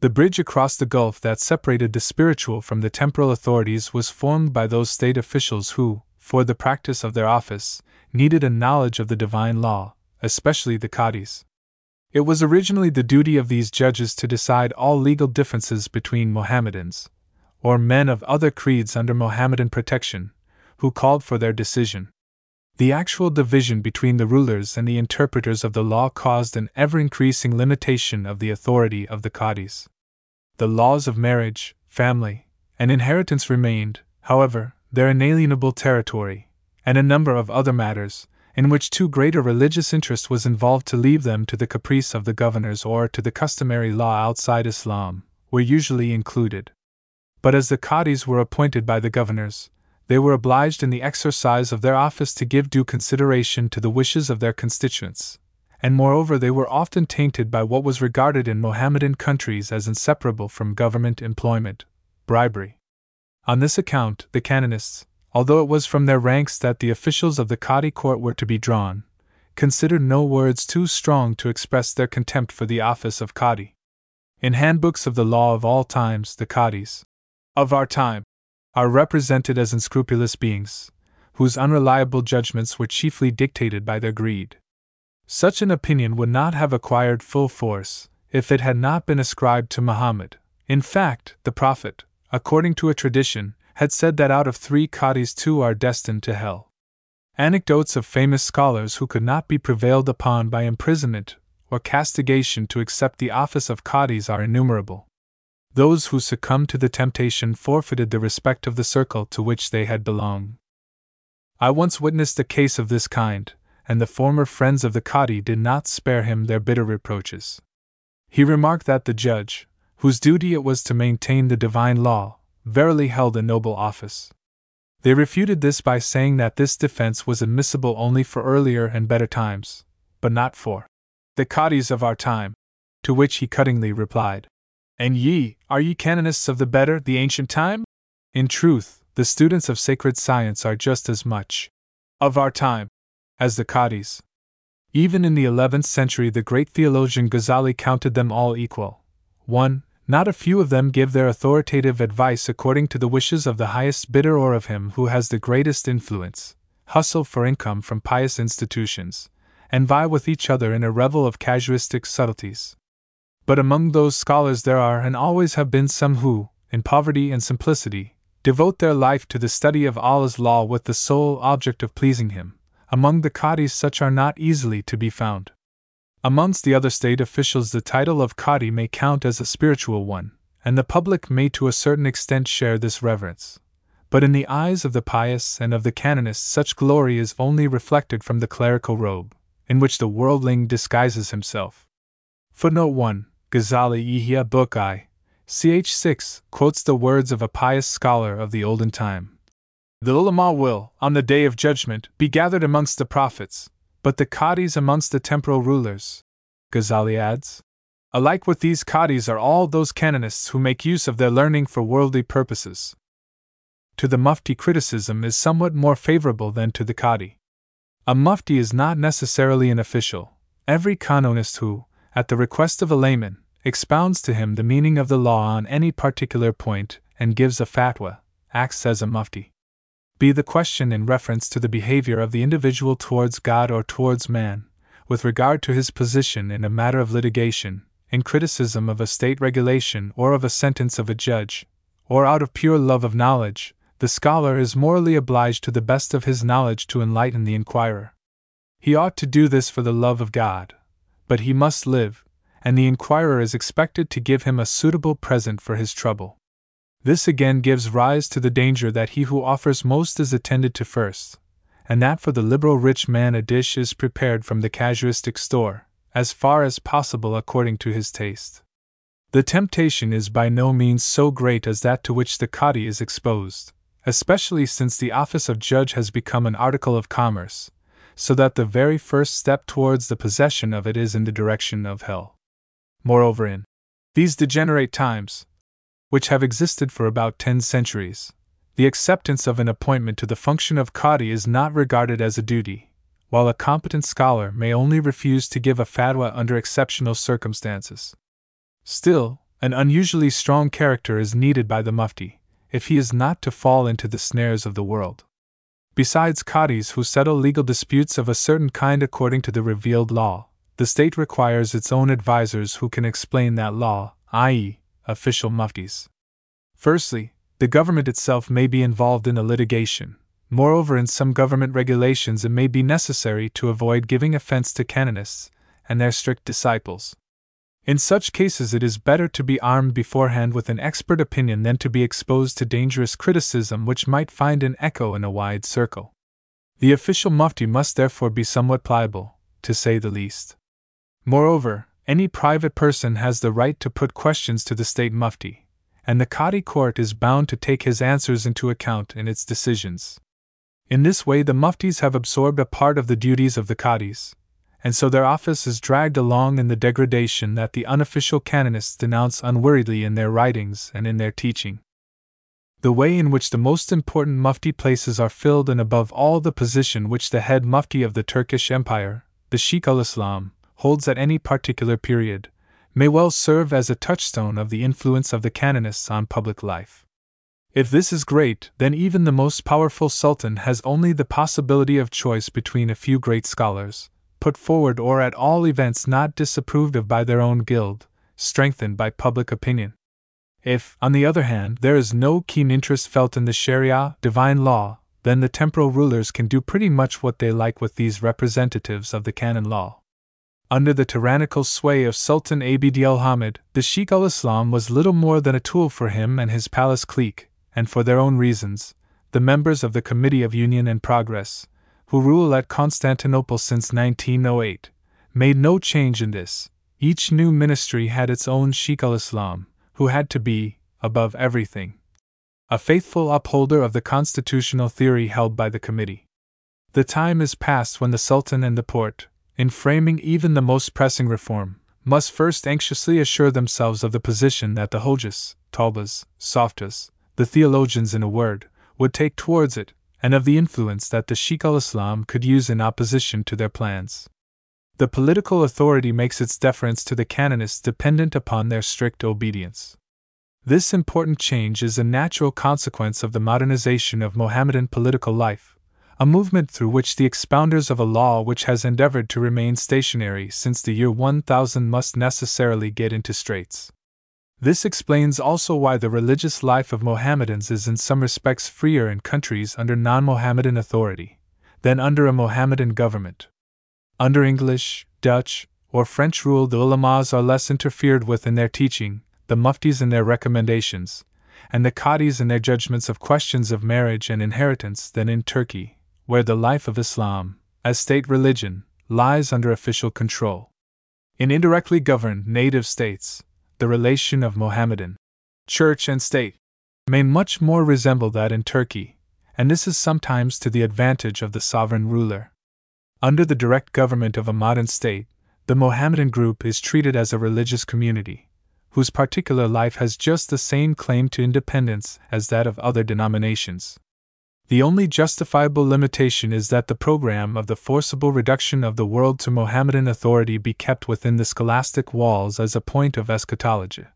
The bridge across the gulf that separated the spiritual from the temporal authorities was formed by those state officials who, for the practice of their office, needed a knowledge of the divine law, especially the Qadis. It was originally the duty of these judges to decide all legal differences between Mohammedans, or men of other creeds under Mohammedan protection, who called for their decision. The actual division between the rulers and the interpreters of the law caused an ever increasing limitation of the authority of the Qadis. The laws of marriage, family, and inheritance remained, however, their inalienable territory, and a number of other matters, in which too great a religious interest was involved to leave them to the caprice of the governors or to the customary law outside Islam, were usually included. But as the Qadis were appointed by the governors, they were obliged in the exercise of their office to give due consideration to the wishes of their constituents, and moreover they were often tainted by what was regarded in Mohammedan countries as inseparable from government employment bribery. On this account, the canonists, although it was from their ranks that the officials of the Qadi court were to be drawn, considered no words too strong to express their contempt for the office of Qadi. In handbooks of the law of all times, the Qadis of our time are represented as unscrupulous beings, whose unreliable judgments were chiefly dictated by their greed. Such an opinion would not have acquired full force if it had not been ascribed to Muhammad. In fact, the Prophet, according to a tradition, had said that out of three Qadis, two are destined to hell. Anecdotes of famous scholars who could not be prevailed upon by imprisonment or castigation to accept the office of Qadis are innumerable. Those who succumbed to the temptation forfeited the respect of the circle to which they had belonged. I once witnessed a case of this kind, and the former friends of the Qadi did not spare him their bitter reproaches. He remarked that the judge, whose duty it was to maintain the divine law, verily held a noble office. They refuted this by saying that this defense was admissible only for earlier and better times, but not for the Qadis of our time. To which he cuttingly replied, And ye, are ye canonists of the better, the ancient time? In truth, the students of sacred science are just as much of our time as the Qadis. Even in the 11th century, the great theologian Ghazali counted them all equal. 1. Not a few of them give their authoritative advice according to the wishes of the highest bidder or of him who has the greatest influence, hustle for income from pious institutions, and vie with each other in a revel of casuistic subtleties. But among those scholars there are and always have been some who, in poverty and simplicity, devote their life to the study of Allah's law with the sole object of pleasing Him. Among the Qadis, such are not easily to be found. Amongst the other state officials, the title of Qadi may count as a spiritual one, and the public may to a certain extent share this reverence. But in the eyes of the pious and of the canonists, such glory is only reflected from the clerical robe, in which the worldling disguises himself. Footnote 1 Ghazali Ihya Book I, ch 6, quotes the words of a pious scholar of the olden time. The ulama will, on the day of judgment, be gathered amongst the prophets, but the Qadis amongst the temporal rulers. Ghazali adds. Alike with these Qadis are all those canonists who make use of their learning for worldly purposes. To the Mufti, criticism is somewhat more favorable than to the Qadi. A Mufti is not necessarily an official. Every canonist who, at the request of a layman, expounds to him the meaning of the law on any particular point and gives a fatwa, acts as a Mufti be the question in reference to the behavior of the individual towards God or towards man, with regard to his position in a matter of litigation, in criticism of a state regulation or of a sentence of a judge, or out of pure love of knowledge, the scholar is morally obliged to the best of his knowledge to enlighten the inquirer. He ought to do this for the love of God, but he must live, and the inquirer is expected to give him a suitable present for his trouble. This again gives rise to the danger that he who offers most is attended to first, and that for the liberal rich man a dish is prepared from the casuistic store, as far as possible according to his taste. The temptation is by no means so great as that to which the cadi is exposed, especially since the office of judge has become an article of commerce, so that the very first step towards the possession of it is in the direction of hell. Moreover, in these degenerate times, which have existed for about ten centuries, the acceptance of an appointment to the function of Qadi is not regarded as a duty, while a competent scholar may only refuse to give a fatwa under exceptional circumstances. Still, an unusually strong character is needed by the Mufti, if he is not to fall into the snares of the world. Besides Qadis who settle legal disputes of a certain kind according to the revealed law, the state requires its own advisers who can explain that law, i.e., official muftis. Firstly, the government itself may be involved in a litigation. Moreover, in some government regulations, it may be necessary to avoid giving offense to canonists and their strict disciples. In such cases, it is better to be armed beforehand with an expert opinion than to be exposed to dangerous criticism which might find an echo in a wide circle. The official mufti must therefore be somewhat pliable, to say the least. Moreover, any private person has the right to put questions to the state mufti, and the Qadi court is bound to take his answers into account in its decisions. In this way, the muftis have absorbed a part of the duties of the Qadis, and so their office is dragged along in the degradation that the unofficial canonists denounce unweariedly in their writings and in their teaching. The way in which the most important mufti places are filled, and above all, the position which the head mufti of the Turkish Empire, the Sheikh ul Islam, holds at any particular period, may well serve as a touchstone of the influence of the canonists on public life. If this is great, then even the most powerful sultan has only the possibility of choice between a few great scholars, put forward or at all events not disapproved of by their own guild, strengthened by public opinion. If, on the other hand, there is no keen interest felt in the Sharia, divine law, then the temporal rulers can do pretty much what they like with these representatives of the canon law. Under the tyrannical sway of Sultan Abd al Hamid, the Sheikh al Islam was little more than a tool for him and his palace clique, and for their own reasons, the members of the Committee of Union and Progress, who rule at Constantinople since 1908, made no change in this. Each new ministry had its own Sheikh al Islam, who had to be, above everything, a faithful upholder of the constitutional theory held by the committee. The time is past when the Sultan and the Porte, in framing even the most pressing reform, must first anxiously assure themselves of the position that the Hojas, Talbas, Softas, the theologians in a word, would take towards it, and of the influence that the Sheikh al Islam could use in opposition to their plans. The political authority makes its deference to the canonists dependent upon their strict obedience. This important change is a natural consequence of the modernization of Mohammedan political life, a movement through which the expounders of a law which has endeavored to remain stationary since the year 1000 must necessarily get into straits. This explains also why the religious life of Mohammedans is in some respects freer in countries under non Mohammedan authority than under a Mohammedan government. Under English, Dutch, or French rule, the ulamas are less interfered with in their teaching, the muftis in their recommendations, and the qadis in their judgments of questions of marriage and inheritance than in Turkey, where the life of Islam, as state religion, lies under official control. In indirectly governed native states, the relation of Mohammedan church and state may much more resemble that in Turkey, and this is sometimes to the advantage of the sovereign ruler. Under the direct government of a modern state, the Mohammedan group is treated as a religious community, whose particular life has just the same claim to independence as that of other denominations. The only justifiable limitation is that the program of the forcible reduction of the world to Mohammedan authority be kept within the scholastic walls as a point of eschatology,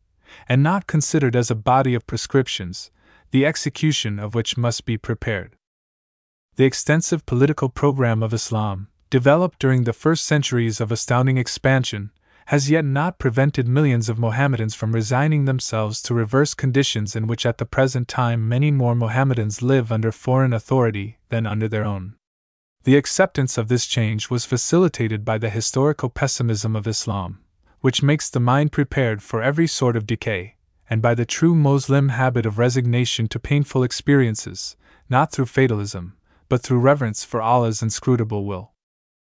and not considered as a body of prescriptions, the execution of which must be prepared. The extensive political program of Islam, developed during the first centuries of astounding expansion, has yet not prevented millions of Mohammedans from resigning themselves to reverse conditions in which at the present time many more Mohammedans live under foreign authority than under their own. The acceptance of this change was facilitated by the historical pessimism of Islam, which makes the mind prepared for every sort of decay, and by the true Moslem habit of resignation to painful experiences, not through fatalism, but through reverence for Allah's inscrutable will.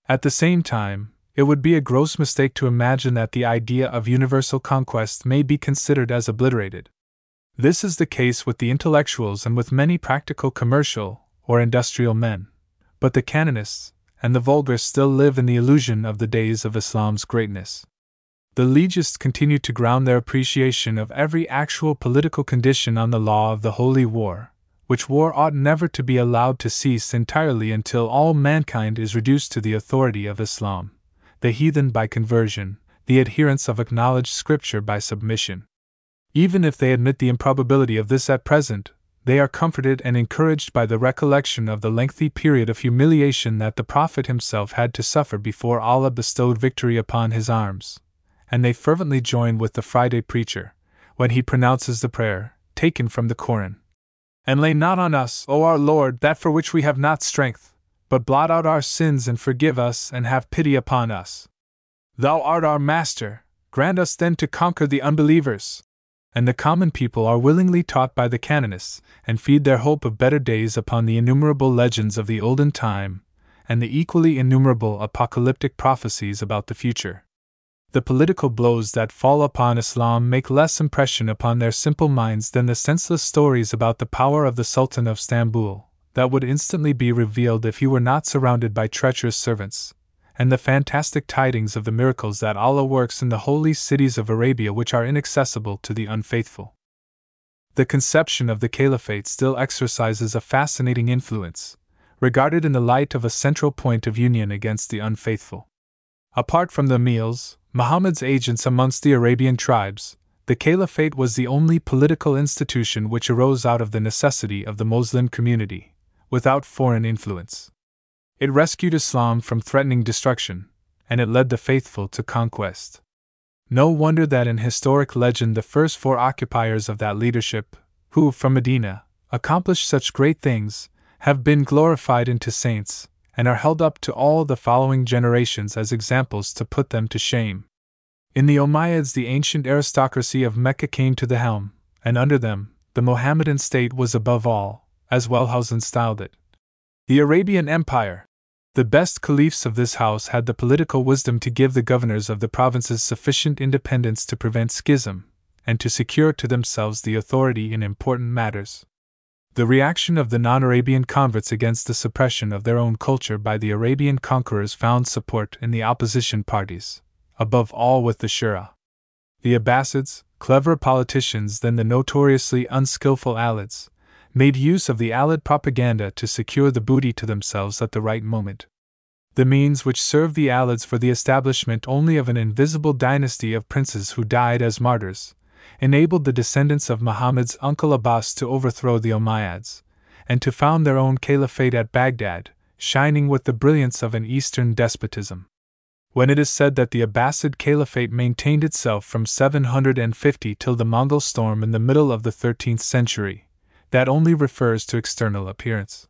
At the same time, it would be a gross mistake to imagine that the idea of universal conquest may be considered as obliterated. This is the case with the intellectuals and with many practical commercial or industrial men. But the canonists and the vulgar still live in the illusion of the days of Islam's greatness. The legists continue to ground their appreciation of every actual political condition on the law of the Holy War, which war ought never to be allowed to cease entirely until all mankind is reduced to the authority of Islam the heathen by conversion, the adherents of acknowledged Scripture by submission. Even if they admit the improbability of this at present, they are comforted and encouraged by the recollection of the lengthy period of humiliation that the Prophet himself had to suffer before Allah bestowed victory upon his arms, and they fervently join with the Friday preacher when he pronounces the prayer, taken from the Koran. And lay not on us, O our Lord, that for which we have not strength, but blot out our sins and forgive us and have pity upon us. Thou art our Master, grant us then to conquer the unbelievers. And the common people are willingly taught by the canonists, and feed their hope of better days upon the innumerable legends of the olden time, and the equally innumerable apocalyptic prophecies about the future. The political blows that fall upon Islam make less impression upon their simple minds than the senseless stories about the power of the Sultan of Stamboul, that would instantly be revealed if he were not surrounded by treacherous servants, and the fantastic tidings of the miracles that Allah works in the holy cities of Arabia which are inaccessible to the unfaithful. The conception of the caliphate still exercises a fascinating influence, regarded in the light of a central point of union against the unfaithful. Apart from the emirs, Muhammad's agents amongst the Arabian tribes, the caliphate was the only political institution which arose out of the necessity of the Moslem community without foreign influence. It rescued Islam from threatening destruction, and it led the faithful to conquest. No wonder that in historic legend the first four occupiers of that leadership, who, from Medina, accomplished such great things, have been glorified into saints, and are held up to all the following generations as examples to put them to shame. In the Umayyads, the ancient aristocracy of Mecca came to the helm, and under them, the Mohammedan state was above all, as Wellhausen styled it. The Arabian Empire. The best caliphs of this house had the political wisdom to give the governors of the provinces sufficient independence to prevent schism, and to secure to themselves the authority in important matters. The reaction of the non Arabian converts against the suppression of their own culture by the Arabian conquerors found support in the opposition parties, above all with the Shia. The Abbasids, clever politicians than the notoriously unskillful Alids, made use of the Alid propaganda to secure the booty to themselves at the right moment. The means which served the Alids for the establishment only of an invisible dynasty of princes who died as martyrs, enabled the descendants of Muhammad's uncle Abbas to overthrow the Umayyads, and to found their own caliphate at Baghdad, shining with the brilliance of an Eastern despotism. When it is said that the Abbasid Caliphate maintained itself from 750 till the Mongol storm in the middle of the 13th century, that only refers to external appearance.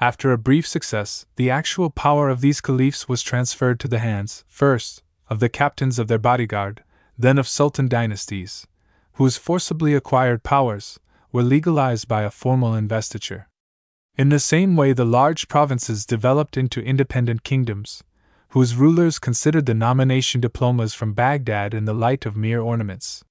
After a brief success, the actual power of these caliphs was transferred to the hands, first, of the captains of their bodyguard, then of sultan dynasties, whose forcibly acquired powers were legalized by a formal investiture. In the same way, the large provinces developed into independent kingdoms, whose rulers considered the nomination diplomas from Baghdad in the light of mere ornaments.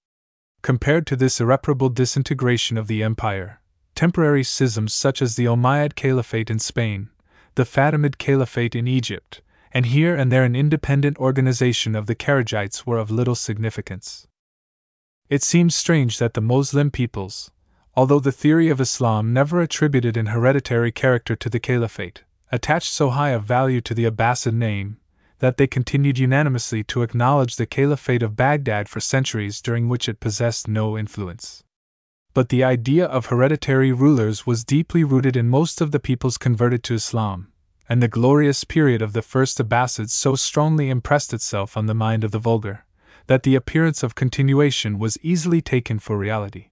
Compared to this irreparable disintegration of the empire, temporary schisms such as the Umayyad Caliphate in Spain, the Fatimid Caliphate in Egypt, and here and there an independent organization of the Kharijites were of little significance. It seems strange that the Moslem peoples, although the theory of Islam never attributed an hereditary character to the caliphate, attached so high a value to the Abbasid name, that they continued unanimously to acknowledge the caliphate of Baghdad for centuries during which it possessed no influence. But the idea of hereditary rulers was deeply rooted in most of the peoples converted to Islam, and the glorious period of the first Abbasids so strongly impressed itself on the mind of the vulgar that the appearance of continuation was easily taken for reality.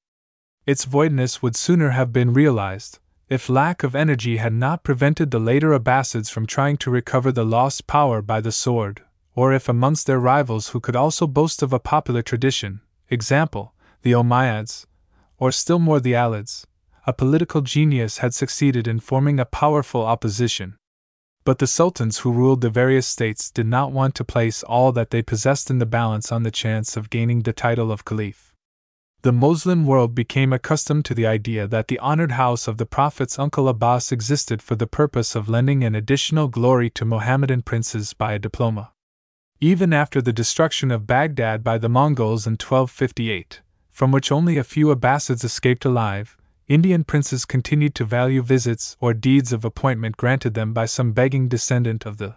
Its voidness would sooner have been realized, if lack of energy had not prevented the later Abbasids from trying to recover the lost power by the sword, or if amongst their rivals who could also boast of a popular tradition, example, the Umayyads, or still more the Alids, a political genius had succeeded in forming a powerful opposition. But the sultans who ruled the various states did not want to place all that they possessed in the balance on the chance of gaining the title of caliph. The Moslem world became accustomed to the idea that the honored house of the Prophet's uncle Abbas existed for the purpose of lending an additional glory to Mohammedan princes by a diploma. Even after the destruction of Baghdad by the Mongols in 1258, from which only a few Abbasids escaped alive, Indian princes continued to value visits or deeds of appointment granted them by some begging descendant of the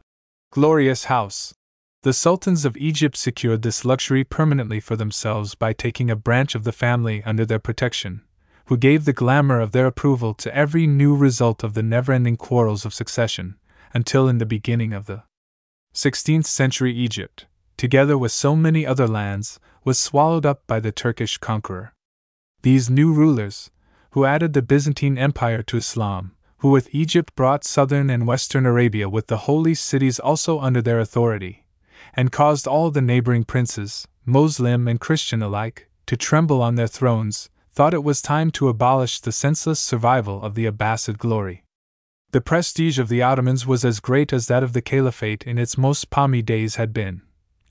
glorious house. The sultans of Egypt secured this luxury permanently for themselves by taking a branch of the family under their protection, who gave the glamour of their approval to every new result of the never ending quarrels of succession, until in the beginning of the 16th century Egypt, together with so many other lands, was swallowed up by the Turkish conqueror. These new rulers, who added the Byzantine Empire to Islam, who with Egypt brought southern and western Arabia with the holy cities also under their authority, and caused all the neighboring princes, Moslem and Christian alike, to tremble on their thrones, thought it was time to abolish the senseless survival of the Abbasid glory. The prestige of the Ottomans was as great as that of the Caliphate in its most palmy days had been,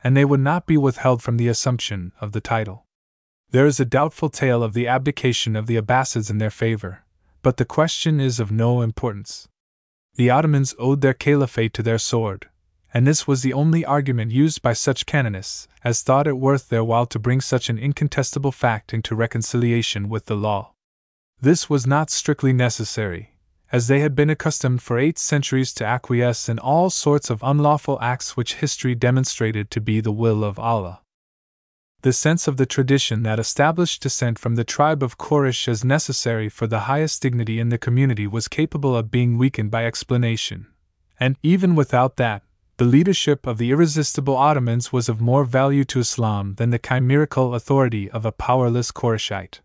and they would not be withheld from the assumption of the title. There is a doubtful tale of the abdication of the Abbasids in their favor, but the question is of no importance. The Ottomans owed their caliphate to their sword, and this was the only argument used by such canonists as thought it worth their while to bring such an incontestable fact into reconciliation with the law. This was not strictly necessary, as they had been accustomed for eight centuries to acquiesce in all sorts of unlawful acts which history demonstrated to be the will of Allah the sense of the tradition that established descent from the tribe of Quraysh as necessary for the highest dignity in the community was capable of being weakened by explanation. And even without that, the leadership of the irresistible Ottomans was of more value to Islam than the chimerical authority of a powerless Qurayshite.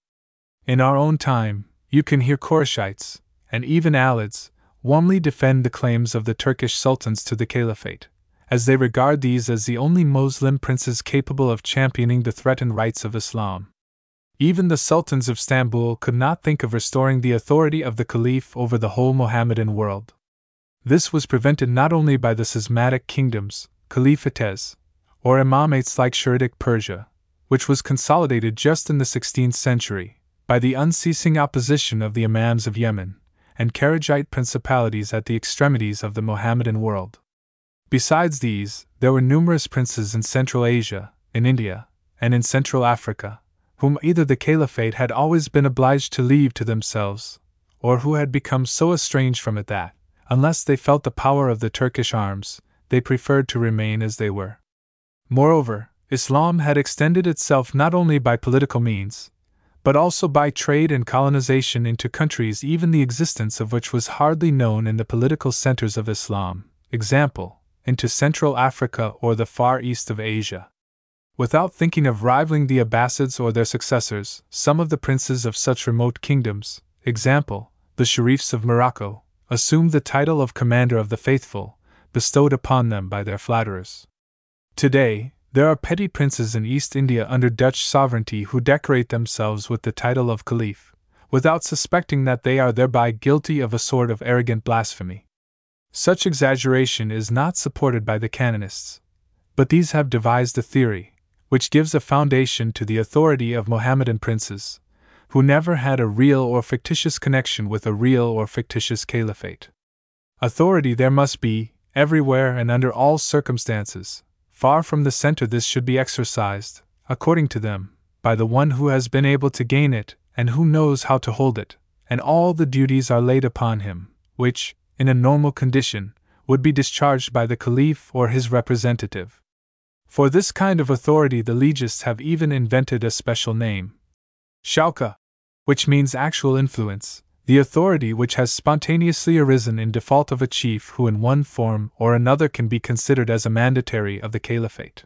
In our own time, you can hear Qurayshites, and even Alids, warmly defend the claims of the Turkish sultans to the caliphate, as they regard these as the only Moslem princes capable of championing the threatened rights of Islam. Even the sultans of Stamboul could not think of restoring the authority of the caliph over the whole Mohammedan world. This was prevented not only by the schismatic kingdoms, caliphates, or imamates like Shiitic Persia, which was consolidated just in the 16th century, by the unceasing opposition of the imams of Yemen, and Kharijite principalities at the extremities of the Mohammedan world. Besides these, there were numerous princes in Central Asia, in India, and in Central Africa, whom either the Caliphate had always been obliged to leave to themselves, or who had become so estranged from it that, unless they felt the power of the Turkish arms, they preferred to remain as they were. Moreover, Islam had extended itself not only by political means, but also by trade and colonization into countries even the existence of which was hardly known in the political centers of Islam, example, into Central Africa or the far east of Asia. Without thinking of rivaling the Abbasids or their successors, some of the princes of such remote kingdoms, example, the Sharifs of Morocco, assumed the title of Commander of the Faithful, bestowed upon them by their flatterers. Today, there are petty princes in East India under Dutch sovereignty who decorate themselves with the title of Caliph, without suspecting that they are thereby guilty of a sort of arrogant blasphemy. Such exaggeration is not supported by the canonists, but these have devised a theory, which gives a foundation to the authority of Mohammedan princes, who never had a real or fictitious connection with a real or fictitious caliphate. Authority there must be, everywhere and under all circumstances, Far from the center, this should be exercised, according to them, by the one who has been able to gain it and who knows how to hold it, and all the duties are laid upon him, which, in a normal condition, would be discharged by the caliph or his representative. For this kind of authority, the legists have even invented a special name Shauka, which means actual influence, the authority which has spontaneously arisen in default of a chief who, in one form or another, can be considered as a mandatory of the caliphate.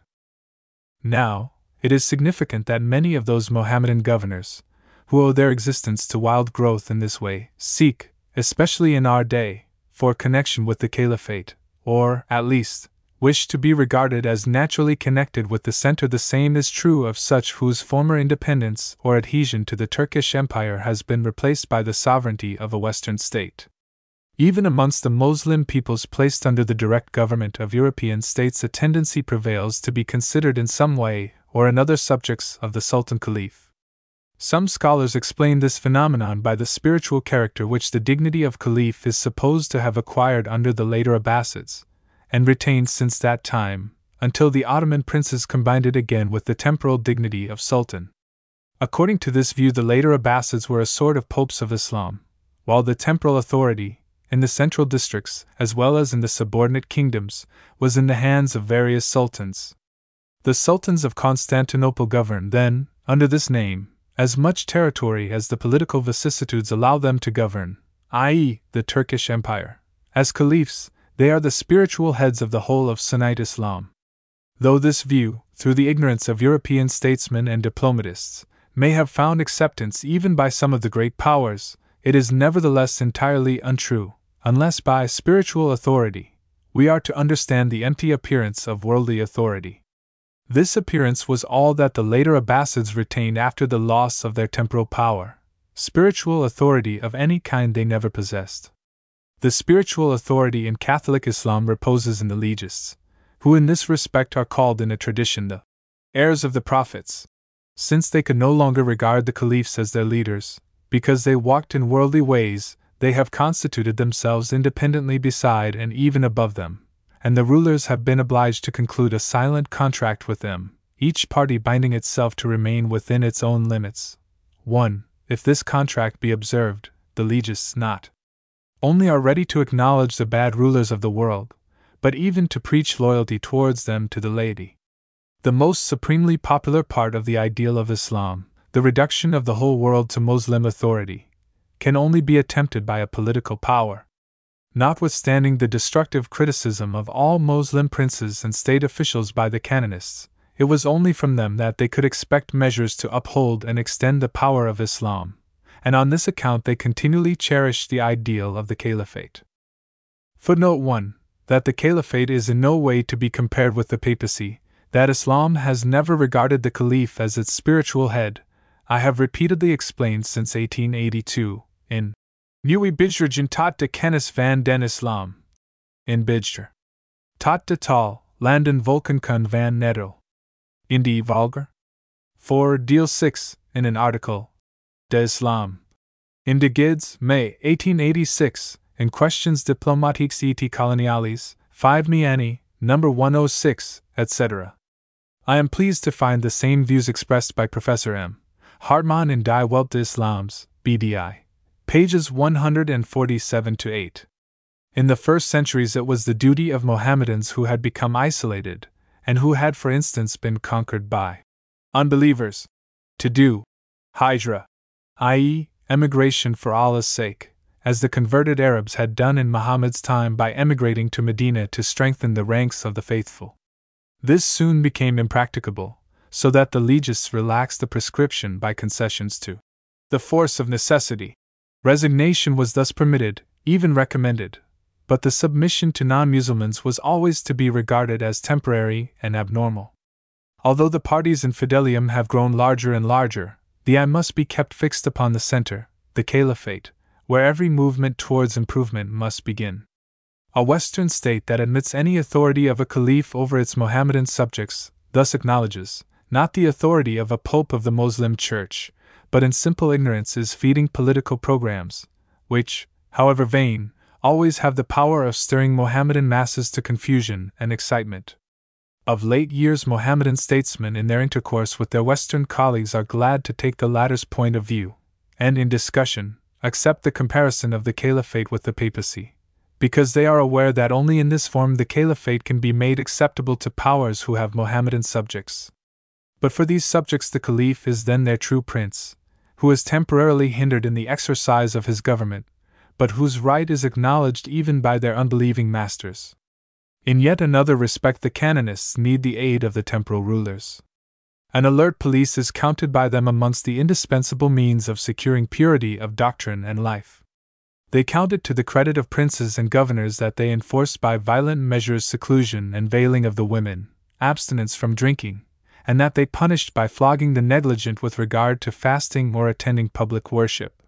Now, it is significant that many of those Mohammedan governors, who owe their existence to wild growth in this way, seek, especially in our day, for connection with the caliphate, or, at least, wish to be regarded as naturally connected with the center. The same is true of such whose former independence or adhesion to the Turkish Empire has been replaced by the sovereignty of a Western state. Even amongst the Moslem peoples placed under the direct government of European states, a tendency prevails to be considered in some way or another subjects of the Sultan Caliph. Some scholars explain this phenomenon by the spiritual character which the dignity of Caliph is supposed to have acquired under the later Abbasids, and retained since that time, until the Ottoman princes combined it again with the temporal dignity of Sultan. According to this view, the later Abbasids were a sort of popes of Islam, while the temporal authority, in the central districts as well as in the subordinate kingdoms, was in the hands of various sultans. The sultans of Constantinople governed then, under this name, as much territory as the political vicissitudes allow them to govern, i.e., the Turkish Empire. As caliphs, they are the spiritual heads of the whole of Sunnite Islam. Though this view, through the ignorance of European statesmen and diplomatists, may have found acceptance even by some of the great powers, it is nevertheless entirely untrue, unless by spiritual authority we are to understand the empty appearance of worldly authority. This appearance was all that the later Abbasids retained after the loss of their temporal power. Spiritual authority of any kind they never possessed. The spiritual authority in Catholic Islam reposes in the legists, who in this respect are called in a tradition the heirs of the prophets, since they could no longer regard the caliphs as their leaders, because they walked in worldly ways, they have constituted themselves independently beside and even above them, and the rulers have been obliged to conclude a silent contract with them, each party binding itself to remain within its own limits. 1. If this contract be observed, the legists not only are ready to acknowledge the bad rulers of the world, but even to preach loyalty towards them to the laity. The most supremely popular part of the ideal of Islam, the reduction of the whole world to Moslem authority, can only be attempted by a political power. notwithstanding the destructive criticism of all Moslem princes and state officials by the canonists, it was only from them that they could expect measures to uphold and extend the power of Islam, and on this account they continually cherished the ideal of the caliphate. Footnote 1 That the caliphate is in no way to be compared with the papacy, that Islam has never regarded the caliph as its spiritual head, I have repeatedly explained since 1882, in Bijdragen tot de kennis van den Islam, in Bijdrage. Tot de tal, landen volkenkunde van Nederland in die Vulgar? For Deal 6, in an article, De Islam. In de Gids, May 1886, in Questions Diplomatiques et Coloniales, 5 Miani, number 106, etc. I am pleased to find the same views expressed by Professor M. Hartmann in Die Welt des Islams, BDI. Pages 147 to 8. In the first centuries, it was the duty of Mohammedans who had become isolated, and who had, for instance, been conquered by unbelievers, to do hijra, i.e., emigration for Allah's sake, as the converted Arabs had done in Muhammad's time by emigrating to Medina to strengthen the ranks of the faithful. This soon became impracticable, so that the legists relaxed the prescription by concessions to the force of necessity. Resignation was thus permitted, even recommended, but the submission to non Muslimans was always to be regarded as temporary and abnormal. Although the partes infidelium have grown larger and larger, the eye must be kept fixed upon the center, the Caliphate, where every movement towards improvement must begin. A Western state that admits any authority of a caliph over its Mohammedan subjects thus acknowledges, not the authority of a pope of the Moslem Church, but in simple ignorance is feeding political programs, which, however vain, always have the power of stirring Mohammedan masses to confusion and excitement. Of late years, Mohammedan statesmen in their intercourse with their Western colleagues are glad to take the latter's point of view, and in discussion, accept the comparison of the caliphate with the papacy, because they are aware that only in this form the caliphate can be made acceptable to powers who have Mohammedan subjects. But for these subjects, the caliph is then their true prince, who is temporarily hindered in the exercise of his government, but whose right is acknowledged even by their unbelieving masters. In yet another respect, the canonists need the aid of the temporal rulers. An alert police is counted by them amongst the indispensable means of securing purity of doctrine and life. They count it to the credit of princes and governors that they enforce by violent measures seclusion and veiling of the women, abstinence from drinking, and that they punished by flogging the negligent with regard to fasting or attending public worship.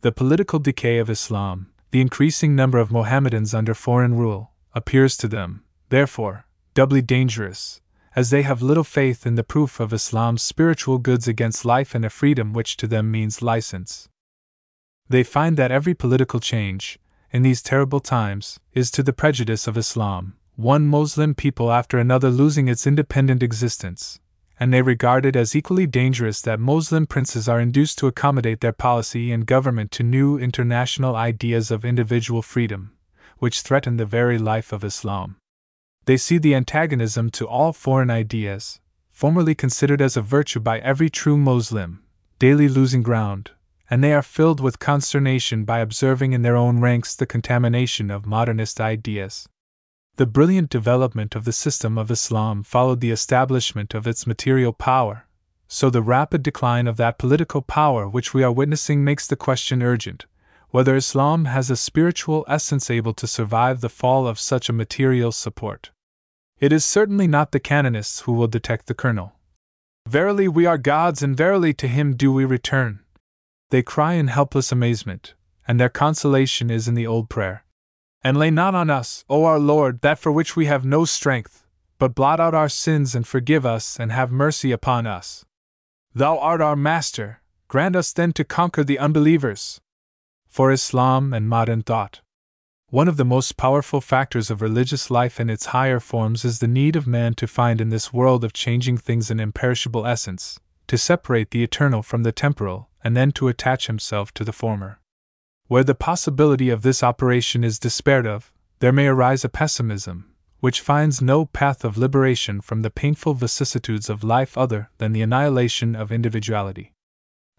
The political decay of Islam, the increasing number of Mohammedans under foreign rule, appears to them, therefore, doubly dangerous, as they have little faith in the proof of Islam's spiritual goods against life and a freedom which to them means license. They find that every political change, in these terrible times, is to the prejudice of Islam, one Moslem people after another losing its independent existence, and they regard it as equally dangerous that Moslem princes are induced to accommodate their policy and government to new international ideas of individual freedom, which threaten the very life of Islam. They see the antagonism to all foreign ideas, formerly considered as a virtue by every true Moslem, daily losing ground, and they are filled with consternation by observing in their own ranks the contamination of modernist ideas. The brilliant development of the system of Islam followed the establishment of its material power, so the rapid decline of that political power which we are witnessing makes the question urgent whether Islam has a spiritual essence able to survive the fall of such a material support. It is certainly not the canonists who will detect the kernel. Verily, we are God's, and verily to Him do we return. They cry in helpless amazement, and their consolation is in the old prayer and lay not on us, O our Lord, that for which we have no strength, but blot out our sins and forgive us and have mercy upon us. Thou art our Master, grant us then to conquer the unbelievers. For Islam and modern thought. One of the most powerful factors of religious life in its higher forms is the need of man to find in this world of changing things an imperishable essence, to separate the eternal from the temporal, and then to attach himself to the former. Where the possibility of this operation is despaired of, there may arise a pessimism, which finds no path of liberation from the painful vicissitudes of life other than the annihilation of individuality.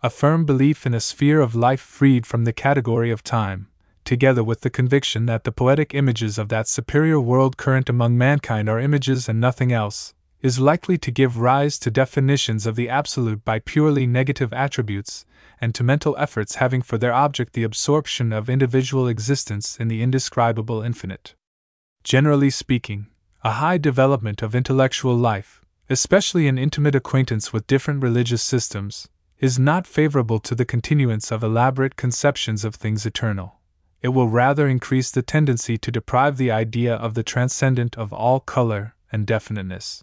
A firm belief in a sphere of life freed from the category of time, together with the conviction that the poetic images of that superior world current among mankind are images and nothing else, is likely to give rise to definitions of the absolute by purely negative attributes, and to mental efforts having for their object the absorption of individual existence in the indescribable infinite. Generally speaking, a high development of intellectual life, especially an intimate acquaintance with different religious systems, is not favorable to the continuance of elaborate conceptions of things eternal. It will rather increase the tendency to deprive the idea of the transcendent of all color and definiteness.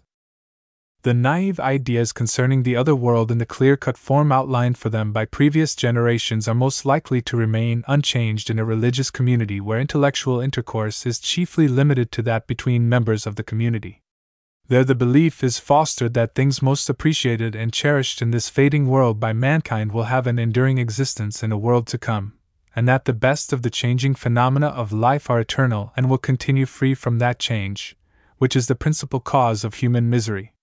The naive ideas concerning the other world in the clear cut form outlined for them by previous generations are most likely to remain unchanged in a religious community where intellectual intercourse is chiefly limited to that between members of the community. There, the belief is fostered that things most appreciated and cherished in this fading world by mankind will have an enduring existence in a world to come, and that the best of the changing phenomena of life are eternal and will continue free from that change, which is the principal cause of human misery.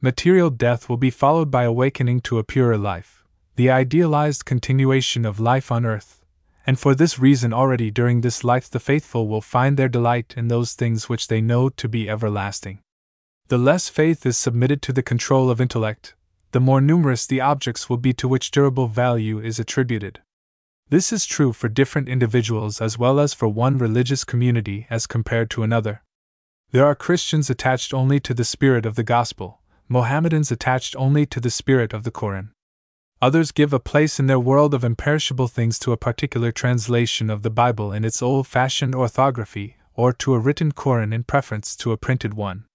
Material death will be followed by awakening to a purer life, the idealized continuation of life on earth, and for this reason already during this life the faithful will find their delight in those things which they know to be everlasting. The less faith is submitted to the control of intellect, the more numerous the objects will be to which durable value is attributed. This is true for different individuals as well as for one religious community as compared to another. There are Christians attached only to the spirit of the gospel, Mohammedans attached only to the spirit of the Koran. Others give a place in their world of imperishable things to a particular translation of the Bible in its old fashioned orthography, or to a written Koran in preference to a printed one.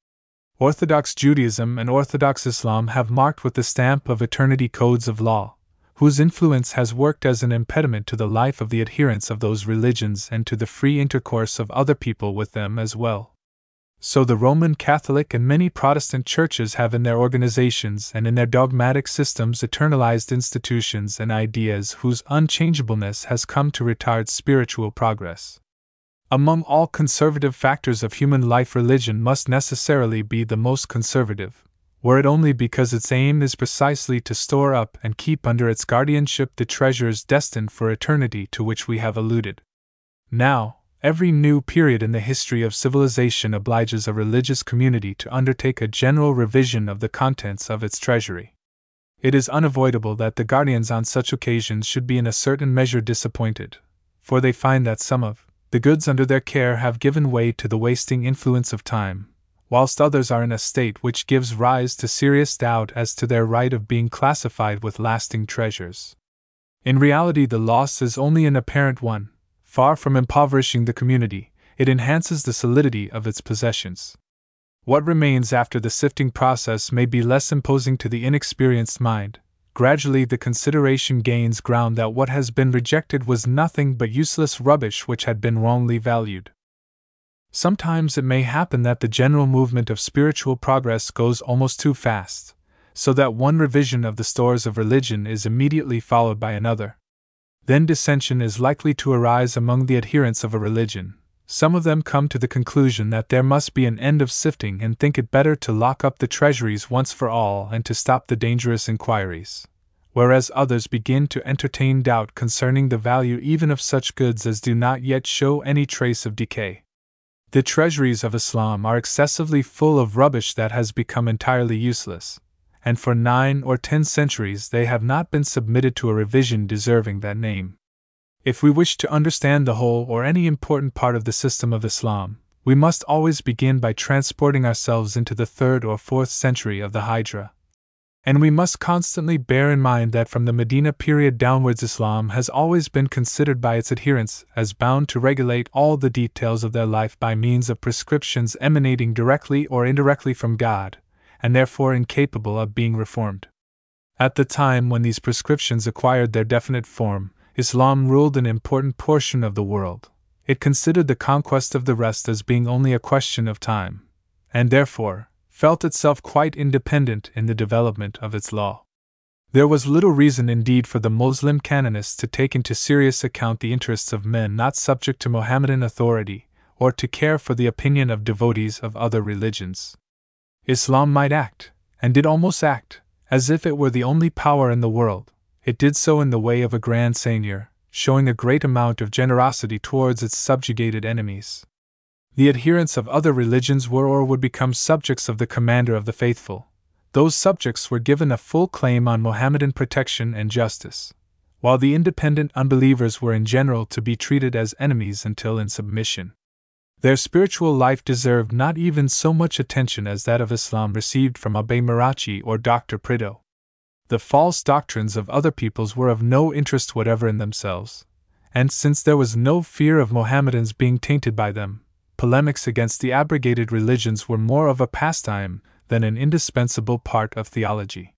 Orthodox Judaism and Orthodox Islam have marked with the stamp of eternity codes of law, whose influence has worked as an impediment to the life of the adherents of those religions and to the free intercourse of other people with them as well. So the Roman Catholic and many Protestant churches have in their organizations and in their dogmatic systems eternalized institutions and ideas whose unchangeableness has come to retard spiritual progress. Among all conservative factors of human life, religion must necessarily be the most conservative, were it only because its aim is precisely to store up and keep under its guardianship the treasures destined for eternity to which we have alluded. Now, Every new period in the history of civilization obliges a religious community to undertake a general revision of the contents of its treasury. It is unavoidable that the guardians on such occasions should be in a certain measure disappointed, for they find that some of the goods under their care have given way to the wasting influence of time, whilst others are in a state which gives rise to serious doubt as to their right of being classified with lasting treasures. In reality, the loss is only an apparent one, Far from impoverishing the community, it enhances the solidity of its possessions. What remains after the sifting process may be less imposing to the inexperienced mind. Gradually, the consideration gains ground that what has been rejected was nothing but useless rubbish which had been wrongly valued. Sometimes it may happen that the general movement of spiritual progress goes almost too fast, so that one revision of the stores of religion is immediately followed by another then dissension is likely to arise among the adherents of a religion. Some of them come to the conclusion that there must be an end of sifting and think it better to lock up the treasuries once for all and to stop the dangerous inquiries. Whereas others begin to entertain doubt concerning the value even of such goods as do not yet show any trace of decay. The treasuries of Islam are excessively full of rubbish that has become entirely useless and for nine or ten centuries they have not been submitted to a revision deserving that name. If we wish to understand the whole or any important part of the system of Islam, we must always begin by transporting ourselves into the third or fourth century of the Hijra. And we must constantly bear in mind that from the Medina period downwards, Islam has always been considered by its adherents as bound to regulate all the details of their life by means of prescriptions emanating directly or indirectly from God, and therefore incapable of being reformed. At the time when these prescriptions acquired their definite form, Islam ruled an important portion of the world. It considered the conquest of the rest as being only a question of time, and therefore felt itself quite independent in the development of its law. There was little reason indeed for the Moslem canonists to take into serious account the interests of men not subject to Mohammedan authority, or to care for the opinion of devotees of other religions. Islam might act, and did almost act, as if it were the only power in the world. It did so in the way of a grand seigneur, showing a great amount of generosity towards its subjugated enemies. The adherents of other religions were or would become subjects of the commander of the faithful. Those subjects were given a full claim on Mohammedan protection and justice, while the independent unbelievers were in general to be treated as enemies until in submission. Their spiritual life deserved not even so much attention as that of Islam received from Abbé Marracci or Dr. Prideaux. The false doctrines of other peoples were of no interest whatever in themselves, and since there was no fear of Mohammedans being tainted by them, polemics against the abrogated religions were more of a pastime than an indispensable part of theology.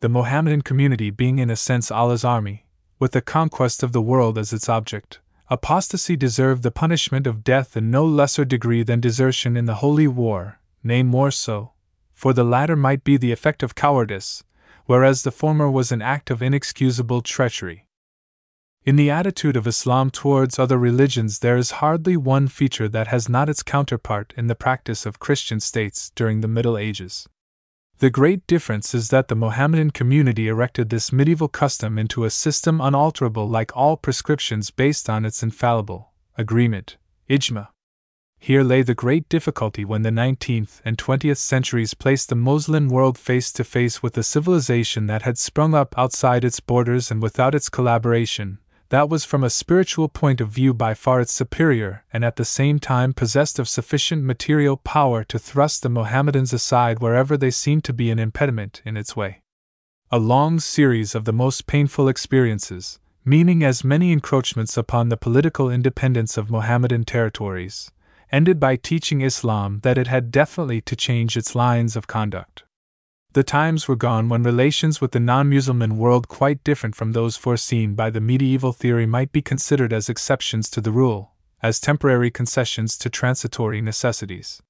The Mohammedan community being in a sense Allah's army, with the conquest of the world as its object, Apostasy deserved the punishment of death in no lesser degree than desertion in the holy war, nay, more so, for the latter might be the effect of cowardice, whereas the former was an act of inexcusable treachery. In the attitude of Islam towards other religions, there is hardly one feature that has not its counterpart in the practice of Christian states during the Middle Ages. The great difference is that the Mohammedan community erected this medieval custom into a system unalterable like all prescriptions based on its infallible agreement, ijma. Here lay the great difficulty when the 19th and 20th centuries placed the Moslem world face to face with a civilization that had sprung up outside its borders and without its collaboration, that was from a spiritual point of view by far its superior and at the same time possessed of sufficient material power to thrust the Mohammedans aside wherever they seemed to be an impediment in its way. A long series of the most painful experiences, meaning as many encroachments upon the political independence of Mohammedan territories, ended by teaching Islam that it had definitely to change its lines of conduct. The times were gone when relations with the non Muslim world, quite different from those foreseen by the medieval theory, might be considered as exceptions to the rule, as temporary concessions to transitory necessities.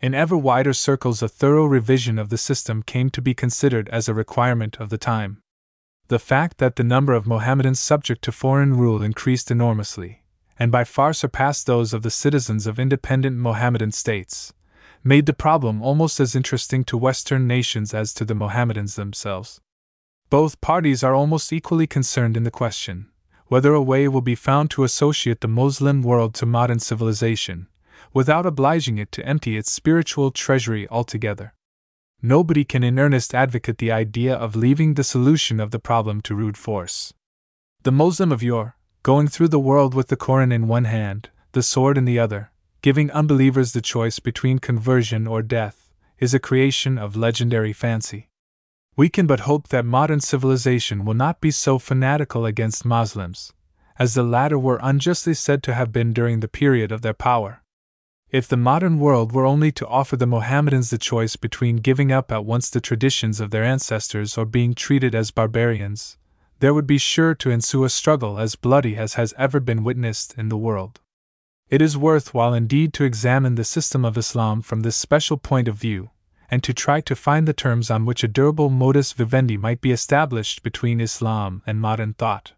In ever wider circles, a thorough revision of the system came to be considered as a requirement of the time. The fact that the number of Mohammedans subject to foreign rule increased enormously, and by far surpassed those of the citizens of independent Mohammedan states, made the problem almost as interesting to Western nations as to the Mohammedans themselves. Both parties are almost equally concerned in the question whether a way will be found to associate the Moslem world to modern civilization, without obliging it to empty its spiritual treasury altogether. Nobody can in earnest advocate the idea of leaving the solution of the problem to rude force. The Moslem of yore, going through the world with the Koran in one hand, the sword in the other, giving unbelievers the choice between conversion or death, is a creation of legendary fancy. We can but hope that modern civilization will not be so fanatical against Moslems, as the latter were unjustly said to have been during the period of their power. If the modern world were only to offer the Mohammedans the choice between giving up at once the traditions of their ancestors or being treated as barbarians, there would be sure to ensue a struggle as bloody as has ever been witnessed in the world. It is worthwhile indeed to examine the system of Islam from this special point of view, and to try to find the terms on which a durable modus vivendi might be established between Islam and modern thought.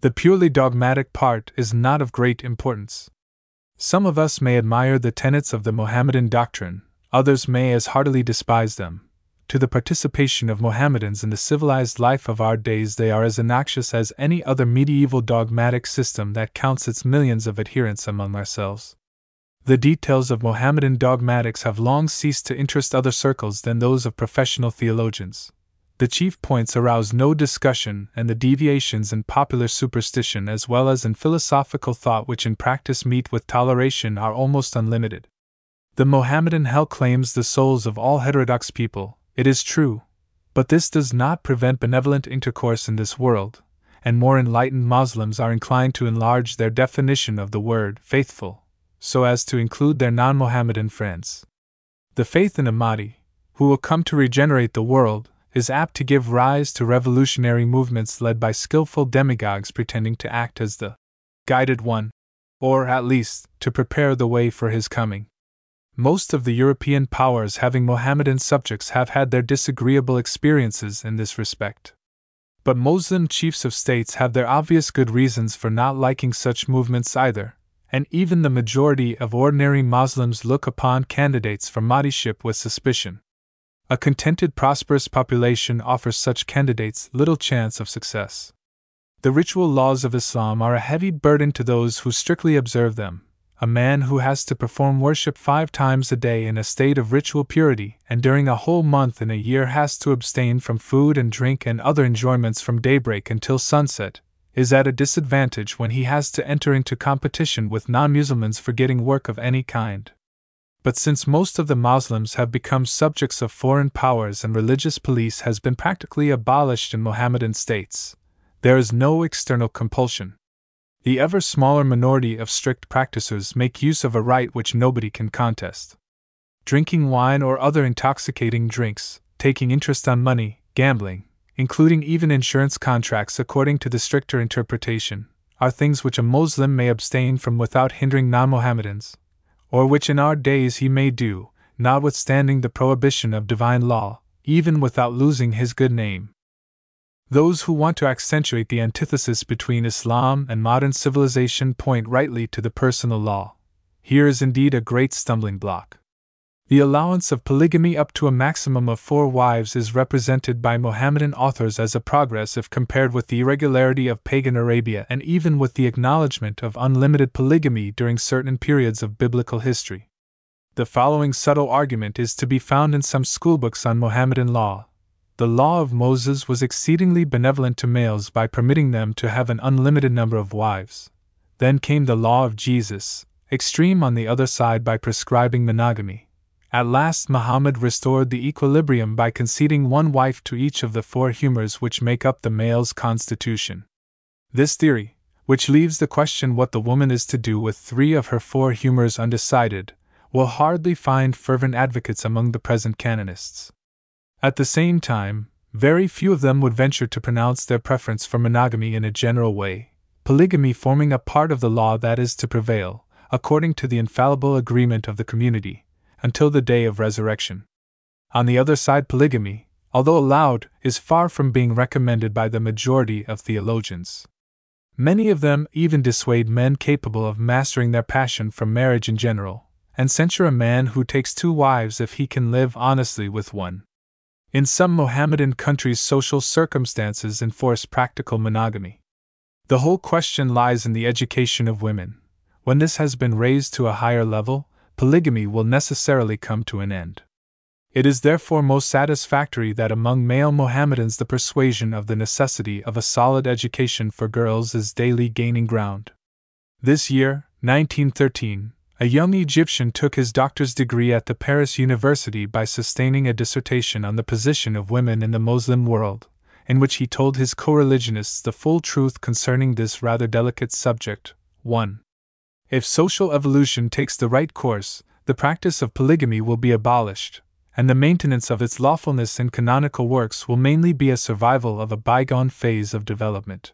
The purely dogmatic part is not of great importance. Some of us may admire the tenets of the Mohammedan doctrine, others may as heartily despise them, to the participation of Mohammedans in the civilized life of our days, they are as innoxious as any other medieval dogmatic system that counts its millions of adherents among ourselves. The details of Mohammedan dogmatics have long ceased to interest other circles than those of professional theologians. The chief points arouse no discussion, and the deviations in popular superstition as well as in philosophical thought, which in practice meet with toleration, are almost unlimited. The Mohammedan hell claims the souls of all heterodox people, it is true, but this does not prevent benevolent intercourse in this world, and more enlightened Moslems are inclined to enlarge their definition of the word faithful, so as to include their non Mohammedan friends. The faith in a Mahdi, who will come to regenerate the world, is apt to give rise to revolutionary movements led by skillful demagogues pretending to act as the guided one, or at least to prepare the way for his coming. Most of the European powers having Mohammedan subjects have had their disagreeable experiences in this respect. But Moslem chiefs of states have their obvious good reasons for not liking such movements either, and even the majority of ordinary Moslems look upon candidates for Mahdiship with suspicion. A contented, prosperous population offers such candidates little chance of success. The ritual laws of Islam are a heavy burden to those who strictly observe them. A man who has to perform worship five times a day in a state of ritual purity and during a whole month in a year has to abstain from food and drink and other enjoyments from daybreak until sunset, is at a disadvantage when he has to enter into competition with non Muslims for getting work of any kind. But since most of the Moslems have become subjects of foreign powers and religious police has been practically abolished in Mohammedan states, there is no external compulsion. The ever smaller minority of strict practitioners make use of a right which nobody can contest. Drinking wine or other intoxicating drinks, taking interest on money, gambling, including even insurance contracts according to the stricter interpretation, are things which a Moslem may abstain from without hindering non Mohammedans, or which in our days he may do, notwithstanding the prohibition of divine law, even without losing his good name. Those who want to accentuate the antithesis between Islam and modern civilization point rightly to the personal law. Here is indeed a great stumbling block. The allowance of polygamy up to a maximum of four wives is represented by Mohammedan authors as a progress if compared with the irregularity of pagan Arabia and even with the acknowledgement of unlimited polygamy during certain periods of biblical history. The following subtle argument is to be found in some schoolbooks on Mohammedan law, the law of Moses was exceedingly benevolent to males by permitting them to have an unlimited number of wives. Then came the law of Jesus, extreme on the other side by prescribing monogamy. At last, Muhammad restored the equilibrium by conceding one wife to each of the four humors which make up the male's constitution. This theory, which leaves the question what the woman is to do with three of her four humors undecided, will hardly find fervent advocates among the present canonists. At the same time, very few of them would venture to pronounce their preference for monogamy in a general way, polygamy forming a part of the law that is to prevail, according to the infallible agreement of the community, until the day of resurrection. On the other side, polygamy, although allowed, is far from being recommended by the majority of theologians. Many of them even dissuade men capable of mastering their passion from marriage in general, and censure a man who takes two wives if he can live honestly with one. In some Mohammedan countries, social circumstances enforce practical monogamy. The whole question lies in the education of women. When this has been raised to a higher level, polygamy will necessarily come to an end. It is therefore most satisfactory that among male Mohammedans the persuasion of the necessity of a solid education for girls is daily gaining ground. This year, 1913, a young Egyptian took his doctor's degree at the Paris University by sustaining a dissertation on the position of women in the Muslim world, in which he told his co religionists the full truth concerning this rather delicate subject. 1. If social evolution takes the right course, the practice of polygamy will be abolished, and the maintenance of its lawfulness in canonical works will mainly be a survival of a bygone phase of development.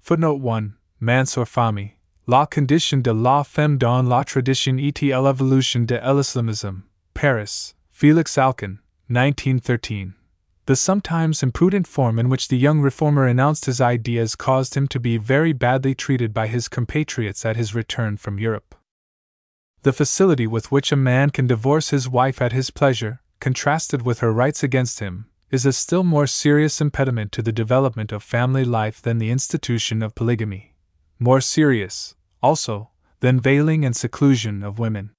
Footnote 1 Mansour Fahmy, La condition de la femme dans la tradition et l'évolution de l'islamisme, Paris, Felix Alcan, 1913. The sometimes imprudent form in which the young reformer announced his ideas caused him to be very badly treated by his compatriots at his return from Europe. The facility with which a man can divorce his wife at his pleasure, contrasted with her rights against him, is a still more serious impediment to the development of family life than the institution of polygamy. More serious, also, than veiling and seclusion of women.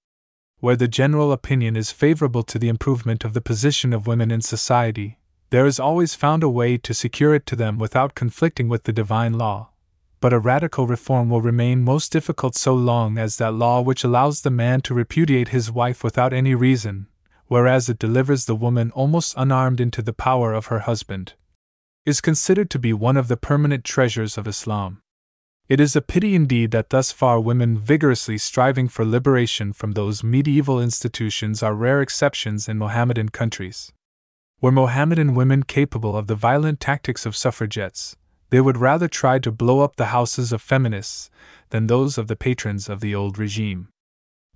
Where the general opinion is favorable to the improvement of the position of women in society, there is always found a way to secure it to them without conflicting with the divine law. But a radical reform will remain most difficult so long as that law which allows the man to repudiate his wife without any reason, whereas it delivers the woman almost unarmed into the power of her husband, is considered to be one of the permanent treasures of Islam. It is a pity indeed that thus far women vigorously striving for liberation from those medieval institutions are rare exceptions in Mohammedan countries. Were Mohammedan women capable of the violent tactics of suffragettes, they would rather try to blow up the houses of feminists than those of the patrons of the old regime.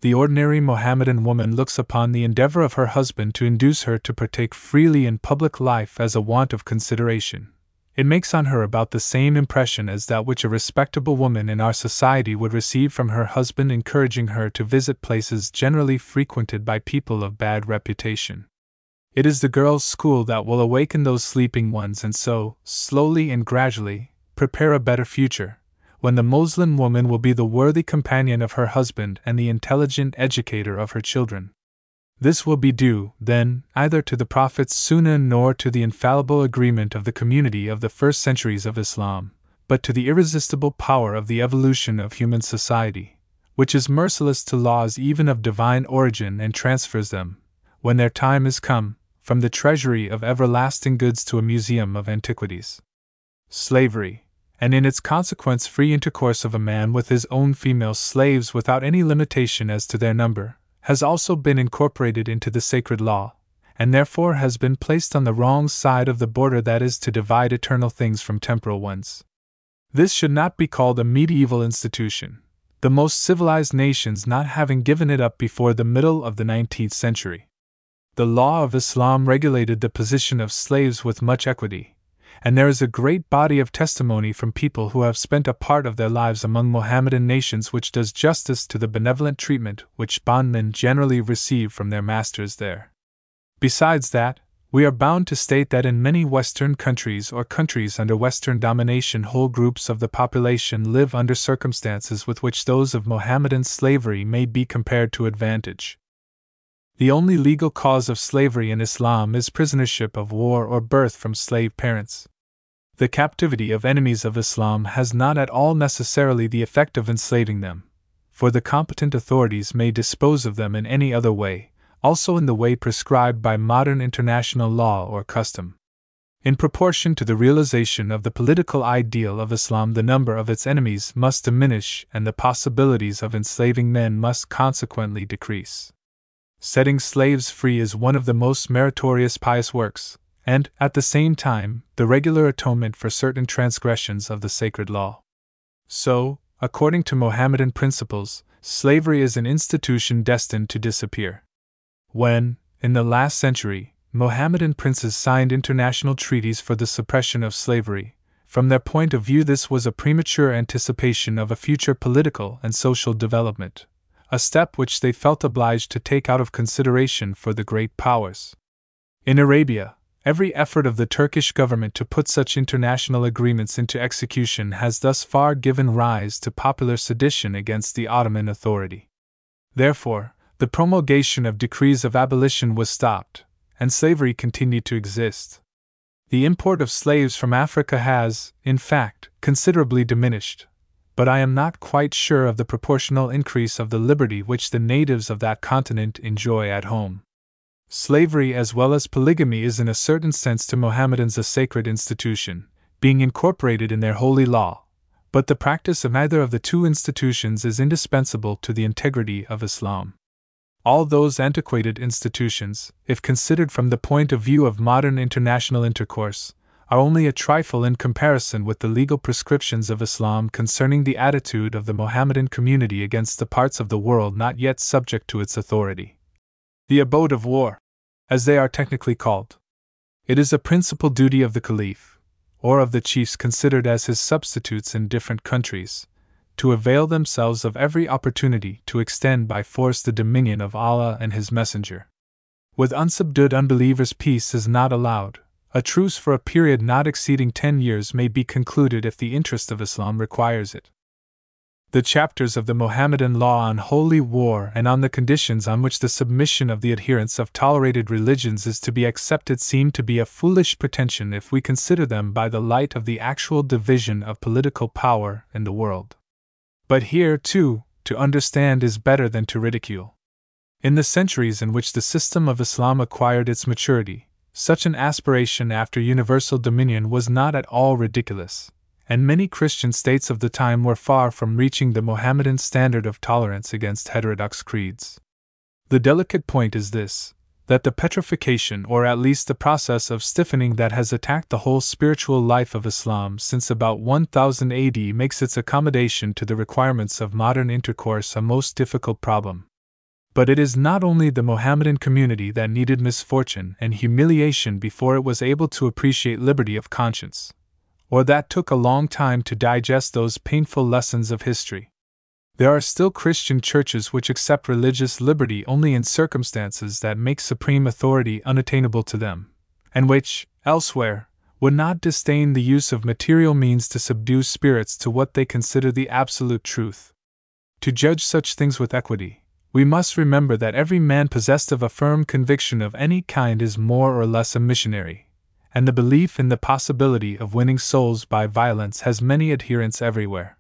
The ordinary Mohammedan woman looks upon the endeavor of her husband to induce her to partake freely in public life as a want of consideration it makes on her about the same impression as that which a respectable woman in our society would receive from her husband encouraging her to visit places generally frequented by people of bad reputation. It is the girls' school that will awaken those sleeping ones, and so, slowly and gradually, prepare a better future, when the Moslem woman will be the worthy companion of her husband and the intelligent educator of her children. This will be due, then, either to the Prophet's Sunnah nor to the infallible agreement of the community of the first centuries of Islam, but to the irresistible power of the evolution of human society, which is merciless to laws even of divine origin and transfers them, when their time is come, from the treasury of everlasting goods to a museum of antiquities. Slavery, and in its consequence free intercourse of a man with his own female slaves without any limitation as to their number, has also been incorporated into the sacred law, and therefore has been placed on the wrong side of the border that is to divide eternal things from temporal ones. This should not be called a medieval institution, the most civilized nations not having given it up before the middle of the 19th century. The law of Islam regulated the position of slaves with much equity, and there is a great body of testimony from people who have spent a part of their lives among Mohammedan nations which does justice to the benevolent treatment which bondmen generally receive from their masters there. Besides that, we are bound to state that in many Western countries or countries under Western domination, whole groups of the population live under circumstances with which those of Mohammedan slavery may be compared to advantage. The only legal cause of slavery in Islam is prisonership of war or birth from slave parents. The captivity of enemies of Islam has not at all necessarily the effect of enslaving them, for the competent authorities may dispose of them in any other way, also in the way prescribed by modern international law or custom. In proportion to the realization of the political ideal of Islam, the number of its enemies must diminish and the possibilities of enslaving men must consequently decrease. Setting slaves free is one of the most meritorious pious works, and, at the same time, the regular atonement for certain transgressions of the sacred law. So, according to Mohammedan principles, slavery is an institution destined to disappear. When, in the last century, Mohammedan princes signed international treaties for the suppression of slavery, from their point of view, this was a premature anticipation of a future political and social development, a step which they felt obliged to take out of consideration for the great powers. In Arabia, every effort of the Turkish government to put such international agreements into execution has thus far given rise to popular sedition against the Ottoman authority. Therefore, the promulgation of decrees of abolition was stopped, and slavery continued to exist. The import of slaves from Africa has, in fact, considerably diminished, but I am not quite sure of the proportional increase of the liberty which the natives of that continent enjoy at home. Slavery as well as polygamy is in a certain sense to Mohammedans a sacred institution, being incorporated in their holy law, but the practice of neither of the two institutions is indispensable to the integrity of Islam all those antiquated institutions, if considered from the point of view of modern international intercourse, are only a trifle in comparison with the legal prescriptions of Islam concerning the attitude of the Mohammedan community against the parts of the world not yet subject to its authority. The abode of war, as they are technically called. It is a principal duty of the Caliph, or of the chiefs considered as his substitutes in different countries, to avail themselves of every opportunity to extend by force the dominion of Allah and His Messenger. With unsubdued unbelievers, peace is not allowed. A truce for a period not exceeding ten years may be concluded if the interest of Islam requires it. The chapters of the Mohammedan law on holy war and on the conditions on which the submission of the adherents of tolerated religions is to be accepted seem to be a foolish pretension if we consider them by the light of the actual division of political power in the world. But here, too, to understand is better than to ridicule. In the centuries in which the system of Islam acquired its maturity, such an aspiration after universal dominion was not at all ridiculous, and many Christian states of the time were far from reaching the Mohammedan standard of tolerance against heterodox creeds. The delicate point is this that the petrification, or at least the process of stiffening that has attacked the whole spiritual life of Islam since about 1000 AD, makes its accommodation to the requirements of modern intercourse a most difficult problem. But it is not only the Mohammedan community that needed misfortune and humiliation before it was able to appreciate liberty of conscience, or that took a long time to digest those painful lessons of history. There are still Christian churches which accept religious liberty only in circumstances that make supreme authority unattainable to them, and which, elsewhere, would not disdain the use of material means to subdue spirits to what they consider the absolute truth. To judge such things with equity, we must remember that every man possessed of a firm conviction of any kind is more or less a missionary, and the belief in the possibility of winning souls by violence has many adherents everywhere.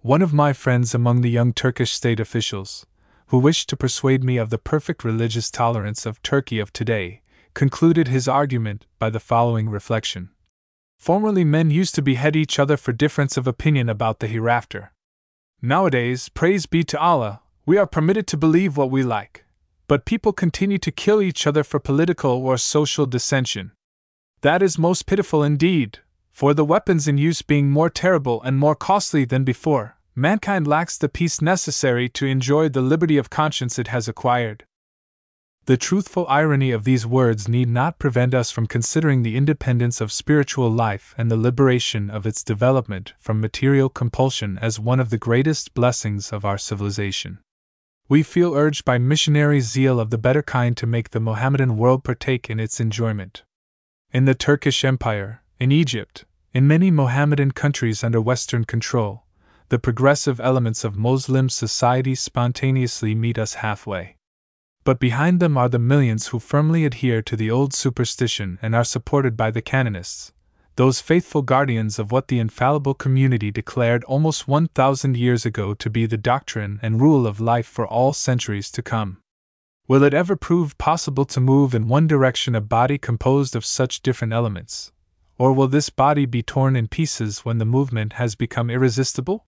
One of my friends among the young Turkish state officials, who wished to persuade me of the perfect religious tolerance of Turkey of today, concluded his argument by the following reflection. Formerly, men used to behead each other for difference of opinion about the hereafter. Nowadays, praise be to Allah, we are permitted to believe what we like. But people continue to kill each other for political or social dissension. That is most pitiful indeed, for the weapons in use being more terrible and more costly than before, mankind lacks the peace necessary to enjoy the liberty of conscience it has acquired. The truthful irony of these words need not prevent us from considering the independence of spiritual life and the liberation of its development from material compulsion as one of the greatest blessings of our civilization. We feel urged by missionary zeal of the better kind to make the Mohammedan world partake in its enjoyment. In the Turkish Empire, in Egypt, in many Mohammedan countries under Western control, the progressive elements of Moslem society spontaneously meet us halfway. But behind them are the millions who firmly adhere to the old superstition and are supported by the canonists, those faithful guardians of what the infallible community declared almost 1,000 years ago to be the doctrine and rule of life for all centuries to come. Will it ever prove possible to move in one direction a body composed of such different elements? Or will this body be torn in pieces when the movement has become irresistible?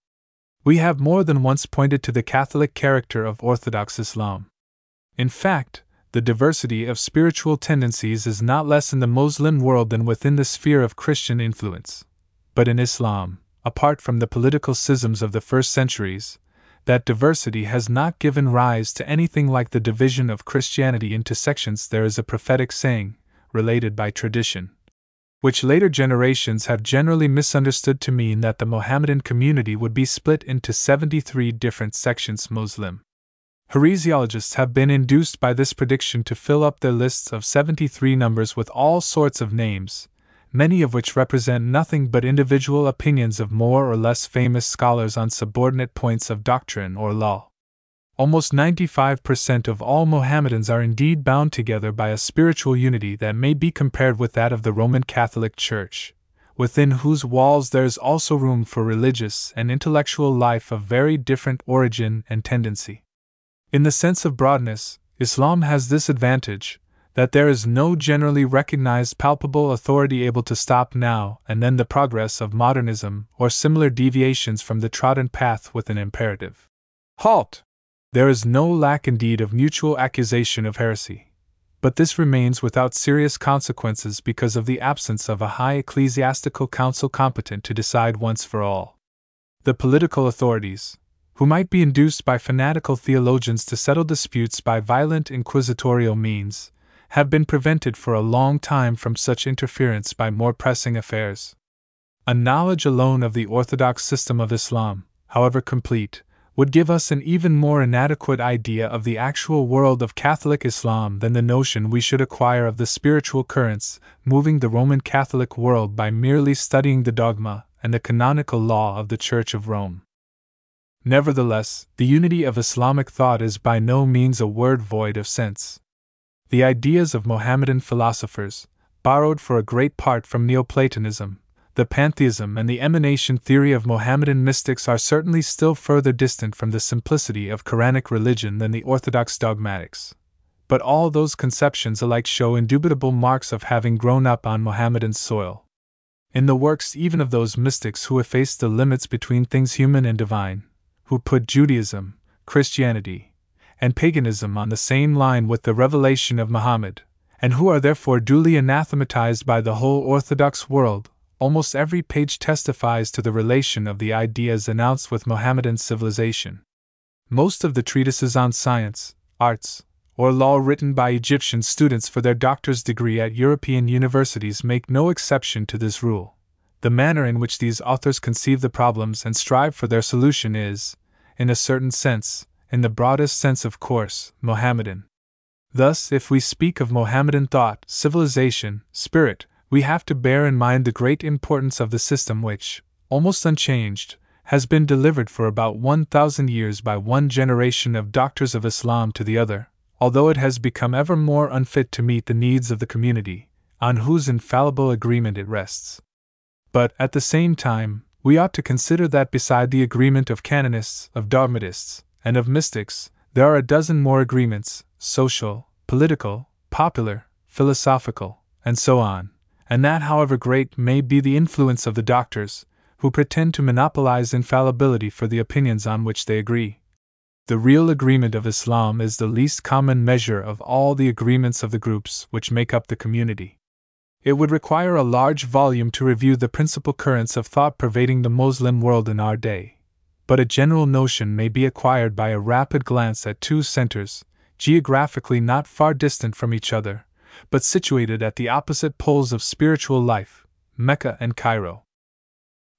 We have more than once pointed to the Catholic character of Orthodox Islam. In fact, the diversity of spiritual tendencies is not less in the Moslem world than within the sphere of Christian influence. But in Islam, apart from the political schisms of the first centuries, that diversity has not given rise to anything like the division of Christianity into sections. There is a prophetic saying, related by tradition, which later generations have generally misunderstood to mean that the Mohammedan community would be split into 73 different sections Muslim. Heresiologists have been induced by this prediction to fill up their lists of 73 numbers with all sorts of names, many of which represent nothing but individual opinions of more or less famous scholars on subordinate points of doctrine or law. Almost 95% of all Mohammedans are indeed bound together by a spiritual unity that may be compared with that of the Roman Catholic Church, within whose walls there is also room for religious and intellectual life of very different origin and tendency. In the sense of broadness, Islam has this advantage that there is no generally recognized palpable authority able to stop now and then the progress of modernism or similar deviations from the trodden path with an imperative halt. There is no lack indeed of mutual accusation of heresy. But this remains without serious consequences because of the absence of a high ecclesiastical council competent to decide once for all. The political authorities, who might be induced by fanatical theologians to settle disputes by violent inquisitorial means, have been prevented for a long time from such interference by more pressing affairs. A knowledge alone of the orthodox system of Islam, however complete, would give us an even more inadequate idea of the actual world of Catholic Islam than the notion we should acquire of the spiritual currents moving the Roman Catholic world by merely studying the dogma and the canonical law of the Church of Rome. Nevertheless, the unity of Islamic thought is by no means a word void of sense. The ideas of Mohammedan philosophers, borrowed for a great part from Neoplatonism, the pantheism and the emanation theory of Mohammedan mystics are certainly still further distant from the simplicity of Quranic religion than the orthodox dogmatics. But all those conceptions alike show indubitable marks of having grown up on Mohammedan soil. In the works even of those mystics who effaced the limits between things human and divine, who put Judaism, Christianity, and paganism on the same line with the revelation of Muhammad, and who are therefore duly anathematized by the whole Orthodox world, almost every page testifies to the relation of the ideas announced with Mohammedan civilization. Most of the treatises on science, arts, or law written by Egyptian students for their doctor's degree at European universities make no exception to this rule. The manner in which these authors conceive the problems and strive for their solution is, in a certain sense, in the broadest sense, of course, Mohammedan. Thus, if we speak of Mohammedan thought, civilization, spirit, we have to bear in mind the great importance of the system which, almost unchanged, has been delivered for about 1,000 years by one generation of doctors of Islam to the other, although it has become ever more unfit to meet the needs of the community, on whose infallible agreement it rests. But, at the same time, we ought to consider that beside the agreement of canonists, of dogmatists, and of mystics, there are a dozen more agreements social, political, popular, philosophical, and so on, and that however great may be the influence of the doctors, who pretend to monopolize infallibility for the opinions on which they agree. The real agreement of Islam is the least common measure of all the agreements of the groups which make up the community. It would require a large volume to review the principal currents of thought pervading the Moslem world in our day, but a general notion may be acquired by a rapid glance at two centers, geographically not far distant from each other, but situated at the opposite poles of spiritual life Mecca and Cairo.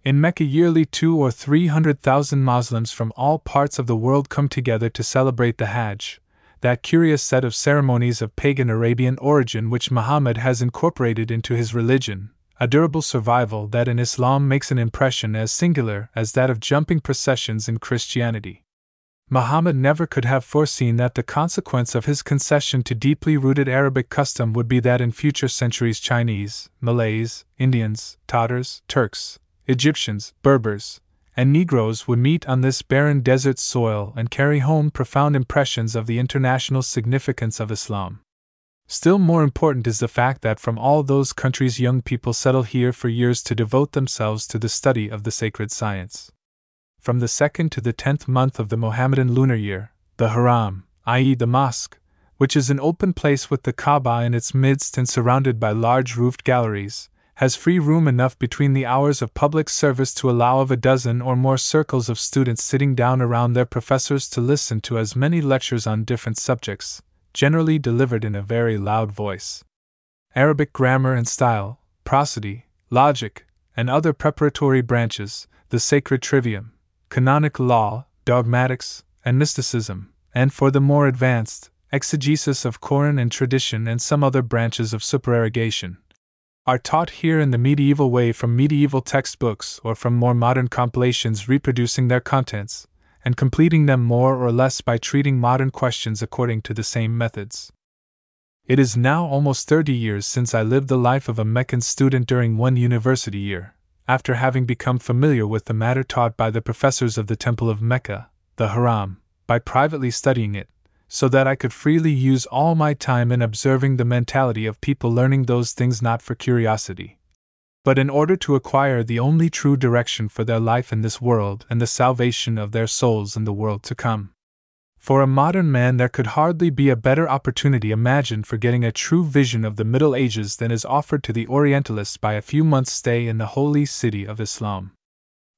In Mecca, yearly two or three hundred thousand Moslems from all parts of the world come together to celebrate the Hajj, that curious set of ceremonies of pagan Arabian origin which Muhammad has incorporated into his religion, a durable survival that in Islam makes an impression as singular as that of jumping processions in Christianity. Muhammad never could have foreseen that the consequence of his concession to deeply rooted Arabic custom would be that in future centuries Chinese, Malays, Indians, Tatars, Turks, Egyptians, Berbers, and Negroes would meet on this barren desert soil and carry home profound impressions of the international significance of Islam. Still more important is the fact that from all those countries young people settle here for years to devote themselves to the study of the sacred science. From the second to the tenth month of the Mohammedan lunar year, the Haram, i.e., the mosque, which is an open place with the Kaaba in its midst and surrounded by large roofed galleries, has free room enough between the hours of public service to allow of a dozen or more circles of students sitting down around their professors to listen to as many lectures on different subjects, generally delivered in a very loud voice. Arabic grammar and style, prosody, logic, and other preparatory branches, the sacred trivium, canonic law, dogmatics, and mysticism, and for the more advanced, exegesis of Koran and tradition and some other branches of supererogation, are taught here in the medieval way from medieval textbooks or from more modern compilations reproducing their contents, and completing them more or less by treating modern questions according to the same methods. It is now almost 30 years since I lived the life of a Meccan student during one university year, after having become familiar with the matter taught by the professors of the Temple of Mecca, the Haram, by privately studying it, so that I could freely use all my time in observing the mentality of people learning those things not for curiosity, but in order to acquire the only true direction for their life in this world and the salvation of their souls in the world to come. For a modern man, there could hardly be a better opportunity imagined for getting a true vision of the Middle Ages than is offered to the Orientalists by a few months' stay in the holy city of Islam.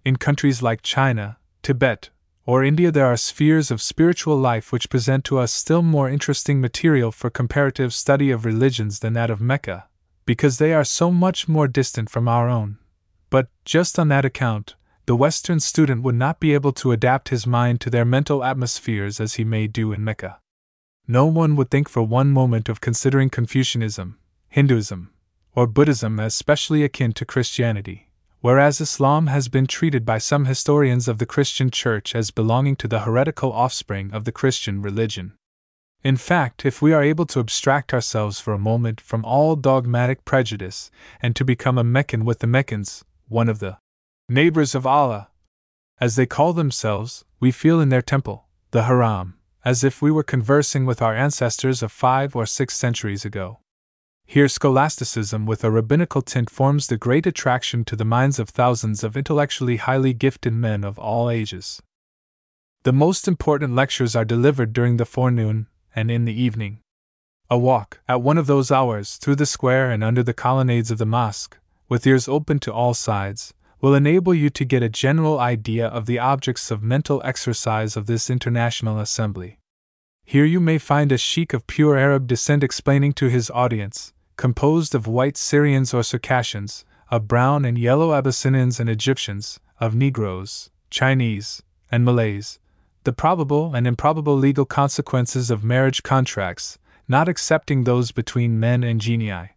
In countries like China, Tibet, or India, there are spheres of spiritual life which present to us still more interesting material for comparative study of religions than that of Mecca, because they are so much more distant from our own. But, just on that account, the Western student would not be able to adapt his mind to their mental atmospheres as he may do in Mecca. No one would think for one moment of considering Confucianism, Hinduism, or Buddhism as specially akin to Christianity whereas Islam has been treated by some historians of the Christian Church as belonging to the heretical offspring of the Christian religion. In fact, if we are able to abstract ourselves for a moment from all dogmatic prejudice and to become a Meccan with the Meccans, one of the neighbors of Allah, as they call themselves, we feel in their temple, the Haram, as if we were conversing with our ancestors of five or six centuries ago. Here, scholasticism with a rabbinical tint forms the great attraction to the minds of thousands of intellectually highly gifted men of all ages. The most important lectures are delivered during the forenoon and in the evening. A walk, at one of those hours, through the square and under the colonnades of the mosque, with ears open to all sides, will enable you to get a general idea of the objects of mental exercise of this international assembly. Here you may find a sheik of pure Arab descent explaining to his audience, composed of white Syrians or Circassians, of brown and yellow Abyssinians and Egyptians, of Negroes, Chinese, and Malays, the probable and improbable legal consequences of marriage contracts, not excepting those between men and genii.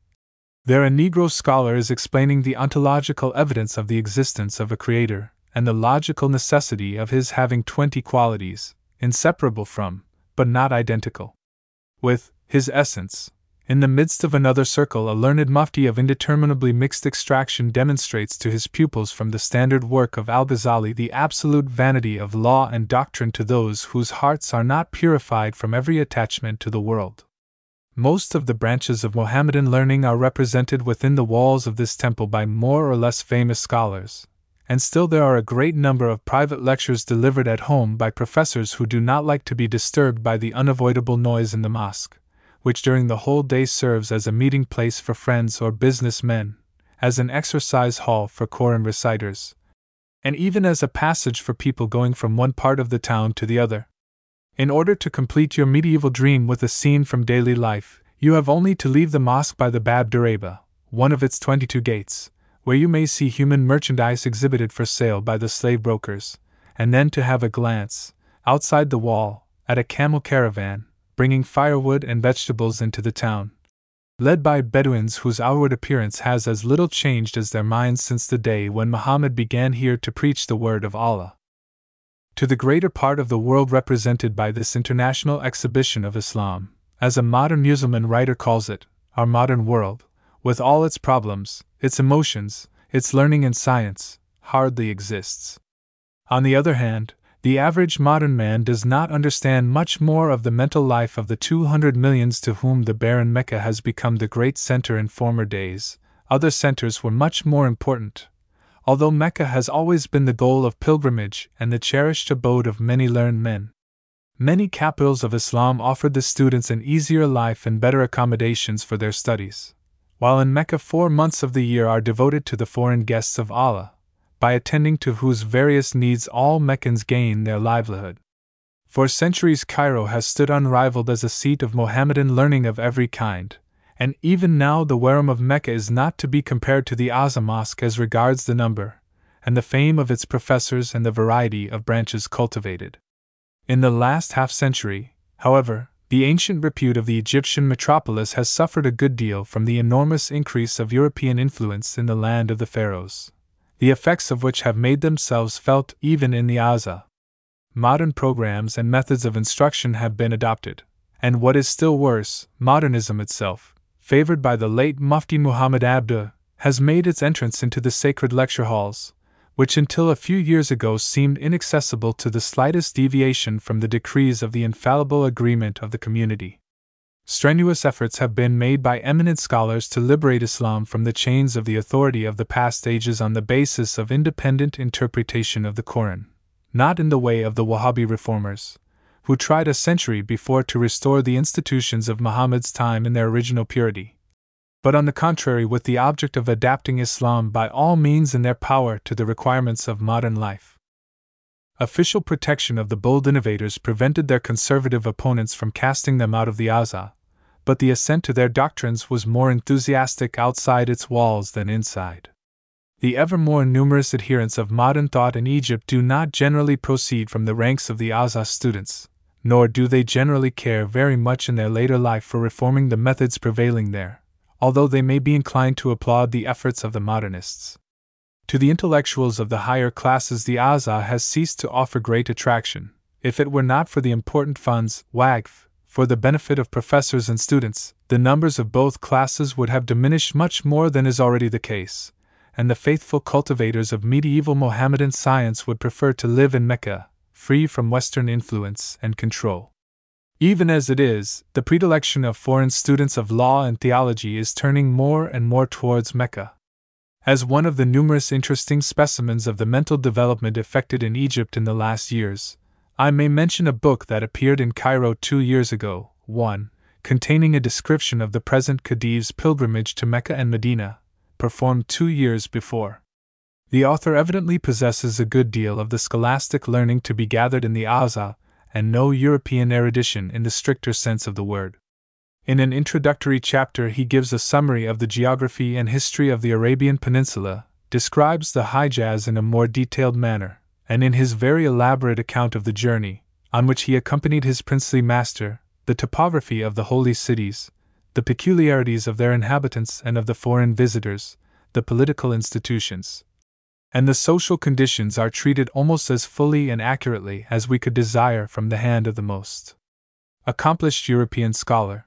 There, a Negro scholar is explaining the ontological evidence of the existence of a creator and the logical necessity of his having twenty qualities, inseparable from, but not identical with, his essence. In the midst of another circle, a learned mufti of indeterminably mixed extraction demonstrates to his pupils from the standard work of Al Ghazali the absolute vanity of law and doctrine to those whose hearts are not purified from every attachment to the world. Most of the branches of Mohammedan learning are represented within the walls of this temple by more or less famous scholars, and still there are a great number of private lectures delivered at home by professors who do not like to be disturbed by the unavoidable noise in the mosque, which during the whole day serves as a meeting place for friends or business men, as an exercise hall for Koran reciters, and even as a passage for people going from one part of the town to the other. In order to complete your medieval dream with a scene from daily life, you have only to leave the mosque by the Bab Dureba, one of its 22 gates, where you may see human merchandise exhibited for sale by the slave brokers, and then to have a glance, outside the wall, at a camel caravan, bringing firewood and vegetables into the town. Led by Bedouins whose outward appearance has as little changed as their minds since the day when Muhammad began here to preach the word of Allah. To the greater part of the world represented by this international exhibition of Islam, as a modern Mussulman writer calls it, our modern world, with all its problems, its emotions, its learning and science, hardly exists. On the other hand, the average modern man does not understand much more of the mental life of the 200 millions to whom the barren Mecca has become the great center in former days. Other centers were much more important. Although Mecca has always been the goal of pilgrimage and the cherished abode of many learned men. Many capitals of Islam offered the students an easier life and better accommodations for their studies while in Mecca four months of the year are devoted to the foreign guests of Allah, by attending to whose various needs all Meccans gain their livelihood. For centuries, Cairo has stood unrivaled as a seat of Mohammedan learning of every kind, and even now the Haram of Mecca is not to be compared to the Azhar Mosque as regards the number and the fame of its professors and the variety of branches cultivated. In the last half century, however, the ancient repute of the Egyptian metropolis has suffered a good deal from the enormous increase of European influence in the land of the pharaohs, the effects of which have made themselves felt even in the Azhar. Modern programs and methods of instruction have been adopted, and what is still worse, modernism itself, favored by the late Mufti Muhammad Abduh, has made its entrance into the sacred lecture halls, which until a few years ago seemed inaccessible to the slightest deviation from the decrees of the infallible agreement of the community. Strenuous efforts have been made by eminent scholars to liberate Islam from the chains of the authority of the past ages on the basis of independent interpretation of the Koran, not in the way of the Wahhabi reformers, who tried a century before to restore the institutions of Muhammad's time in their original purity but on the contrary, with the object of adapting Islam by all means in their power to the requirements of modern life. Official protection of the bold innovators prevented their conservative opponents from casting them out of the Azhar, but the assent to their doctrines was more enthusiastic outside its walls than inside. The ever more numerous adherents of modern thought in Egypt do not generally proceed from the ranks of the Azhar students, nor do they generally care very much in their later life for reforming the methods prevailing there although they may be inclined to applaud the efforts of the modernists. To the intellectuals of the higher classes, the Azhar has ceased to offer great attraction. If it were not for the important funds, Waqf, for the benefit of professors and students, the numbers of both classes would have diminished much more than is already the case, and the faithful cultivators of medieval Mohammedan science would prefer to live in Mecca, free from Western influence and control. Even as it is, the predilection of foreign students of law and theology is turning more and more towards Mecca. As one of the numerous interesting specimens of the mental development effected in Egypt in the last years, I may mention a book that appeared in Cairo two years ago, 1. containing a description of the present Khedive's pilgrimage to Mecca and Medina, performed two years before. The author evidently possesses a good deal of the scholastic learning to be gathered in the Azhar and no European erudition in the stricter sense of the word. In an introductory chapter, he gives a summary of the geography and history of the Arabian Peninsula, describes the Hijaz in a more detailed manner, and in his very elaborate account of the journey, on which he accompanied his princely master, the topography of the holy cities, the peculiarities of their inhabitants and of the foreign visitors, the political institutions, and the social conditions are treated almost as fully and accurately as we could desire from the hand of the most accomplished European scholar.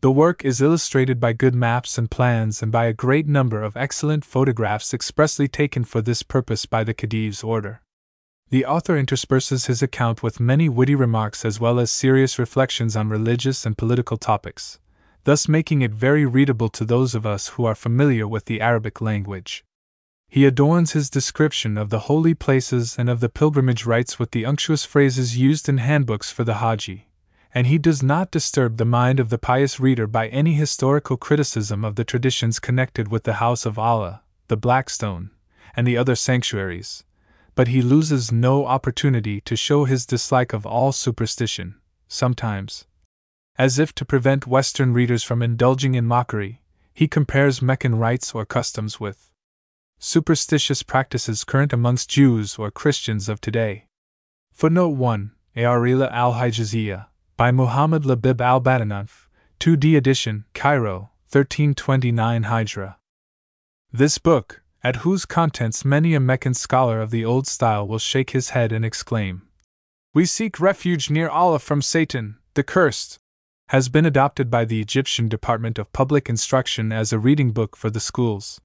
The work is illustrated by good maps and plans and by a great number of excellent photographs expressly taken for this purpose by the Khedive's order. The author intersperses his account with many witty remarks as well as serious reflections on religious and political topics, thus making it very readable to those of us who are familiar with the Arabic language. He adorns his description of the holy places and of the pilgrimage rites with the unctuous phrases used in handbooks for the Haji, and he does not disturb the mind of the pious reader by any historical criticism of the traditions connected with the House of Allah, the Blackstone, and the other sanctuaries, but he loses no opportunity to show his dislike of all superstition, sometimes. As if to prevent Western readers from indulging in mockery, he compares Meccan rites or customs with superstitious practices current amongst Jews or Christians of today. Footnote 1 Aarila al Hijaziyah, by Muhammad Labib al Badananf, 2D edition, Cairo, 1329 Hijra. This book, at whose contents many a Meccan scholar of the old style will shake his head and exclaim, We seek refuge near Allah from Satan, the cursed, has been adopted by the Egyptian Department of Public Instruction as a reading book for the schools.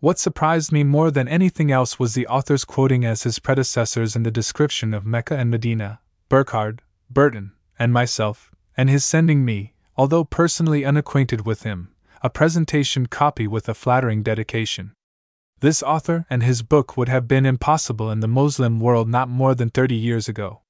What surprised me more than anything else was the author's quoting as his predecessors in the description of Mecca and Medina, Burckhardt, Burton, and myself, and his sending me, although personally unacquainted with him, a presentation copy with a flattering dedication. This author and his book would have been impossible in the Moslem world not more than 30 years ago.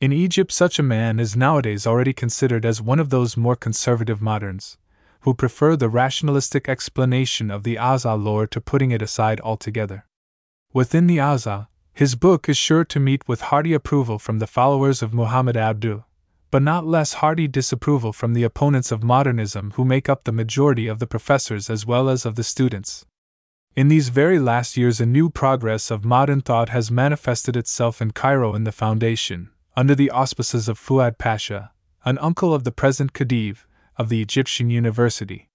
In Egypt, such a man is nowadays already considered as one of those more conservative moderns, who prefer the rationalistic explanation of the Azhar lore to putting it aside altogether. Within the Azhar, his book is sure to meet with hearty approval from the followers of Muhammad Abduh, but not less hearty disapproval from the opponents of modernism who make up the majority of the professors as well as of the students. In these very last years, a new progress of modern thought has manifested itself in Cairo in the foundation, under the auspices of Fuad Pasha, an uncle of the present Khedive, of the Egyptian University.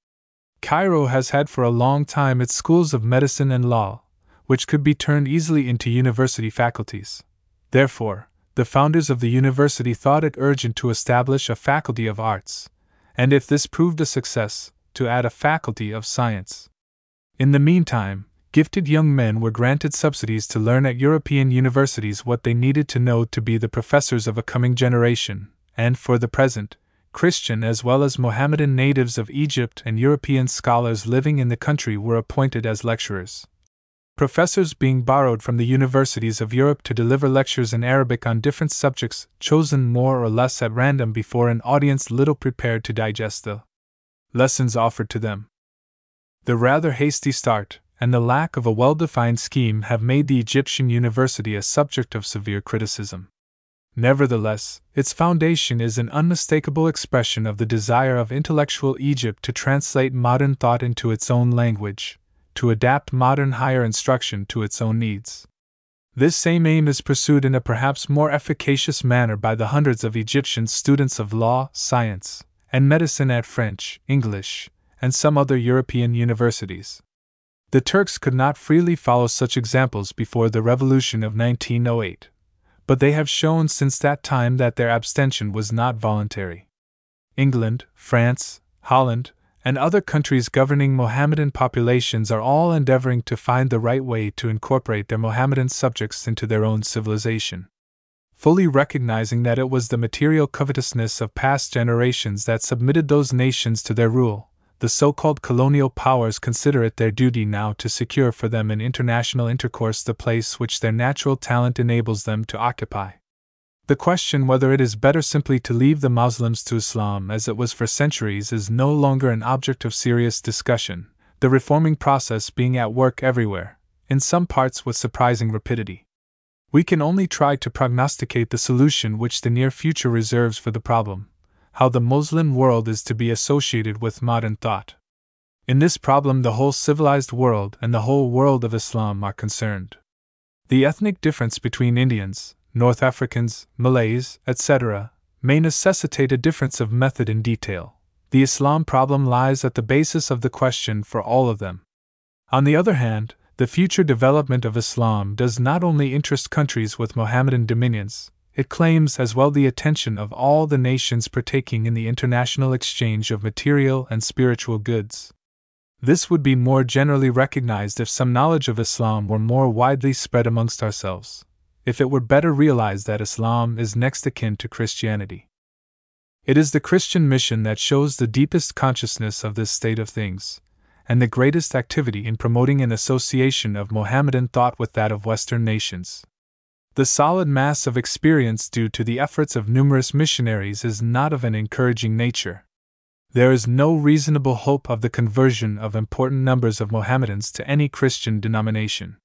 Cairo has had for a long time its schools of medicine and law, which could be turned easily into university faculties. Therefore, the founders of the university thought it urgent to establish a faculty of arts, and if this proved a success, to add a faculty of science. In the meantime, gifted young men were granted subsidies to learn at European universities what they needed to know to be the professors of a coming generation, and for the present, Christian as well as Mohammedan natives of Egypt and European scholars living in the country were appointed as lecturers. Professors being borrowed from the universities of Europe to deliver lectures in Arabic on different subjects, chosen more or less at random before an audience little prepared to digest the lessons offered to them. The rather hasty start, and the lack of a well defined scheme have made the Egyptian university a subject of severe criticism. Nevertheless, its foundation is an unmistakable expression of the desire of intellectual Egypt to translate modern thought into its own language, to adapt modern higher instruction to its own needs. This same aim is pursued in a perhaps more efficacious manner by the hundreds of Egyptian students of law, science, and medicine at French, English, and some other European universities. The Turks could not freely follow such examples before the revolution of 1908, but they have shown since that time that their abstention was not voluntary. England, France, Holland, and other countries governing Mohammedan populations are all endeavoring to find the right way to incorporate their Mohammedan subjects into their own civilization. Fully recognizing that it was the material covetousness of past generations that submitted those nations to their rule, the so called colonial powers consider it their duty now to secure for them in international intercourse the place which their natural talent enables them to occupy. The question whether it is better simply to leave the Moslems to Islam as it was for centuries is no longer an object of serious discussion, the reforming process being at work everywhere, in some parts with surprising rapidity. We can only try to prognosticate the solution which the near future reserves for the problem how the Muslim world is to be associated with modern thought. In this problem, the whole civilized world and the whole world of Islam are concerned. The ethnic difference between Indians, North Africans, Malays, etc., may necessitate a difference of method in detail, the Islam problem lies at the basis of the question for all of them. On the other hand, the future development of Islam does not only interest countries with Mohammedan dominions, it claims as well the attention of all the nations partaking in the international exchange of material and spiritual goods. This would be more generally recognized if some knowledge of Islam were more widely spread amongst ourselves, if it were better realized that Islam is next akin to Christianity. It is the Christian mission that shows the deepest consciousness of this state of things, and the greatest activity in promoting an association of Mohammedan thought with that of Western nations. The solid mass of experience due to the efforts of numerous missionaries is not of an encouraging nature. There is no reasonable hope of the conversion of important numbers of Mohammedans to any Christian denomination.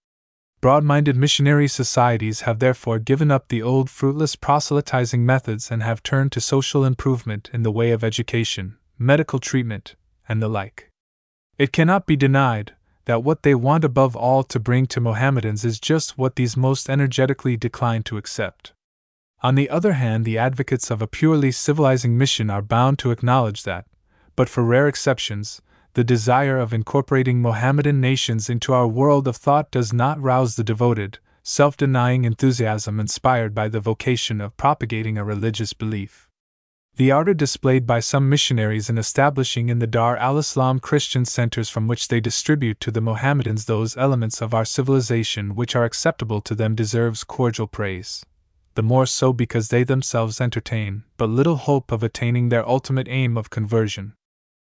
Broad minded missionary societies have therefore given up the old fruitless proselytizing methods and have turned to social improvement in the way of education, medical treatment, and the like. It cannot be denied that what they want above all to bring to Mohammedans is just what these most energetically decline to accept. On the other hand, the advocates of a purely civilizing mission are bound to acknowledge that, but for rare exceptions, the desire of incorporating Mohammedan nations into our world of thought does not rouse the devoted, self denying enthusiasm inspired by the vocation of propagating a religious belief. The ardor displayed by some missionaries in establishing in the Dar al Islam Christian centers from which they distribute to the Mohammedans those elements of our civilization which are acceptable to them deserves cordial praise. The more so because they themselves entertain but little hope of attaining their ultimate aim of conversion.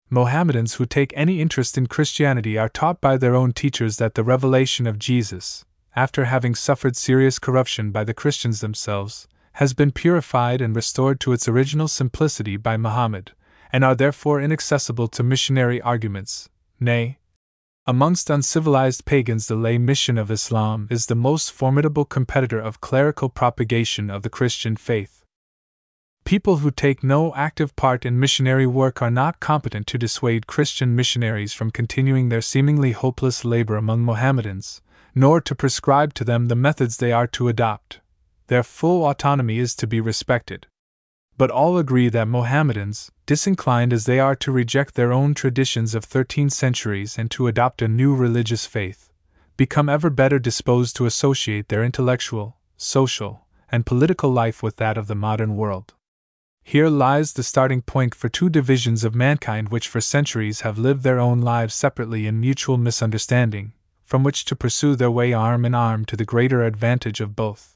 Mohammedans who take any interest in Christianity are taught by their own teachers that the revelation of Jesus, after having suffered serious corruption by the Christians themselves, has been purified and restored to its original simplicity by Muhammad, and are therefore inaccessible to missionary arguments. Nay, amongst uncivilized pagans, the lay mission of Islam is the most formidable competitor of clerical propagation of the Christian faith. People who take no active part in missionary work are not competent to dissuade Christian missionaries from continuing their seemingly hopeless labor among Mohammedans, nor to prescribe to them the methods they are to adopt. Their full autonomy is to be respected. But all agree that Mohammedans, disinclined as they are to reject their own traditions of thirteen centuries and to adopt a new religious faith, become ever better disposed to associate their intellectual, social, and political life with that of the modern world. Here lies the starting point for two divisions of mankind which for centuries have lived their own lives separately in mutual misunderstanding, from which to pursue their way arm in arm to the greater advantage of both.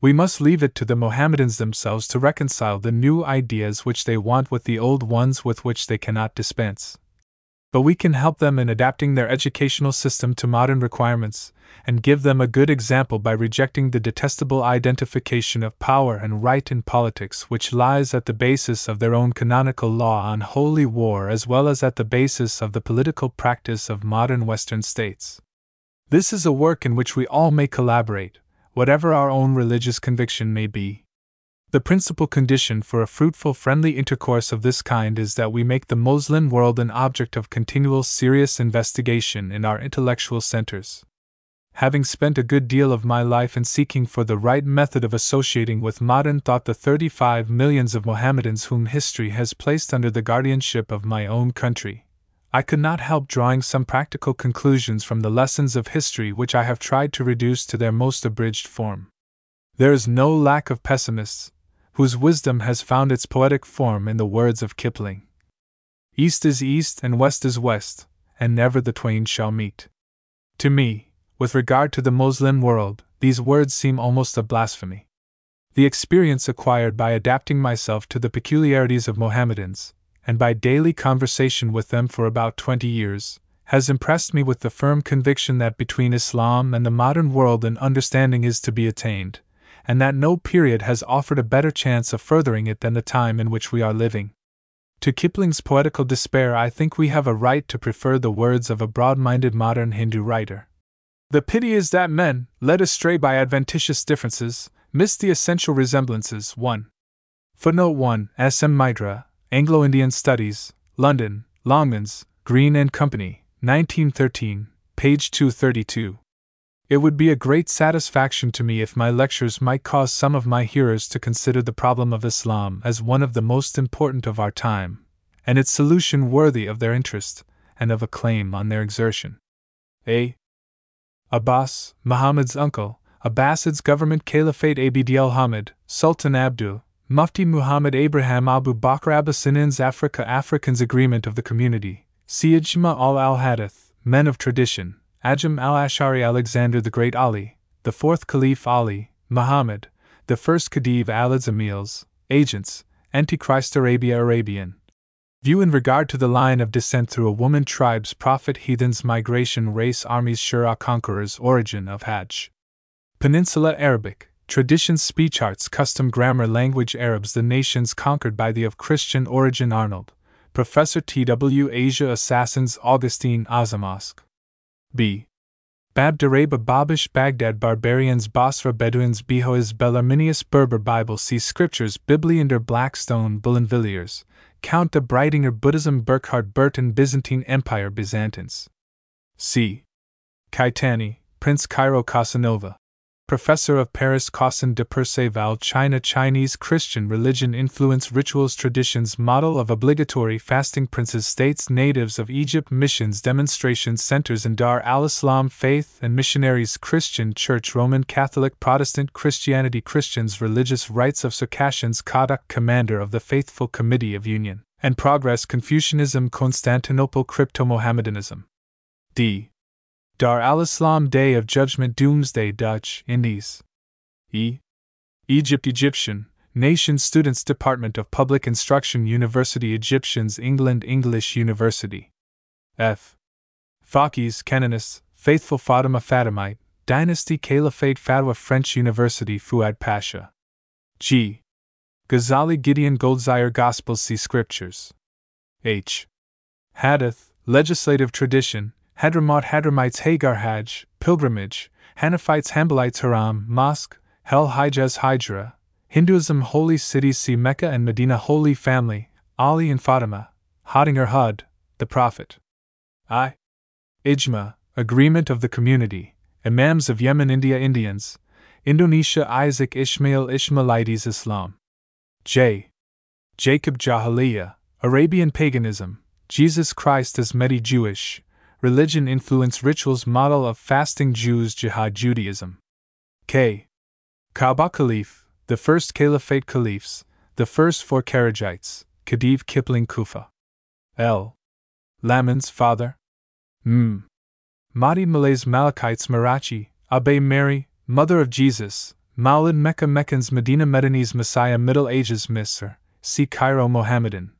We must leave it to the Mohammedans themselves to reconcile the new ideas which they want with the old ones with which they cannot dispense but we can help them in adapting their educational system to modern requirements, and give them a good example by rejecting the detestable identification of power and right in politics which lies at the basis of their own canonical law on holy war as well as at the basis of the political practice of modern Western states. This is a work in which we all may collaborate, whatever our own religious conviction may be. The principal condition for a fruitful, friendly intercourse of this kind is that we make the Moslem world an object of continual serious investigation in our intellectual centers. Having spent a good deal of my life in seeking for the right method of associating with modern thought the 35 millions of Mohammedans whom history has placed under the guardianship of my own country, I could not help drawing some practical conclusions from the lessons of history which I have tried to reduce to their most abridged form. There is no lack of pessimists, whose wisdom has found its poetic form in the words of Kipling East is east and west is west, and never the twain shall meet. To me, with regard to the Moslem world, these words seem almost a blasphemy. The experience acquired by adapting myself to the peculiarities of Mohammedans, and by daily conversation with them for about twenty years, has impressed me with the firm conviction that between Islam and the modern world an understanding is to be attained, and that no period has offered a better chance of furthering it than the time in which we are living. To Kipling's poetical despair, I think we have a right to prefer the words of a broad minded modern Hindu writer. The pity is that men, led astray by adventitious differences, miss the essential resemblances. 1. Footnote 1 S. M. Mitra, Anglo Indian Studies, London, Longmans, Green and Company, 1913, page 232. It would be a great satisfaction to me if my lectures might cause some of my hearers to consider the problem of Islam as one of the most important of our time, and its solution worthy of their interest and of a claim on their exertion. A. Abbas, Muhammad's uncle, Abbasid's government Caliphate Abd al Hamid, Sultan Abdul, Mufti Muhammad Abraham Abu Bakr Abyssinians Africa Africans Agreement of the Community, Siyajma al al Hadith, Men of Tradition, Ajam al Ashari Alexander the Great Ali, the fourth Caliph Ali, Muhammad, the first Khedive Alids Amils, Agents, Antichrist Arabia Arabian. View in regard to the line of descent through a woman tribes prophet heathens migration race armies Shura conquerors origin of Hajj. Peninsula Arabic, traditions speech arts custom grammar language Arabs the nations conquered by the of Christian origin Arnold, Professor T.W. Asia Assassins Augustine Azhar Mosque. B. Bab Daraba Babish Baghdad Barbarians Basra Bedouins Behois Bellarminius Berber Bible See Scriptures Bibliander Blackstone Boulainvilliers Count de Breitinger Buddhism Burckhardt Burton Byzantine Empire Byzantines C. Caetani Prince Cairo Casanova Professor of Paris Caussin de Perceval China Chinese Christian religion influence rituals traditions model of obligatory fasting princes states natives of Egypt missions demonstration centers in Dar al Islam faith and missionaries Christian Church Roman Catholic Protestant Christianity Christians religious rites of Circassians Kadak commander of the Faithful Committee of Union and Progress Confucianism Constantinople Crypto Mohammedanism D. Dar al Islam Day of Judgment Doomsday Dutch Indies. E. Egypt Egyptian, Nation Students Department of Public Instruction University Egyptians England English University. F. Fakis Canonists, Faithful Fatima Fatimite, Dynasty Caliphate Fatwa French University Fuad Pasha. G. Ghazali Gideon Goldziher Gospels See Scriptures. H. Hadith, Legislative Tradition, Hadramot Hadramites Hagar Hajj, Pilgrimage, Hanafites Hanbalites Haram, Mosque, Hel Hijaz Hijra, Hinduism Holy Cities See Mecca and Medina Holy Family, Ali and Fatima, Hodinger Hud, the Prophet. I. Ijma, Agreement of the Community, Imams of Yemen India Indians, Indonesia Isaac Ishmael Ishmaelites Islam. J. Jacob Jahiliyyah, Arabian Paganism, Jesus Christ as Mahdi Jewish, religion influence rituals model of fasting Jews Jihad Judaism. K. Kaaba Caliph, the first Caliphate Caliphs, the first four Kharijites, Khedive Kipling Kufa. L. Lammens father. M. Mahdi Malays Malikites Marracci, Abe Mary, Mother of Jesus, Maulid Mecca Meccans Medina Medinese Messiah Middle Ages Misr, see Cairo Mohammedan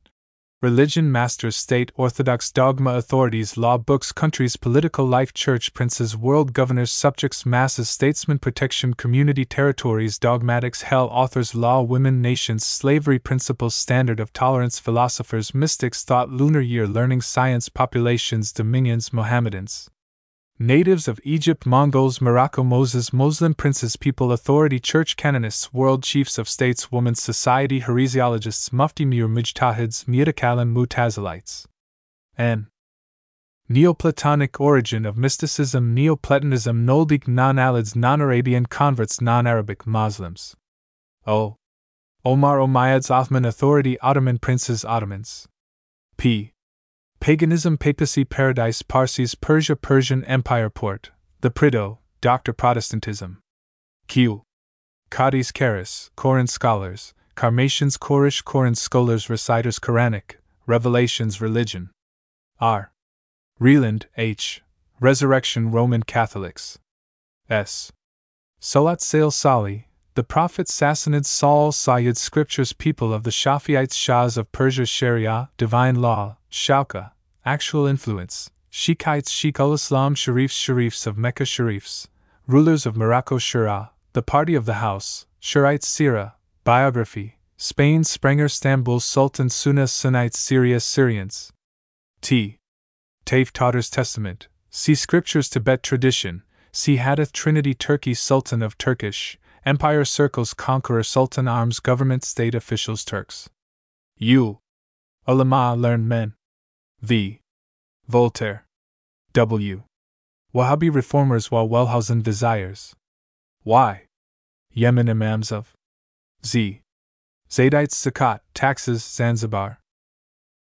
religion, masters, state, orthodox dogma, authorities, law, books, countries, political life, church, princes, world governors, subjects, masses, statesmen, protection, community, territories, dogmatics, hell, authors, law, women, nations, slavery, principles, standard of tolerance, philosophers, mystics, thought, lunar year, learning, science, populations, dominions, Mohammedans natives of Egypt, Mongols, Morocco, Moses, Muslim princes, people, authority, church canonists, world chiefs of states, women's society, heresiologists, mufti mur, mujtahids, mutakalim, mutazilites. N. Neoplatonic origin of mysticism, Neoplatonism, Nöldeke non Alids, non Arabian converts, non Arabic Muslims. O. Omar Umayyads Othman authority, Ottoman princes, Ottomans. P. Paganism, Papacy, Paradise, Parsis, Persia, Persian Empire, Porte, the Prideaux, Dr. Protestantism. Q. Qadis, Karis, Koran scholars, Karmatians, Korish, Koran scholars, reciters, Quranic, Revelations, religion. R. Reland, H. Resurrection, Roman Catholics. S. Salat Sale Salih, the Prophet Sassanids Saul Sayyid Scriptures People of the Shafiites Shahs of Persia Sharia, Divine Law, Shauka, Actual Influence, Shaikhites Sheikh ul Islam Sharifs Sharifs of Mecca Sharifs, Rulers of Morocco Shura, The Party of the House, Shurites Sira, Biography, Spain Sprenger Stambul Sultan Sunnah Sunnites Syria Syrians. T. Taif Tatars Testament, see Scriptures Tibet Tradition, see Hadith Trinity Turkey Sultan of Turkish, Empire Circles Conqueror Sultan Arms Government State Officials Turks. U. Ulama Learned Men. V. Voltaire. W. Wahhabi reformers Weil Wellhausen desires. Y. Yemen Imams of Z. Zaydites Zakat, taxes, Zanzibar.